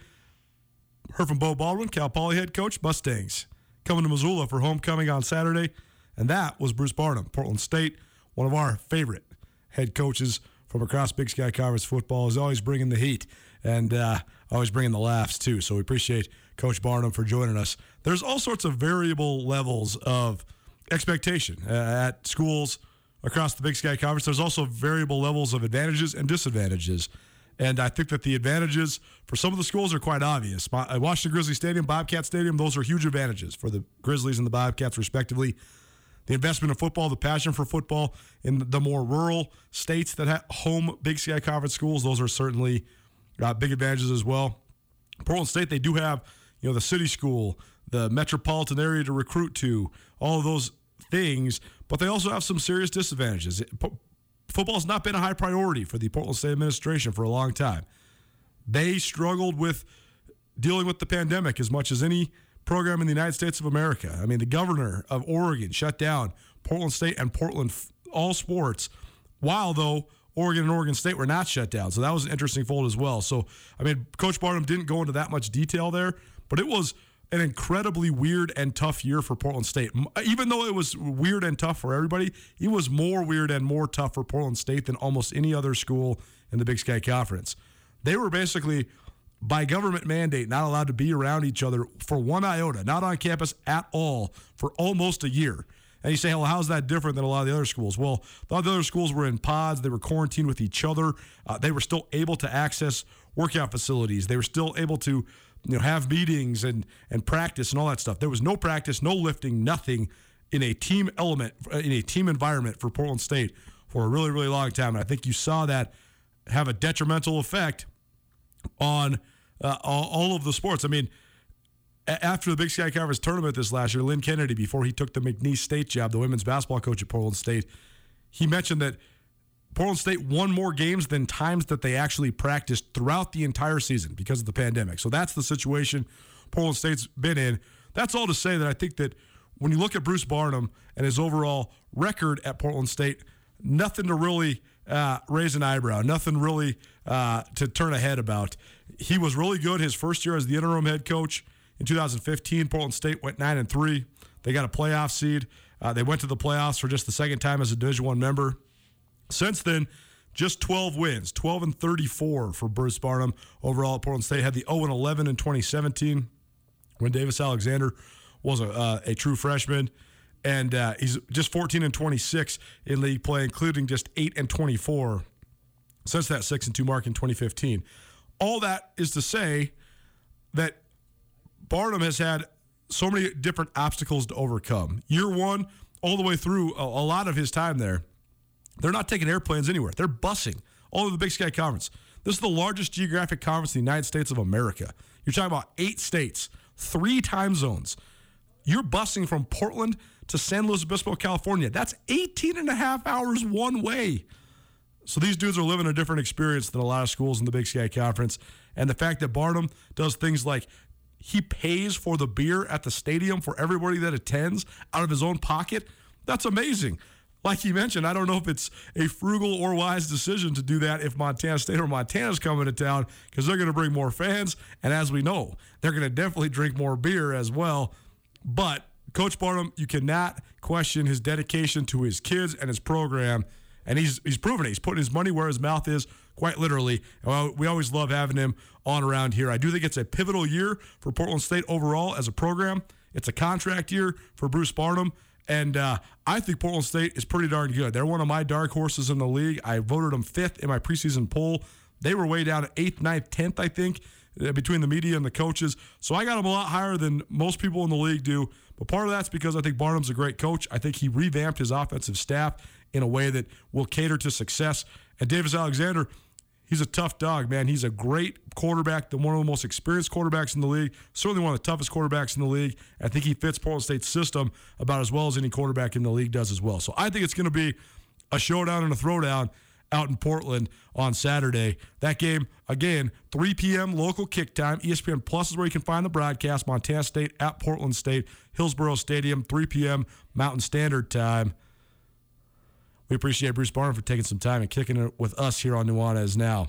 S1: Heard from Beau Baldwin, Cal Poly head coach, Mustangs, coming to Missoula for homecoming on Saturday. And that was Bruce Barnum, Portland State, one of our favorite head coaches from across Big Sky Conference football. Is always bringing the heat and uh, always bringing the laughs, too. So we appreciate Coach Barnum for joining us. There's all sorts of variable levels of expectation uh, at schools across the Big Sky Conference. There's also variable levels of advantages and disadvantages and I think that the advantages for some of the schools are quite obvious. Uh, Washington Grizzly Stadium, Bobcat Stadium, those are huge advantages for the Grizzlies and the Bobcats, respectively. The investment in football, the passion for football in the more rural states that have home Big Sky Conference schools, those are certainly uh, big advantages as well. Portland State, they do have you know the city school, the metropolitan area to recruit to, all of those things, but they also have some serious disadvantages football's not been a high priority for the Portland State administration for a long time. They struggled with dealing with the pandemic as much as any program in the United States of America. I mean, the governor of Oregon shut down Portland State and Portland all sports, while though Oregon and Oregon State were not shut down. So that was an interesting fold as well. So, I mean, Coach Barnum didn't go into that much detail there, but it was an incredibly weird and tough year for Portland State. Even though it was weird and tough for everybody, it was more weird and more tough for Portland State than almost any other school in the Big Sky Conference. They were basically, by government mandate, not allowed to be around each other for one iota, not on campus at all, for almost a year. And you say, well, how's that different than a lot of the other schools? Well, a lot of the other schools were in pods. They were quarantined with each other. Uh, they were still able to access workout facilities. They were still able to you know have meetings and and practice and all that stuff. There was no practice, no lifting, nothing in a team element in a team environment for Portland State for a really really long time. And I think you saw that have a detrimental effect on uh, all, all of the sports. I mean, after the Big Sky Conference tournament this last year, Lynn Kennedy, before he took the McNeese State job, the women's basketball coach at Portland State, he mentioned that Portland State won more games than times that they actually practiced throughout the entire season because of the pandemic. So that's the situation Portland State's been in. That's all to say that I think that when you look at Bruce Barnum and his overall record at Portland State, nothing to really uh, raise an eyebrow. Nothing really uh, to turn a head about. He was really good his first year as the interim head coach in 2015. Portland State went nine and three. They got a playoff seed. Uh, they went to the playoffs for just the second time as a Division One member. Since then, just 12 wins, 12 and 34 for Bruce Barnum overall at Portland State. Had the 0 and 11 in 2017 when Davis Alexander was a, uh, a true freshman. And uh, he's just 14 and 26 in league play, including just 8 and 24 since that 6 and 2 mark in 2015. All that is to say that Barnum has had so many different obstacles to overcome. Year one, all the way through a, a lot of his time there, they're not taking airplanes anywhere. They're busing all over the Big Sky Conference. This is the largest geographic conference in the United States of America. You're talking about eight states, three time zones. You're busing from Portland to San Luis Obispo, California. That's 18 and a half hours one way. So these dudes are living a different experience than a lot of schools in the Big Sky Conference. And the fact that Barnum does things like he pays for the beer at the stadium for everybody that attends out of his own pocket, that's amazing. Like you mentioned, I don't know if it's a frugal or wise decision to do that if Montana State or Montana's coming to town because they're going to bring more fans. And as we know, they're going to definitely drink more beer as well. But Coach Barnum, you cannot question his dedication to his kids and his program. And he's he's proven it. He's putting his money where his mouth is, quite literally. We always love having him on around here. I do think it's a pivotal year for Portland State overall as a program. It's a contract year for Bruce Barnum. And uh, I think Portland State is pretty darn good. They're one of my dark horses in the league. I voted them fifth in my preseason poll. They were way down at eighth, ninth, tenth, I think, uh, between the media and the coaches. So I got them a lot higher than most people in the league do. But part of that's because I think Barnum's a great coach. I think he revamped his offensive staff in a way that will cater to success. And Davis Alexander, he's a tough dog, man. He's a great quarterback, the one of the most experienced quarterbacks in the league, certainly one of the toughest quarterbacks in the league. I think he fits Portland State's system about as well as any quarterback in the league does as well. So I think it's going to be a showdown and a throwdown out in Portland on Saturday. That game, again, 3 p.m. local kick time. ESPN Plus is where you can find the broadcast. Montana State at Portland State, Hillsboro Stadium, 3 p.m. Mountain Standard Time. We appreciate Bruce Barnum for taking some time and kicking it with us here on Nuanez Now.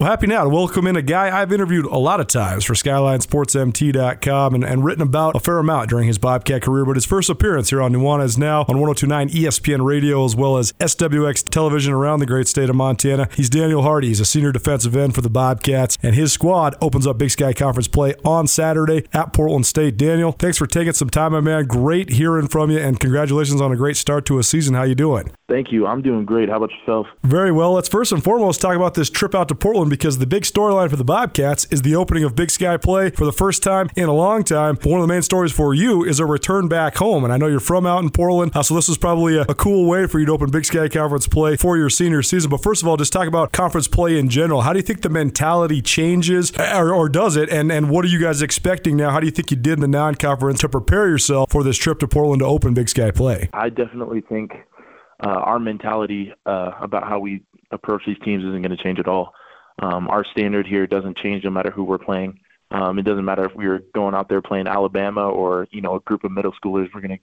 S1: Well, happy now to welcome in a guy I've interviewed a lot of times for SkylineSportsMT.com and, and written about a fair amount during his Bobcat career, but his first appearance here on Nuanez Now on 1029 ESPN Radio as well as SWX television around the great state of Montana. He's Daniel Hardy. He's a senior defensive end for the Bobcats, and his squad opens up Big Sky Conference play on Saturday at Portland State. Daniel, thanks for taking some time, my man. Great hearing from you, and congratulations on a great start to a season. How you doing?
S7: Thank you. I'm doing great. How about yourself?
S1: Very well. Let's first and foremost talk about this trip out to Portland because the big storyline for the Bobcats is the opening of Big Sky play for the first time in a long time. But one of the main stories for you is a return back home. And I know you're from out in Portland, uh, so this is probably a, a, cool way for you to open Big Sky Conference play for your senior season. But first of all, just talk about conference play in general. How do you think the mentality changes, or, or does it? And, and what are you guys expecting now? How do you think you did in the non conference to prepare yourself for this trip to Portland to open Big Sky play?
S7: I definitely think uh, our mentality uh, about how we approach these teams isn't going to change at all. Um, our standard here doesn't change no matter who we're playing. Um, it doesn't matter if we are going out there playing Alabama or you know a group of middle schoolers. We're going to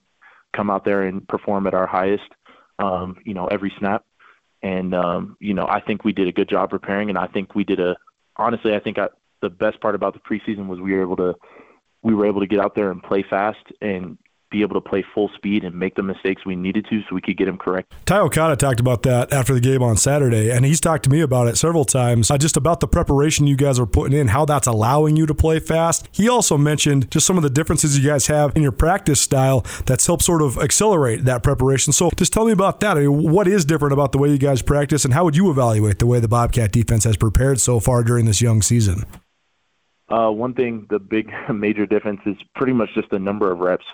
S7: come out there and perform at our highest, um, you know, every snap. And um, you know, I think we did a good job preparing, and I think we did a. Honestly, I think I, the best part about the preseason was we were able to we were able to get out there and play fast and be able to play full speed and make the mistakes we needed to so we could get them correct.
S1: Ty Okada talked about that after the game on Saturday, and he's talked to me about it several times, uh, just about the preparation you guys are putting in, how that's allowing you to play fast. He also mentioned just some of the differences you guys have in your practice style that's helped sort of accelerate that preparation. So just tell me about that. I mean, what is different about the way you guys practice, and how would you evaluate the way the Bobcat defense has prepared so far during this young season?
S7: Uh, one thing, the big major difference is pretty much just the number of reps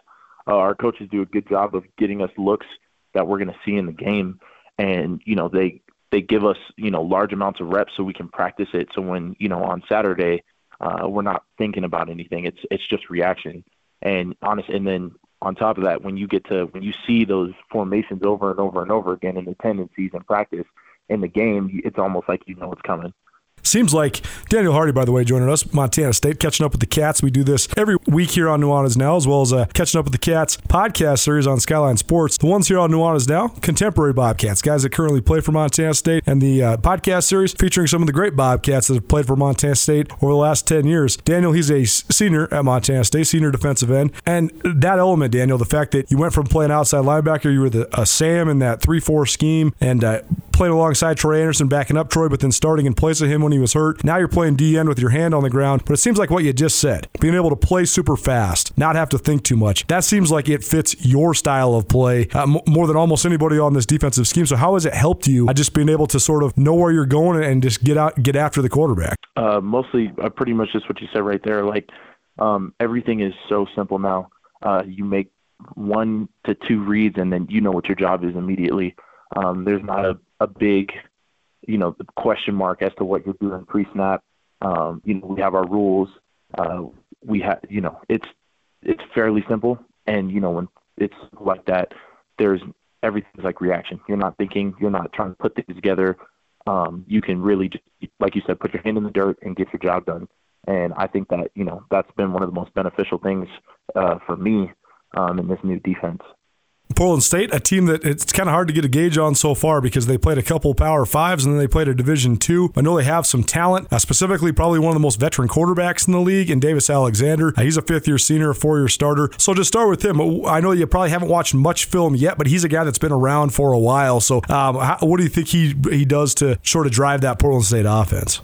S7: uh, our coaches do a good job of getting us looks that we're going to see in the game, and you know they they give us you know large amounts of reps so we can practice it. So when you know on Saturday uh, we're not thinking about anything. It's it's just reaction. And honest, and then on top of that, when you get to when you see those formations over and over and over again in the tendencies and practice in the game, it's almost like you know what's coming.
S1: Seems like Daniel Hardy, by the way, joining us, Montana State, catching up with the Cats. We do this every week here on Nuanez Now, as well as uh, catching up with the Cats podcast series on Skyline Sports. The ones here on Nuanez Now, contemporary Bobcats, guys that currently play for Montana State, and the uh, podcast series featuring some of the great Bobcats that have played for Montana State over the last 10 years. Daniel, he's a senior at Montana State, senior defensive end. And that element, Daniel, the fact that you went from playing outside linebacker, you were the, a Sam in that 3 4 scheme, and uh, playing alongside Troy Andersen, backing up Troy, but then starting in place of him when he was hurt. Now you're playing DN with your hand on the ground. But it seems like what you just said, being able to play super fast, not have to think too much, that seems like it fits your style of play uh, more than almost anybody on this defensive scheme. So how has it helped you uh, just being able to sort of know where you're going and just get out, get after the quarterback?
S7: Uh, mostly, uh, pretty much just what you said right there. Like um, everything is so simple now. Uh, you make one to two reads, and then you know what your job is immediately. Um, there's not a, a big you know, the question mark as to what you're doing pre-snap. Um, you know, we have our rules. Uh, we have, you know, it's it's fairly simple, and you know, when it's like that, there's everything's like reaction. You're not thinking. You're not trying to put things together. Um, you can really, just, like you said, put your hand in the dirt and get your job done. And I think that you know that's been one of the most beneficial things uh, for me um, in this new defense.
S1: Portland State, a team that it's kind of hard to get a gauge on so far because they played a couple Power Fives and then they played a Division Two. I know they have some talent, uh, specifically probably one of the most veteran quarterbacks in the league, and Davis Alexander. Uh, he's a fifth-year senior, a four-year starter. So just start with him. I know you probably haven't watched much film yet, but he's a guy that's been around for a while. So um, how, what do you think he he does to sort of drive that Portland State offense?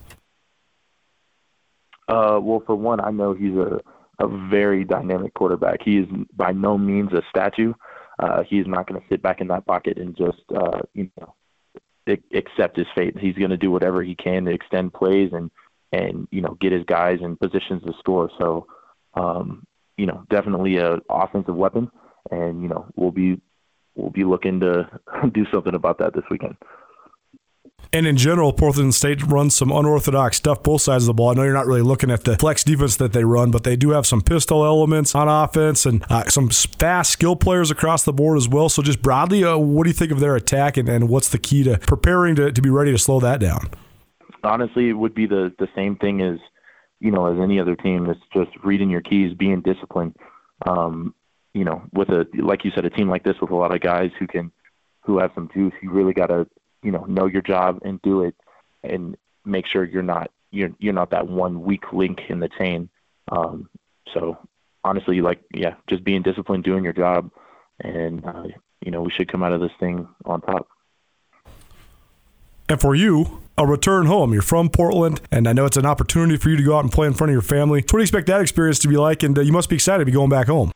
S7: Uh, well, for one, I know he's a a very dynamic quarterback. He is by no means a statue uh, he's not going to sit back in that pocket and just uh, you know accept his fate. He's going to do whatever he can to extend plays and and you know get his guys in positions to score. So um, you know definitely a offensive weapon, and you know we'll be we'll be looking to do something about that this weekend.
S1: And in general, Portland State runs some unorthodox stuff both sides of the ball. I know you're not really looking at the flex defense that they run, but they do have some pistol elements on offense and uh, some fast skill players across the board as well. So just broadly, uh, what do you think of their attack and, and what's the key to preparing to, to be ready to slow that down?
S7: Honestly, it would be the, the same thing as, you know, as any other team. It's just reading your keys, being disciplined. Um, you know, with a, like you said, a team like this with a lot of guys who can, who have some juice, you really got to you know know your job and do it and make sure you're not you're you're not that one weak link in the chain um, so honestly like yeah just being disciplined doing your job and uh, you know we should come out of this thing on top
S1: and for you a return home. You're from Portland, and I know it's an opportunity for you to go out and play in front of your family. So what do you expect that experience to be like? And uh, you must be excited to be going back home.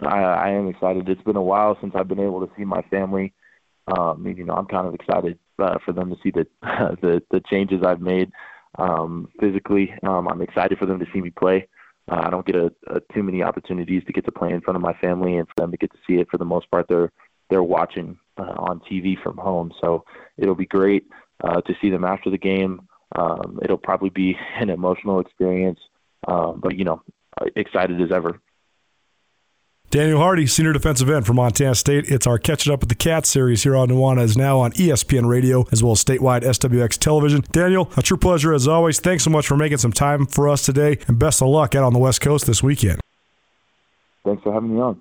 S7: I, I am excited. It's been a while since I've been able to see my family um, you know, I'm kind of excited uh, for them to see the the, the changes I've made um, physically. Um, I'm excited for them to see me play. Uh, I don't get a, a, too many opportunities to get to play in front of my family, and for them to get to see it. For the most part, they're they're watching uh, on TV from home, so it'll be great uh, to see them after the game. Um, it'll probably be an emotional experience, um, but you know, excited as ever.
S1: Daniel Hardy, senior defensive end for Montana State. It's our Catching Up with the Cats series here on Nuanez Now on ESPN Radio as well as statewide SWX television. Daniel, a true pleasure as always. Thanks so much for making some time for us today, and best of luck out on the West Coast this weekend.
S7: Thanks for having me on.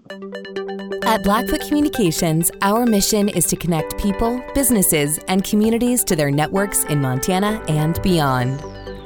S4: At Blackfoot Communications, our mission is to connect people, businesses, and communities to their networks in Montana and beyond.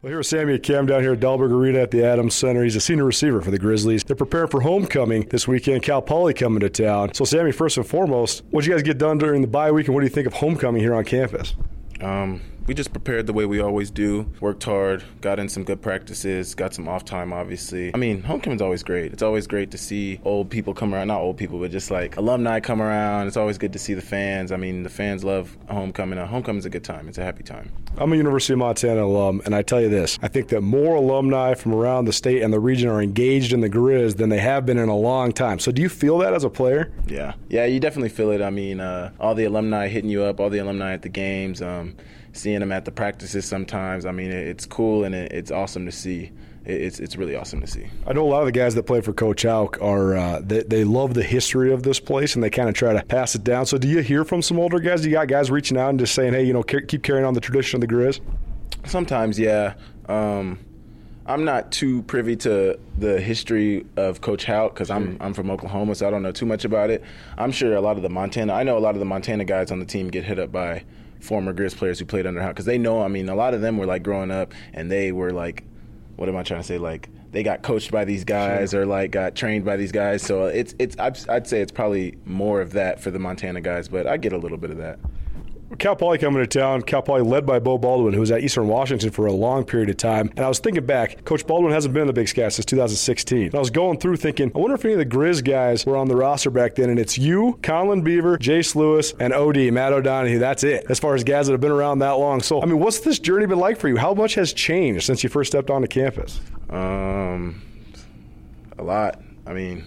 S1: Well, here's Sammy Akem down here at Dahlberg Arena at the Adams Center. He's a senior receiver for the Grizzlies. They're preparing for homecoming this weekend. Cal Poly coming to town. So, Sammy, first and foremost, what you guys get done during the bye week, and what do you think of homecoming here on campus?
S8: Um, we just prepared the way we always do. Worked hard, got in some good practices, got some off time, obviously. I mean, homecoming's always great. It's always great to see old people come around, not old people, but just like alumni come around. It's always good to see the fans. I mean, the fans love homecoming. Homecoming's a good time. It's a happy time.
S1: I'm a University of Montana alum, and I tell you this I think that more alumni from around the state and the region are engaged in the Grizz than they have been in a long time. So, do you feel that as a player?
S8: Yeah. Yeah, you definitely feel it. I mean, uh, all the alumni hitting you up, all the alumni at the games. Um, seeing them at the practices sometimes. I mean, it's cool and it's awesome to see. It's it's really awesome to see.
S1: I know a lot of the guys that play for Coach Hauck are uh, they, they love the history of this place and they kind of try to pass it down. So, do you hear from some older guys? Do you got guys reaching out and just saying, "Hey, you know, keep carrying on the tradition of the Grizz"?
S8: Sometimes, yeah. Um, I'm not too privy to the history of Coach Hauck because I'm I'm from Oklahoma, so I don't know too much about it. I'm sure a lot of the Montana, I know a lot of the Montana guys on the team get hit up by former Grizz players who played under Hauck because they know. I mean, a lot of them were like growing up and they were like, what am I trying to say? Like they got coached by these guys sure. or like got trained by these guys. So it's it's I'd, I'd say it's probably more of that for the Montana guys, but I get a little bit of that.
S1: Cal Poly coming to town. Cal Poly led by Beau Baldwin, who was at Eastern Washington for a long period of time. And I was thinking back, Coach Baldwin hasn't been in the Big Sky since 2016. And I was going through thinking, I wonder if any of the Grizz guys were on the roster back then. And it's you, Conlon Beaver, Jace Lewis, and OD, Matt O'Donohue. That's it, as far as guys that have been around that long. So, I mean, what's this journey been like for you? How much has changed since you first stepped onto campus?
S8: Um, a lot. I mean,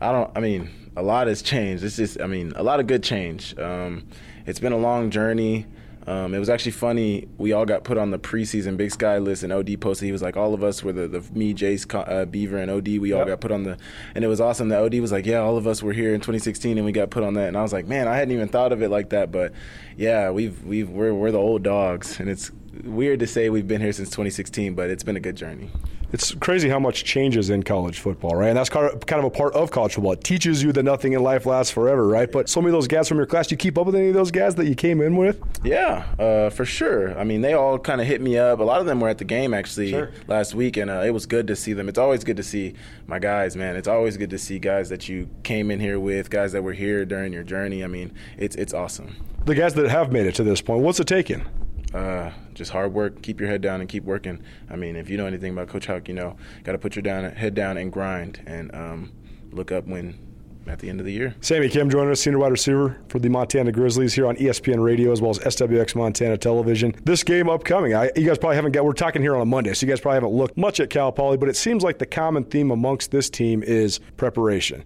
S8: I don't, I mean, a lot has changed. It's just, I mean, a lot of good change. Um, it's been a long journey. Um, it was actually funny. We all got put on the preseason Big Sky list, and OD posted. He was like, "All of us were the, the me, Jace, uh, Beaver, and OD. We all got put on the." And it was awesome that OD was like, "Yeah, all of us were here in 2016, and we got put on that." And I was like, "Man, I hadn't even thought of it like that." But yeah, we've we've we're we're the old dogs, and it's weird to say we've been here since 2016, but it's been a good journey
S1: it's crazy how much changes in college football, right? And that's kind of, kind of a part of college football. It teaches you that nothing in life lasts forever, right? But so many of those guys from your class, do you keep up with any of those guys that you came in with?
S8: Yeah, uh, for sure. I mean, they all kind of hit me up. A lot of them were at the game actually sure. last week, and uh, it was good to see them. It's always good to see my guys, man. It's always good to see guys that you came in here with, guys that were here during your journey. I mean, it's it's awesome.
S1: The guys that have made it to this point, what's it taken?
S8: Uh, just hard work. Keep your head down and keep working. I mean, if you know anything about Coach Hauck, you know, got to put your down, head down and grind and um, look up when at the end of the year.
S1: Sammy Akem joining us, senior wide receiver for the Montana Grizzlies here on ESPN Radio as well as SWX Montana Television. This game upcoming, I, you guys probably haven't got. We're talking here on a Monday, so you guys probably haven't looked much at Cal Poly, but it seems like the common theme amongst this team is preparation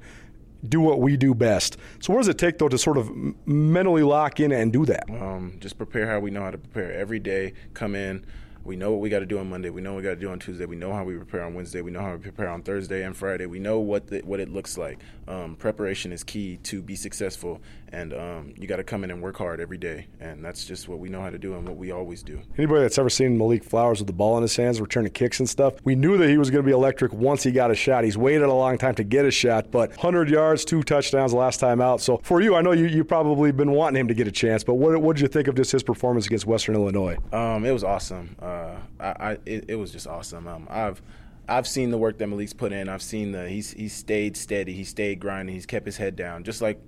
S1: do what we do best. So, what does it take though to sort of mentally lock in and do that?
S8: Um, just prepare how we know how to prepare every day. Come in we know what we got to do on Monday. We know what we got to do on Tuesday. We know how we prepare on Wednesday. We know how we prepare on Thursday and Friday. We know what the, what it looks like. Um, preparation is key to be successful, and um, you got to come in and work hard every day. And that's just what we know how to do and what we always do.
S1: Anybody that's ever seen Malik Flowers with the ball in his hands, returning kicks and stuff, we knew that he was going to be electric once he got a shot. He's waited a long time to get a shot, but 100 yards, two touchdowns last time out. So for you, I know you you probably been wanting him to get a chance, but what what did you think of just his performance against Western Illinois?
S8: Um, it was awesome. Uh, I, I it, it, was just awesome. Um, I've I've seen the work that Malik's put in. I've seen the he's he stayed steady. He stayed grinding. He's kept his head down, just like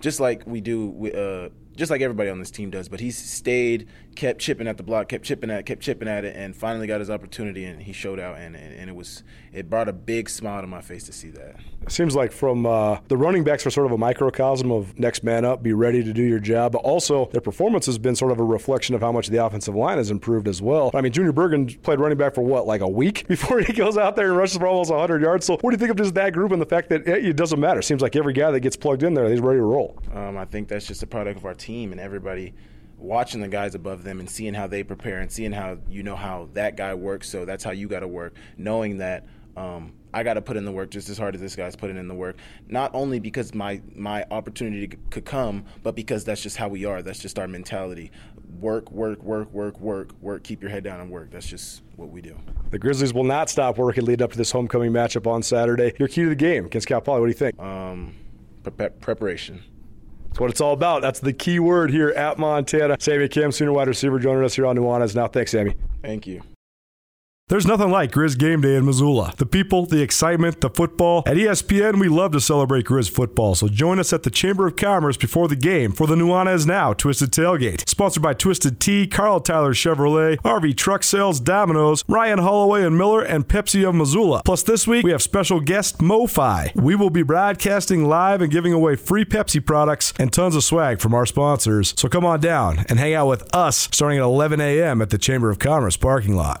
S8: just like we do. Uh, just like everybody on this team does. But he's stayed, kept chipping at the block, kept chipping at, it, kept chipping at it, and finally got his opportunity, and he showed out, and, and, and it was it brought a big smile to my face to see that.
S1: It seems like from uh, the running backs are sort of a microcosm of next man up, be ready to do your job. But also their performance has been sort of a reflection of how much the offensive line has improved as well. I mean, Junior Bergen played running back for what, like a week before he goes out there and rushes for almost 100 yards. So what do you think of just that group and the fact that it doesn't matter? It seems like every guy that gets plugged in there, he's ready to roll.
S8: Um, I think that's just a product of our team and everybody watching the guys above them and seeing how they prepare and seeing how you know how that guy works. So that's how you got to work, knowing that um, I got to put in the work just as hard as this guy's putting in the work. Not only because my my opportunity could come, but because that's just how we are. That's just our mentality. Work, work, work, work, work, work. Keep your head down and work. That's just what we do.
S1: The Grizzlies will not stop working lead up to this homecoming matchup on Saturday. Your key to the game against Cal Poly. What do you think?
S8: Um, pre- preparation.
S1: What it's all about. That's the key word here at Montana. Sammy Akem, senior wide receiver, joining us here on Nuanez. Now, thanks, Sammy.
S8: Thank you.
S1: There's nothing like Grizz game day in Missoula. The people, the excitement, the football. At ESPN, we love to celebrate Grizz football, so join us at the Chamber of Commerce before the game for the Nuanez Now Twisted Tailgate. Sponsored by Twisted Tea, Karl Tyler Chevrolet, RV Truck Sales, Domino's, Ryan Holloway and Miller, and Pepsi of Missoula. Plus, this week we have special guest MoFi. We will be broadcasting live and giving away free Pepsi products and tons of swag from our sponsors. So come on down and hang out with us starting at 11 a.m. at the Chamber of Commerce parking lot.